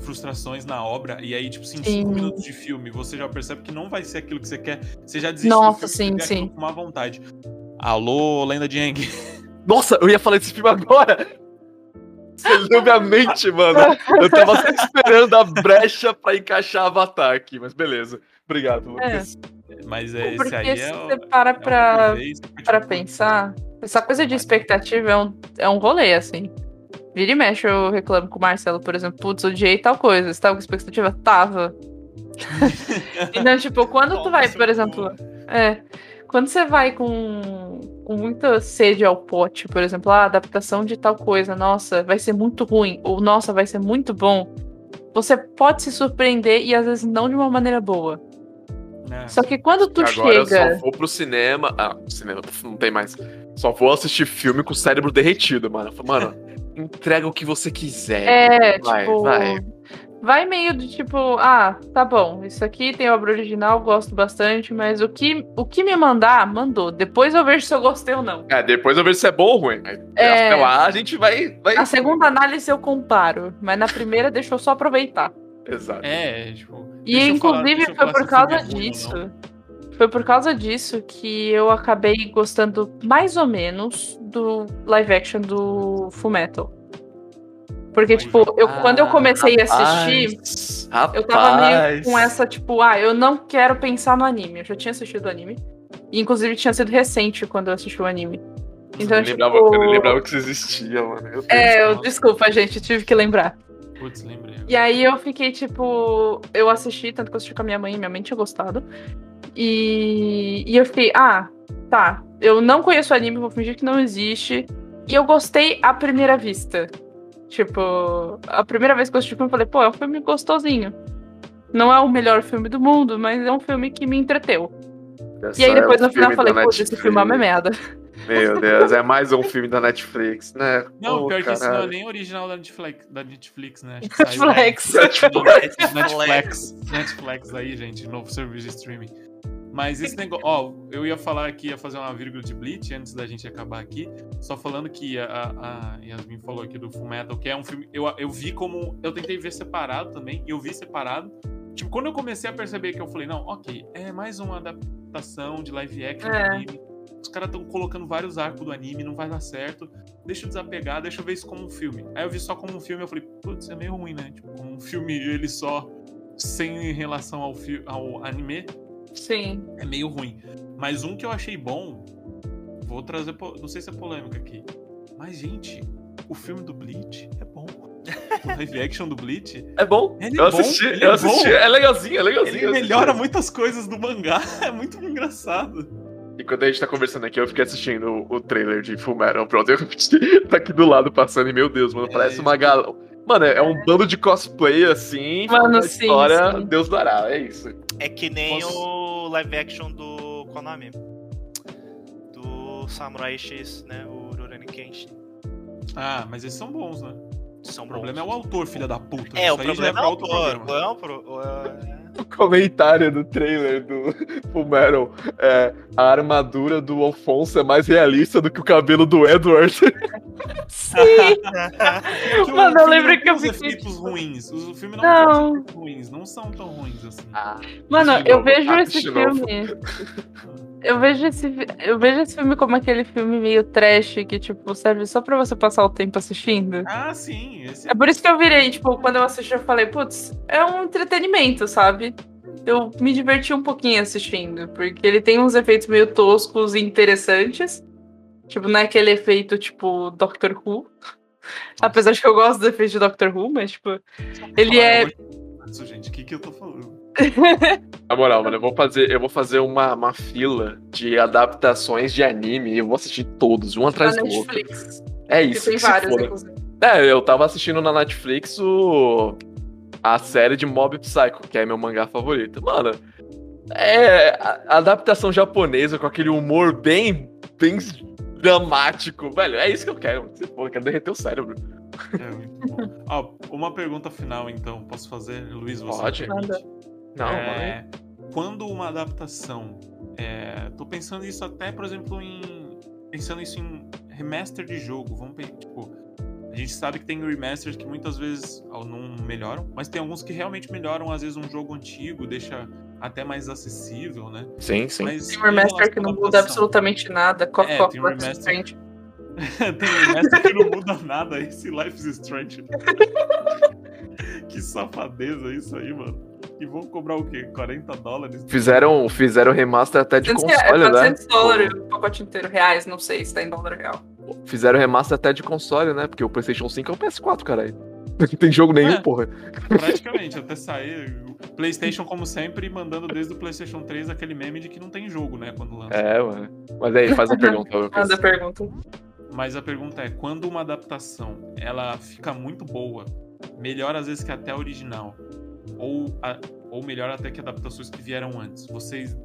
frustrações na obra, e aí, tipo, assim, em Sim. cinco minutos de filme, você já percebe que não vai ser aquilo que você quer. Você já desiste Nossa, do filme sim, sim. com má vontade. Alô, Lenda de Yang. Nossa, eu ia falar desse filme agora! Você leu minha mente, mano. Eu tava só esperando a brecha pra encaixar Avatar aqui, mas beleza. Obrigado, Lucas. Mas é, esse Porque aí se é. o- você para é pra, vez, pra pensar, essa coisa de expectativa é um, é um rolê, assim. Vira e mexe, eu reclamo com o Marcelo, por exemplo, putz, odiei tal coisa. Você tava com expectativa? Tava. então, tipo, quando tu vai, por exemplo. É. Quando você vai com, com muita sede ao pote, por exemplo, ah, adaptação de tal coisa, nossa, vai ser muito ruim, ou nossa, vai ser muito bom, você pode se surpreender e às vezes não de uma maneira boa. né? Só que quando tu Agora eu chega. só vou pro cinema. Ah, cinema não tem mais. Só vou assistir filme com o cérebro derretido, mano. Mano, entrega o que você quiser. É, vai, tipo. vai. Vai meio de tipo, ah, tá bom, isso aqui tem obra original, gosto bastante, mas o que, o que me mandar, mandou. Depois eu vejo se eu gostei ou não. É, depois eu vejo se é bom ou ruim. Aí, É. Até lá a gente vai. vai... A segunda análise eu comparo, mas na primeira deixa eu só aproveitar. Exato. É, tipo. E falar- inclusive eu foi falar por causa é ruim ou disso. não. Foi por causa disso que eu acabei gostando mais ou menos do live action do Fullmetal. Porque, Pois tipo, eu, quando eu comecei a assistir, Rapaz, eu tava meio rapaz. com essa, tipo, ah, eu não quero pensar no anime. Eu já tinha assistido o anime. E, inclusive, tinha sido recente quando eu assisti o anime. Então, eu, tipo. lembrava, eu lembrava que isso existia, mano. Deus. É, eu, desculpa, gente, eu tive que lembrar. Putz, lembrei. E aí eu fiquei, tipo, eu assisti, tanto que eu assisti com a minha mãe, minha mãe tinha gostado. E, e eu fiquei, ah, tá, eu não conheço o anime, vou fingir que não existe. E eu gostei à primeira vista. Tipo, a primeira vez que eu assisti o filme, eu falei, pô, é um filme gostosinho. Não é o melhor filme do mundo, mas é um filme que me entreteu. Essa E aí depois é um no final eu falei, pô, esse filme é uma merda. Meu Deus, é mais um filme da Netflix, né? Não, Pô, pior que esse não é caralho. nem original da Netflix, da Netflix né? Netflix. Netflix. Netflix aí, gente, novo serviço de streaming. Mas esse negócio, ó, eu ia falar aqui, ia fazer uma vírgula de Bleach antes da gente acabar aqui, só falando que a, a, Yasmin falou aqui do Fullmetal, que é um filme, eu, eu vi como, eu tentei ver separado também, e eu vi separado. Tipo, quando eu comecei a perceber que eu falei, não, ok, é mais uma adaptação de live action do É. anime, os caras estão colocando vários arcos do anime, não vai dar certo, deixa eu desapegar, deixa eu ver isso como um filme. Aí eu vi só como um filme, eu falei, putz, é meio ruim, né? Tipo, como um filme, ele só, sem relação ao, ao anime, Sim. é meio ruim. Mas um que eu achei bom, vou trazer, po- não sei se é polêmica aqui, mas gente, o filme do Bleach é bom. O live action do Bleach, É bom. Ele eu é bom, assisti, ele eu é assisti. bom. É legalzinho, é legalzinho. ele melhora muitas coisas do mangá, é muito engraçado. E quando a gente tá conversando aqui, eu fiquei assistindo o, o trailer de Fullmetal. Pronto, eu tá aqui do lado passando e, meu Deus, mano, É, parece uma galera. Mano, é um bando de cosplay assim. Mano, sim, história, sim. Deus dará, é isso. É que nem Posso- o live action do. Qual o nome? Do Samurai X, né? O Rurouni Kenshin. Ah, mas esses são bons, né? São O problema é bons. o autor, filha da puta. É, o Isso já problema é pra o autor. programa. Não, pro- O comentário do trailer do Fullmetal é a armadura do Alfonso é mais realista do que o cabelo do Edward. Sim. Mano, eu lembro que eu os fiquei- efeitos ruins. O filme não, Não. tem os efeitos ruins. Não são tão ruins assim. Mano, De eu vejo ah, esse filme. Eu vejo, esse, eu vejo esse filme como aquele filme meio trash que, tipo, serve só pra você passar o tempo assistindo. Ah, sim. Esse É por isso que eu virei, tipo, quando eu assisti, eu falei, putz, é um entretenimento, sabe? Eu me diverti um pouquinho assistindo, porque ele tem uns efeitos meio toscos e interessantes. Tipo, não é aquele efeito, tipo, Doctor Who. Apesar de que eu gosto do efeito de Doctor Who, mas, tipo, ele é. Isso, gente, o que, que eu tô falando? Na moral, mano, eu vou fazer, eu vou fazer uma, uma fila de adaptações de anime e eu vou assistir todos, um Na atrás do outro. Netflix. É Que isso. tem que se vários, inclusive. É, eu tava assistindo na Netflix o a série de Mob Psycho, que é meu mangá favorito. Mano, é a, adaptação japonesa com aquele humor bem bem dramático, velho. É isso que eu quero. for, eu quero derreter o cérebro. É muito bom. Ó, uma pergunta final, então. Posso fazer, Luiz? Você Pode. permite? Não, mano. É, quando uma adaptação. É, tô pensando isso até, por exemplo, em. Pensando isso em remaster de jogo. Vamos pe- tipo. A gente sabe que tem remasters que muitas vezes não melhoram, mas tem alguns que realmente melhoram, às vezes, um jogo antigo, deixa até mais acessível, né? Sim, sim. Mas Tem em um remaster que não muda absolutamente nada. Coca É, Coca tem um remaster. Strange. tem um remaster que não muda nada, esse Life is Strange. que safadeza isso aí, mano. E vão cobrar o quê? 40 dólares? Fizeram, fizeram remaster até de 400 console, é, né? 400 dólares o pacote inteiro. Reais, não sei se tá em dólar real. Fizeram remaster até de console, né? Porque o PlayStation 5 é o PS4, caralho. Não tem jogo nenhum, É. porra. Praticamente, até sair. o PlayStation, como sempre, mandando desde o PlayStation 3 aquele meme de que não tem jogo, né? Quando lança. É, mano. Mas aí, faz a pergunta. Manda a pergunta. Mas a pergunta é: quando uma adaptação ela fica muito boa, melhor às vezes que até a original, ou, a- ou melhor até que adaptações que vieram antes, vocês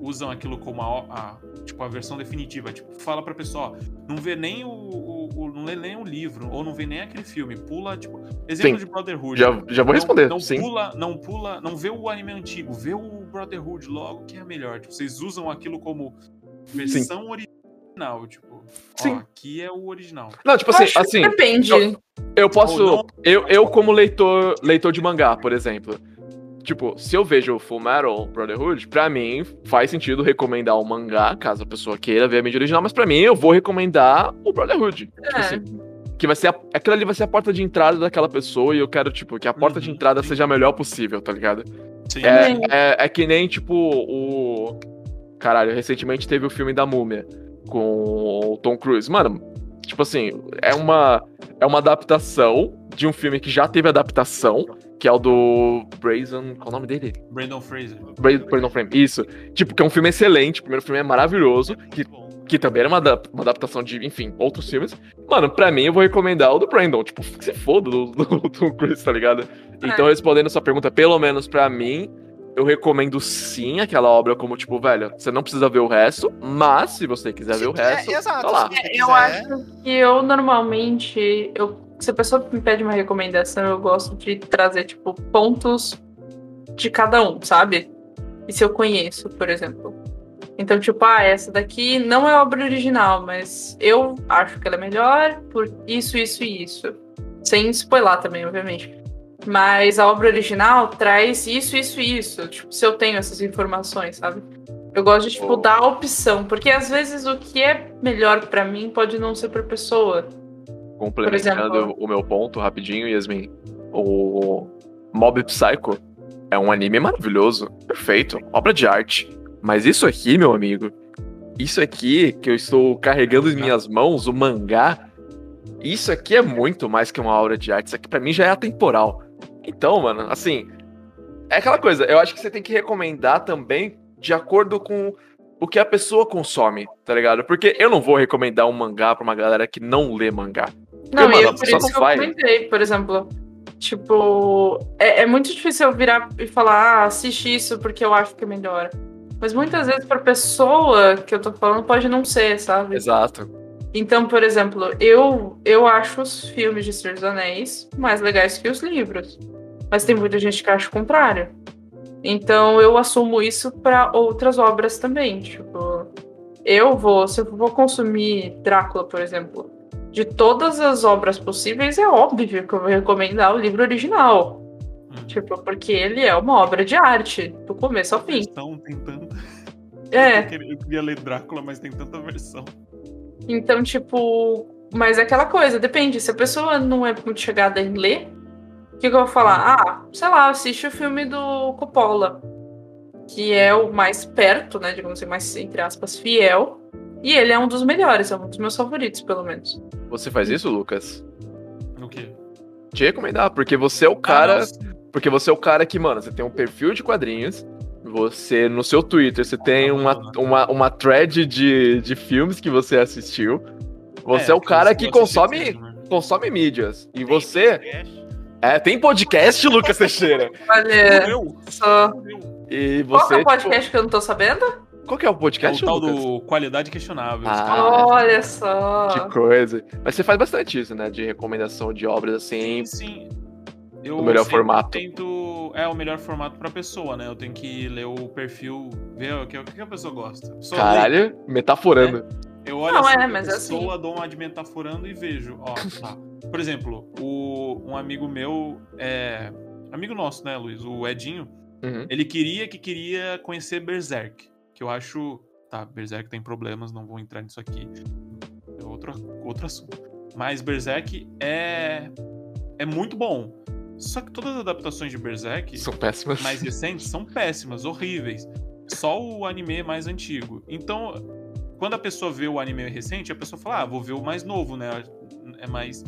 usam aquilo como a, a tipo, a versão definitiva. Tipo, fala pra pessoa, ó, não vê nem o, o, o- não lê nem o livro, ou não vê nem aquele filme. Pula, tipo, exemplo Sim. de Brotherhood. Já, já vou Não- responder, Não, sim. pula, não pula, não vê o anime antigo, vê o Brotherhood logo, que é melhor. Tipo, vocês usam aquilo como versão original, tipo, Sim. ó, aqui é o original. Não, tipo assim, assim, Depende. eu- eu posso. Eu, eu como leitor, leitor de mangá, por exemplo. Tipo, se eu vejo Full Metal Brotherhood, pra mim faz sentido recomendar o mangá, caso a pessoa queira ver a mídia original, mas pra mim eu vou recomendar o Brotherhood. Tipo É. assim, que vai ser a, aquilo ali vai ser a porta de entrada daquela pessoa e eu quero, tipo, que a porta de Uhum, entrada sim. seja a melhor possível, tá ligado? Sim. É, é, é que nem, tipo, o. Caralho, recentemente teve o filme da Múmia com o Tom Cruise. Mano, tipo assim, é uma, é uma adaptação de um filme que já teve adaptação, que é o do Brazen. Qual é o nome dele? Brandon Fraser. Bra- Brandon Frame. Isso. Tipo, que é um filme excelente. O primeiro filme é maravilhoso. Que, que também era uma, uma adaptação de, enfim, outros filmes. Mano, pra mim eu vou recomendar o do Brandon. Tipo, que se foda do, do, do Tom Cruise, tá ligado? Então, respondendo a sua pergunta, pelo menos pra mim, eu recomendo sim aquela obra como, tipo, velho, você não precisa ver o resto, mas se você quiser ver o resto, é, exato. tá lá. se É, eu acho que eu normalmente, eu, se a pessoa me pede uma recomendação, eu gosto de trazer, tipo, pontos de cada um, sabe? E se eu conheço, por exemplo. Então, tipo, ah, essa daqui não é obra original, mas eu acho que ela é melhor por isso, isso e isso. Sem spoiler também, obviamente. Mas a obra original traz isso, isso e isso. Tipo, se eu tenho essas informações, sabe? Eu gosto de, tipo, Oh. dar a opção. Porque às vezes o que é melhor pra mim pode não ser pra pessoa. Complementando exemplo- o meu ponto rapidinho, Yasmin, o Mob Psycho é um anime maravilhoso, perfeito, obra de arte. Mas isso aqui, meu amigo, isso aqui que eu estou carregando em minhas mãos, o mangá, isso aqui é muito mais que uma obra de arte. Isso aqui pra mim já é atemporal. Então, mano, assim, é aquela coisa, eu acho que você tem que recomendar também de acordo com o que a pessoa consome, tá ligado? Porque eu não vou recomendar um mangá pra uma galera que não lê mangá. Não, mano, e a eu, por isso que eu vai. comentei, por exemplo. Tipo, é, é muito difícil eu virar e falar, ah, assiste isso porque eu acho que é melhor. Mas muitas vezes pra pessoa que eu tô falando pode não ser, sabe? Exato. Então, por exemplo, eu, eu acho os filmes de Senhor dos Anéis mais legais que os livros. Mas tem muita gente que acha o contrário. Então eu assumo isso pra outras obras também. Tipo, eu vou, se eu vou consumir Drácula, por exemplo, de todas as obras possíveis, é óbvio que eu vou recomendar o livro original. Hum. Tipo, porque ele é uma obra de arte, do começo ao fim. Versão tem tanta. É. Eu queria ler Drácula, mas tem tanta versão. Então, tipo, mas é aquela coisa, depende. Se a pessoa não é muito chegada em ler, o que, que eu vou falar? Ah, sei lá, assiste o filme do Coppola, que é o mais perto, né, digamos assim, mais, entre aspas, fiel. E ele é um dos melhores, é um dos meus favoritos, pelo menos. Você faz isso, Lucas? No quê? Te recomendar, porque você é o cara. Ah, não, sim. porque você é o cara que, mano, você tem um perfil de quadrinhos. Você, no seu Twitter, você tem uma, uma, uma thread de, de filmes que você assistiu. Você é, o cara que consome, né? consome mídias. E você. Podcast. É, tem podcast, Lucas Teixeira. Olha, Eu? Eu. E Qual você. é o tipo, podcast que eu não tô sabendo? qual que é o É o podcast, tal Lucas? do qualidade questionável. Ah. Olha só. Que coisa. Mas você faz bastante isso, né? De recomendação de obras assim. Sim, sim. Eu O melhor formato. Tento, é o melhor formato pra pessoa, né? Eu tenho que ler o perfil, ver o que, o que a pessoa gosta. A pessoa lê, Caralho, metaforando. eu olho Não, assim, é, a mas é pessoa, dou uma de metaforando e vejo. Ó, tá. Por exemplo, o, um amigo meu, é, amigo nosso, né, Luiz? O Edinho, Uhum. ele queria que queria conhecer Berserk. Que eu acho. Tá, Berserk tem problemas, não vou entrar nisso aqui. É outro, outro assunto. Mas Berserk é. É muito bom. Só que todas as adaptações de Berserk São péssimas. mais recentes são péssimas, horríveis. Só o anime mais antigo. Então, quando a pessoa vê o anime recente, a pessoa fala, ah, vou ver o mais novo, né? É mais.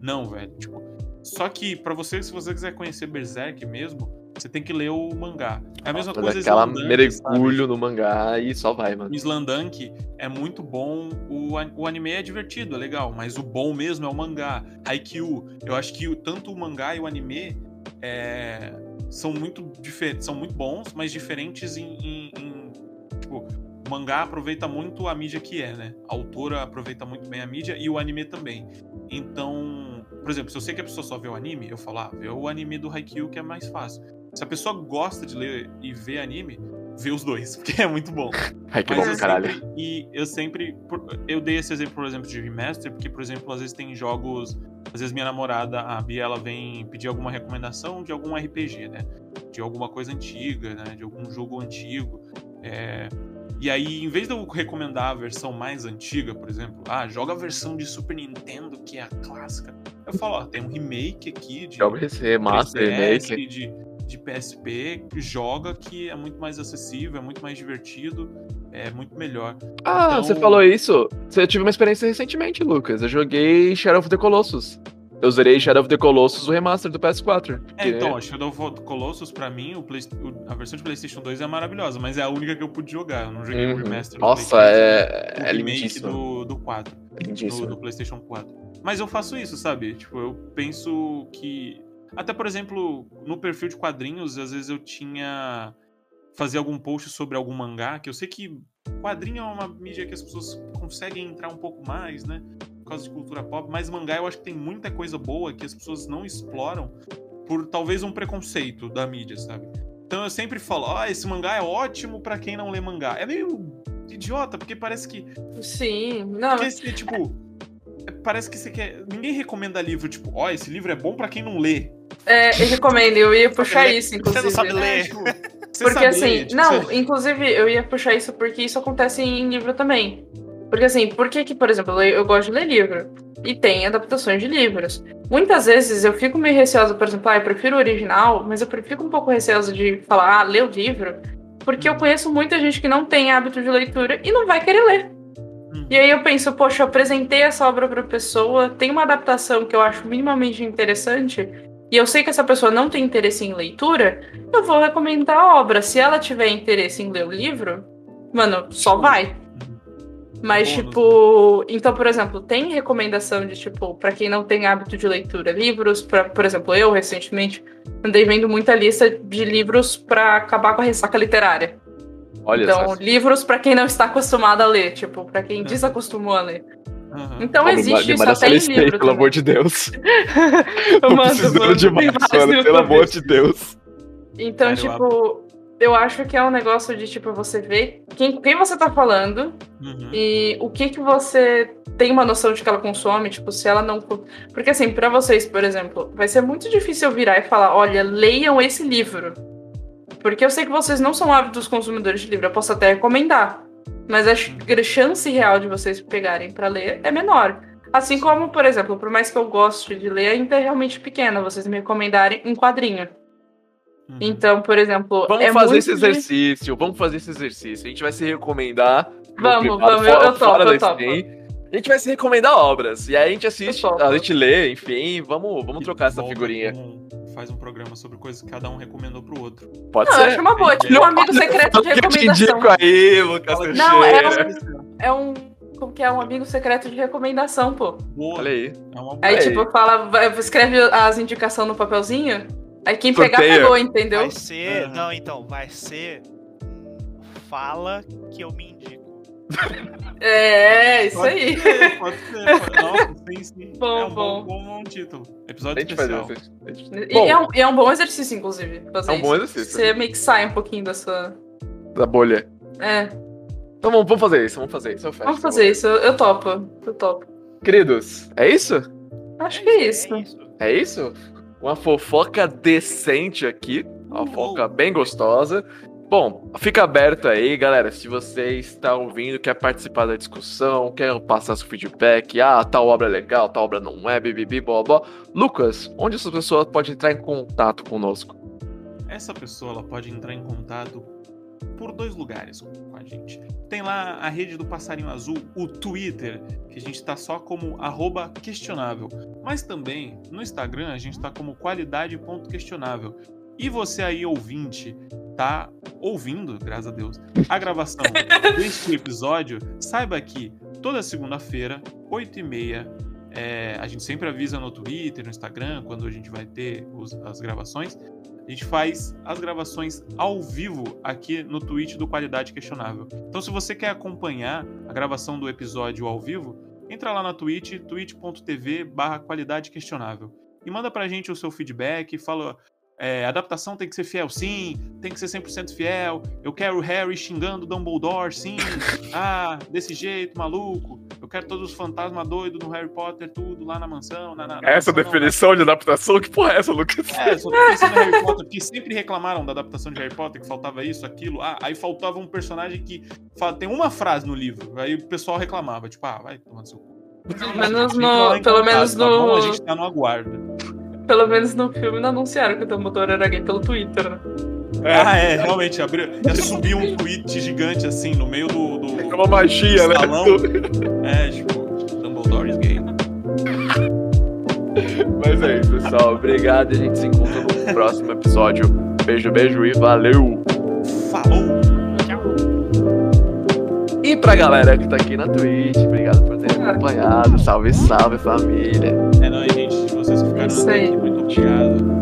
Não, velho. Tipo. Só que, pra você, se você quiser conhecer Berserk mesmo, você tem que ler o mangá. É a mesma coisa aquela Slandunk, sabe? mergulho no mangá e só vai, mano. O Slandunk é muito bom, o, o anime é divertido, é legal, mas o bom mesmo é o mangá. Haikyuu, eu acho que o- tanto o mangá e o anime é, são muito diferentes, são muito bons, mas diferentes em, em- em, tipo, o mangá aproveita muito a mídia que é, né? A autora aproveita muito bem a mídia e o anime também. Então, por exemplo, se eu sei que a pessoa só vê o anime, eu falo, ah, vê o anime do Haikyuu que é mais fácil. Se a pessoa gosta de ler e ver anime, vê os dois, porque é muito bom. Ai, que Mas bom, caralho. sempre- e eu sempre. Eu dei esse exemplo, por exemplo, de remaster, porque, por exemplo, às vezes tem jogos. Às vezes minha namorada, a Bia, ela vem pedir alguma recomendação de algum RPG, né? De alguma coisa antiga, né? De algum jogo antigo. É, E aí, em vez de eu recomendar a versão mais antiga, por exemplo, ah, joga a versão de Super Nintendo, que é a clássica. Eu falo, ó, tem um remake aqui de Joga esse remaster, 3DS, remake. de, de PSP, joga que é muito mais acessível, é muito mais divertido, é muito melhor. Ah, Então- você falou isso? Eu tive uma experiência recentemente, Lucas. Eu joguei Shadow of the Colossus. Eu zerei Shadow of the Colossus, o remaster do PS4. É, que- então, a Shadow of the Colossus, pra mim, o Play- o- a versão de PlayStation 2 é maravilhosa, mas é a única que eu pude jogar. Eu não joguei o Uhum. remaster do Nossa, é, o é remake do, do 4. do, lindíssimo. do PlayStation 4. Mas eu faço isso, sabe? Tipo, eu penso que. Até, por exemplo, no perfil de quadrinhos, às vezes eu tinha. Fazer algum post sobre algum mangá, que eu sei que quadrinho é uma mídia que as pessoas conseguem entrar um pouco mais, né? Por causa de cultura pop. Mas mangá eu acho que tem muita coisa boa que as pessoas não exploram por talvez um preconceito da mídia, sabe? Então eu sempre falo, ah, esse mangá é ótimo pra quem não lê mangá. É meio idiota, porque parece que Sim, não, porque você, tipo. Parece que você quer. Ninguém recomenda livro, tipo, ó, esse livro é bom pra quem não lê. é, eu recomendo, eu ia puxar ler. isso, Você inclusive. não sabe É, ler. tipo, você Porque saber, assim, tipo, não, você- inclusive eu ia puxar isso porque isso acontece em livro também. Porque assim, por que que, por exemplo, eu, eu gosto de ler livro e tem adaptações de livros. Muitas vezes eu fico meio receosa, por exemplo, ah, eu prefiro o original, mas eu fico um pouco receosa de falar, ah, lê o livro, porque eu conheço muita gente que não tem hábito de leitura e não vai querer ler. E aí eu penso, poxa, eu apresentei essa obra pra pessoa, tem uma adaptação que eu acho minimamente interessante, e eu sei que essa pessoa não tem interesse em leitura, eu vou recomendar a obra. Se ela tiver interesse em ler o livro, mano, só vai. Mas, Bônus, tipo, então, por exemplo, tem recomendação de, tipo, pra quem não tem hábito de leitura, livros, pra, por exemplo, eu recentemente andei vendo muita lista de livros pra acabar com a ressaca literária. Olha então, livros pra quem não está acostumado a ler, tipo, pra quem Uhum. desacostumou a ler. Aham. Então Vamos, existe isso até em livro. pelo amor também. de Deus. Eu Tô mando, demais, mano, no pelo amor de Deus. Então, Cara, eu tipo, eu acho que é um negócio de, tipo, você ver quem, quem você tá falando Uhum. e o que que você tem uma noção de que ela consome, tipo, se ela não. Porque, assim, pra vocês, por exemplo, vai ser muito difícil eu virar e falar: olha, leiam esse livro. Porque eu sei que vocês não são ávidos consumidores de livro, eu posso até recomendar. Mas a ch- chance real de vocês pegarem pra ler é menor. Assim como, por exemplo, por mais que eu goste de ler, ainda é realmente pequena, vocês me recomendarem um quadrinho. Uhum. Então, por exemplo. Vamos é fazer muito esse de- exercício, vamos fazer esse exercício. A gente vai se recomendar. Vamos, privado, vamos, eu- fora- eu topo, fora eu da topo. A gente vai se recomendar obras. E aí a gente assiste, a gente lê, enfim, vamos, vamos trocar essa figurinha. Faz um programa sobre coisas que cada um recomendou pro outro. Pode Não, ser. eu acho uma boa, tipo Não, um amigo secreto de que eu te recomendação. indico aí, Lucas Não, é um, é um. Como que é um amigo secreto de recomendação, pô. Boa, Olha aí. é uma boa. Aí, Aí. tipo, fala, escreve as indicações no papelzinho. Aí quem pegar, Sorteia. pegou, entendeu? Vai ser. Aham. Não, então, vai ser. Fala que eu me indico. É, isso Pode aí. ser, pode ser. Pode... Nossa, sim, sim. Bom, é um bom, bom. bom, título. Episódio especial. isso. gente- E Bom, é, um, é um bom exercício, inclusive. Fazer É um bom isso. exercício. Você meio que sai um pouquinho da sua. da bolha. É, Então vamos, vamos fazer isso, vamos fazer isso. eu fecho, vamos fazer isso. Eu, eu topo. Eu topo. Queridos, é isso? Acho que é isso. É isso? Uma fofoca decente aqui. Uma Uhul. fofoca bem gostosa. Bom, fica aberto aí, galera. Se você está ouvindo, quer participar da discussão, quer passar seu feedback, ah, tal obra é legal, tal obra não é, bibibi, blá blá. Lucas, onde essa pessoa pode entrar em contato conosco? Essa pessoa ela pode entrar em contato por dois lugares com a gente. Tem lá a rede do Passarinho Azul, o Twitter, que a gente tá só como questionável. Mas também no Instagram a gente tá como qualidade.questionável. E você aí, ouvinte, tá ouvindo, graças a Deus, a gravação deste episódio, saiba que toda segunda-feira, 8h30, é, a gente sempre avisa no Twitter, no Instagram, quando a gente vai ter os- as gravações. A gente faz as gravações ao vivo aqui no Twitch do Qualidade Questionável. Então, se você quer acompanhar a gravação do episódio ao vivo, entra lá na Twitch, twitch.tv barra qualidade questionável. E manda pra gente o seu feedback, fala é, adaptação tem que ser fiel, sim. Tem que ser 100% fiel. Eu quero o Harry xingando Dumbledore, sim. Ah, desse jeito, maluco. Eu quero todos os fantasmas doidos no Harry Potter, tudo lá na mansão. Na, na, na Essa mansão, definição de adaptação, que porra é essa, Lucas? é, pensando em Harry Potter, porque sempre reclamaram da adaptação de Harry Potter, que faltava isso, aquilo. Ah, aí faltava um personagem que fala, tem uma frase no livro. Aí o pessoal reclamava, tipo, ah, vai tomar no seu cu. Pelo menos no, pelo menos tá bom? no, A gente tá no aguardo. Pelo menos no filme não anunciaram que o Dumbledore era gay pelo Twitter, né? Ah, é, realmente, abriu. Ia subir um tweet gigante assim no meio do. do É uma magia, né? salão. É, tipo, Dumbledore is gay. Mas é isso, pessoal. Obrigado e a gente se encontra no próximo episódio. Beijo, beijo e valeu! Falou! E pra galera que tá aqui na Twitch, obrigado por ter acompanhado. Salve, salve família. É nóis, gente. Ficaram Isso aí. muito obrigado.